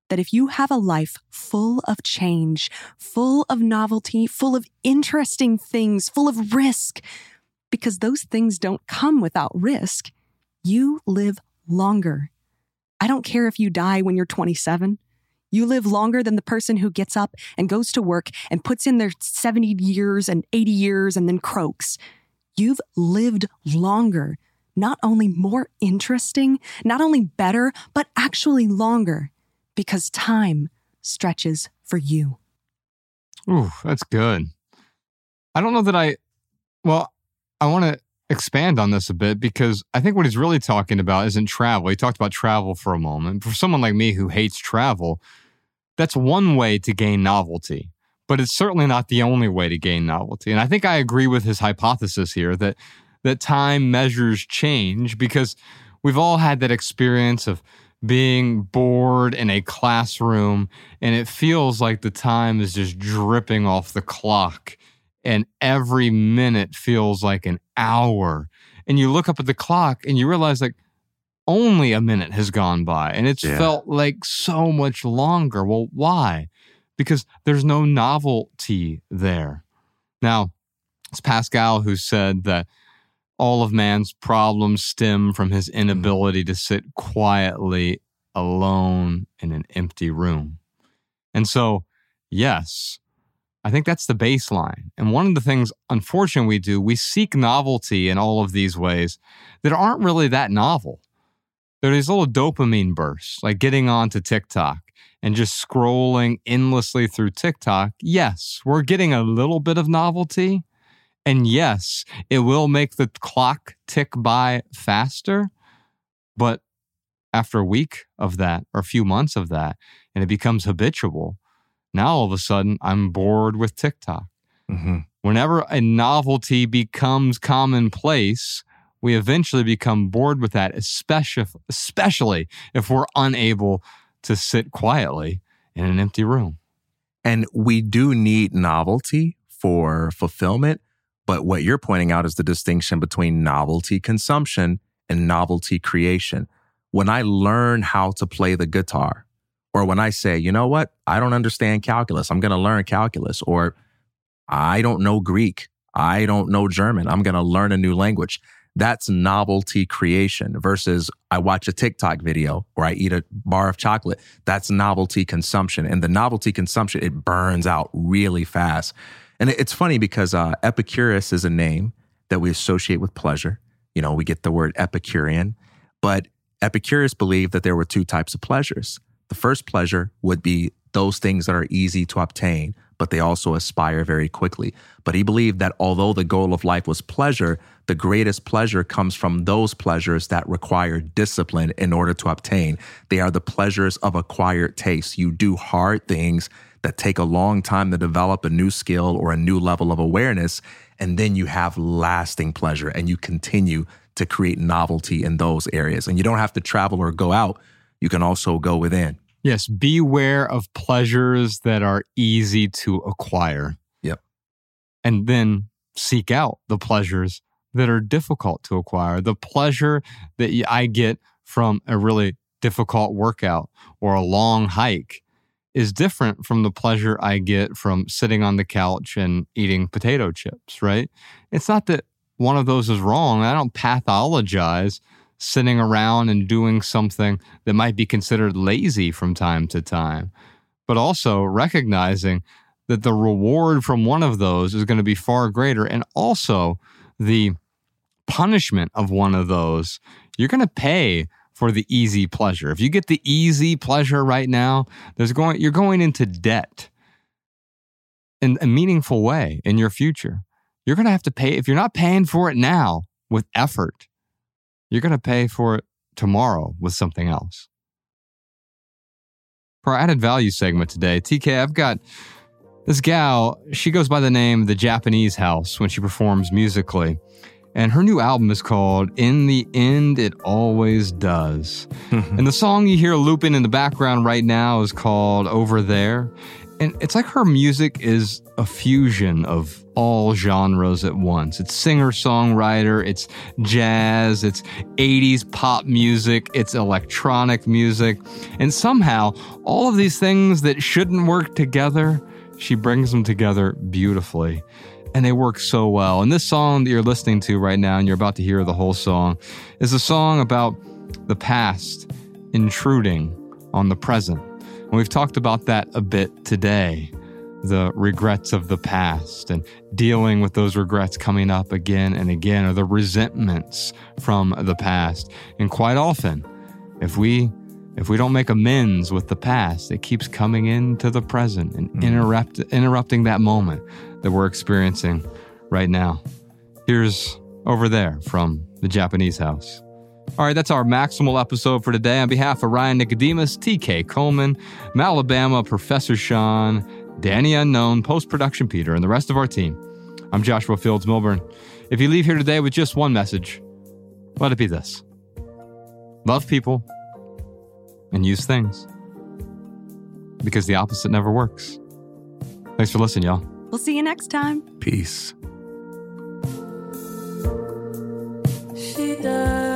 That if you have a life full of change, full of novelty, full of interesting things, full of risk, because those things don't come without risk, you live longer. I don't care if you die when you're 27. You live longer than the person who gets up and goes to work and puts in their 70 years and 80 years and then croaks. You've lived longer, not only more interesting, not only better, but actually longer because time stretches for you. Ooh, that's good. I don't know that I, well, I want to expand on this a bit because I think what he's really talking about isn't travel. He talked about travel for a moment. For someone like me who hates travel, that's one way to gain novelty, but it's certainly not the only way to gain novelty. And I think I agree with his hypothesis here that that time measures change because we've all had that experience of being bored in a classroom and it feels like the time is just dripping off the clock and every minute feels like an hour. And you look up at the clock and you realize like only a minute has gone by and it's Yeah. felt like so much longer. Well, why? Because there's no novelty there. Now, it's Pascal who said that all of man's problems stem from his mm-hmm. inability to sit quietly alone in an empty room. And so, yes, I think that's the baseline. And one of the things, unfortunately, we do, we seek novelty in all of these ways that aren't really that novel. There are these little dopamine bursts, like getting onto TikTok and just scrolling endlessly through TikTok. Yes, we're getting a little bit of novelty. And yes, it will make the clock tick by faster. But after a week of that or a few months of that, and it becomes habitual, now all of a sudden I'm bored with TikTok. Mm-hmm. Whenever a novelty becomes commonplace, we eventually become bored with that, especially, especially if we're unable to sit quietly in an empty room. And we do need novelty for fulfillment. But what you're pointing out is the distinction between novelty consumption and novelty creation. When I learn how to play the guitar, or when I say, you know what, I don't understand calculus, I'm going to learn calculus, or I don't know Greek, I don't know German, I'm going to learn a new language. That's novelty creation versus I watch a TikTok video or I eat a bar of chocolate. That's novelty consumption. And the novelty consumption, it burns out really fast. And it's funny because uh, Epicurus is a name that we associate with pleasure. You know, we get the word Epicurean, but Epicurus believed that there were two types of pleasures. The first pleasure would be those things that are easy to obtain, but they also aspire very quickly. But he believed that although the goal of life was pleasure, the greatest pleasure comes from those pleasures that require discipline in order to obtain. They are the pleasures of acquired taste. You do hard things that take a long time to develop a new skill or a new level of awareness, and then you have lasting pleasure and you continue to create novelty in those areas. And you don't have to travel or go out, you can also go within. Yes, beware of pleasures that are easy to acquire. Yep. And then seek out the pleasures that are difficult to acquire. The pleasure that I get from a really difficult workout or a long hike is different from the pleasure I get from sitting on the couch and eating potato chips, right? It's not that one of those is wrong. I don't pathologize sitting around and doing something that might be considered lazy from time to time, but also recognizing that the reward from one of those is going to be far greater. And also the punishment of one of those, you're going to pay for the easy pleasure. If you get the easy pleasure right now, there's going you're going into debt in a meaningful way in your future. You're going to have to pay if you're not paying for it now with effort. You're going to pay for it tomorrow with something else. For our added value segment today, TK, I've got this gal. She goes by the name The Japanese House when she performs musically. And her new album is called In the End, It Always Does. and the song you hear looping in the background right now is called Over There. And it's like her music is a fusion of all genres at once. It's singer songwriter, it's jazz, it's 80s pop music, it's electronic music. And somehow, all of these things that shouldn't work together, she brings them together beautifully and they work so well. And this song that you're listening to right now, and you're about to hear the whole song, is a song about the past intruding on the present. And we've talked about that a bit today the regrets of the past and dealing with those regrets coming up again and again, or the resentments from the past. And quite often, if we if we don't make amends with the past, it keeps coming into the present and mm-hmm. interrupt, interrupting that moment that we're experiencing right now. Here's over there from the Japanese house. All right, that's our maximal episode for today. On behalf of Ryan Nicodemus, TK Coleman, Malabama, Professor Shawn, Danny Unknown, Post Production Peter, and the rest of our team, I'm Joshua Fields Millburn. If you leave here today with just one message, let it be this love people and use things because the opposite never works. Thanks for listening, y'all. We'll see you next time. Peace. She does.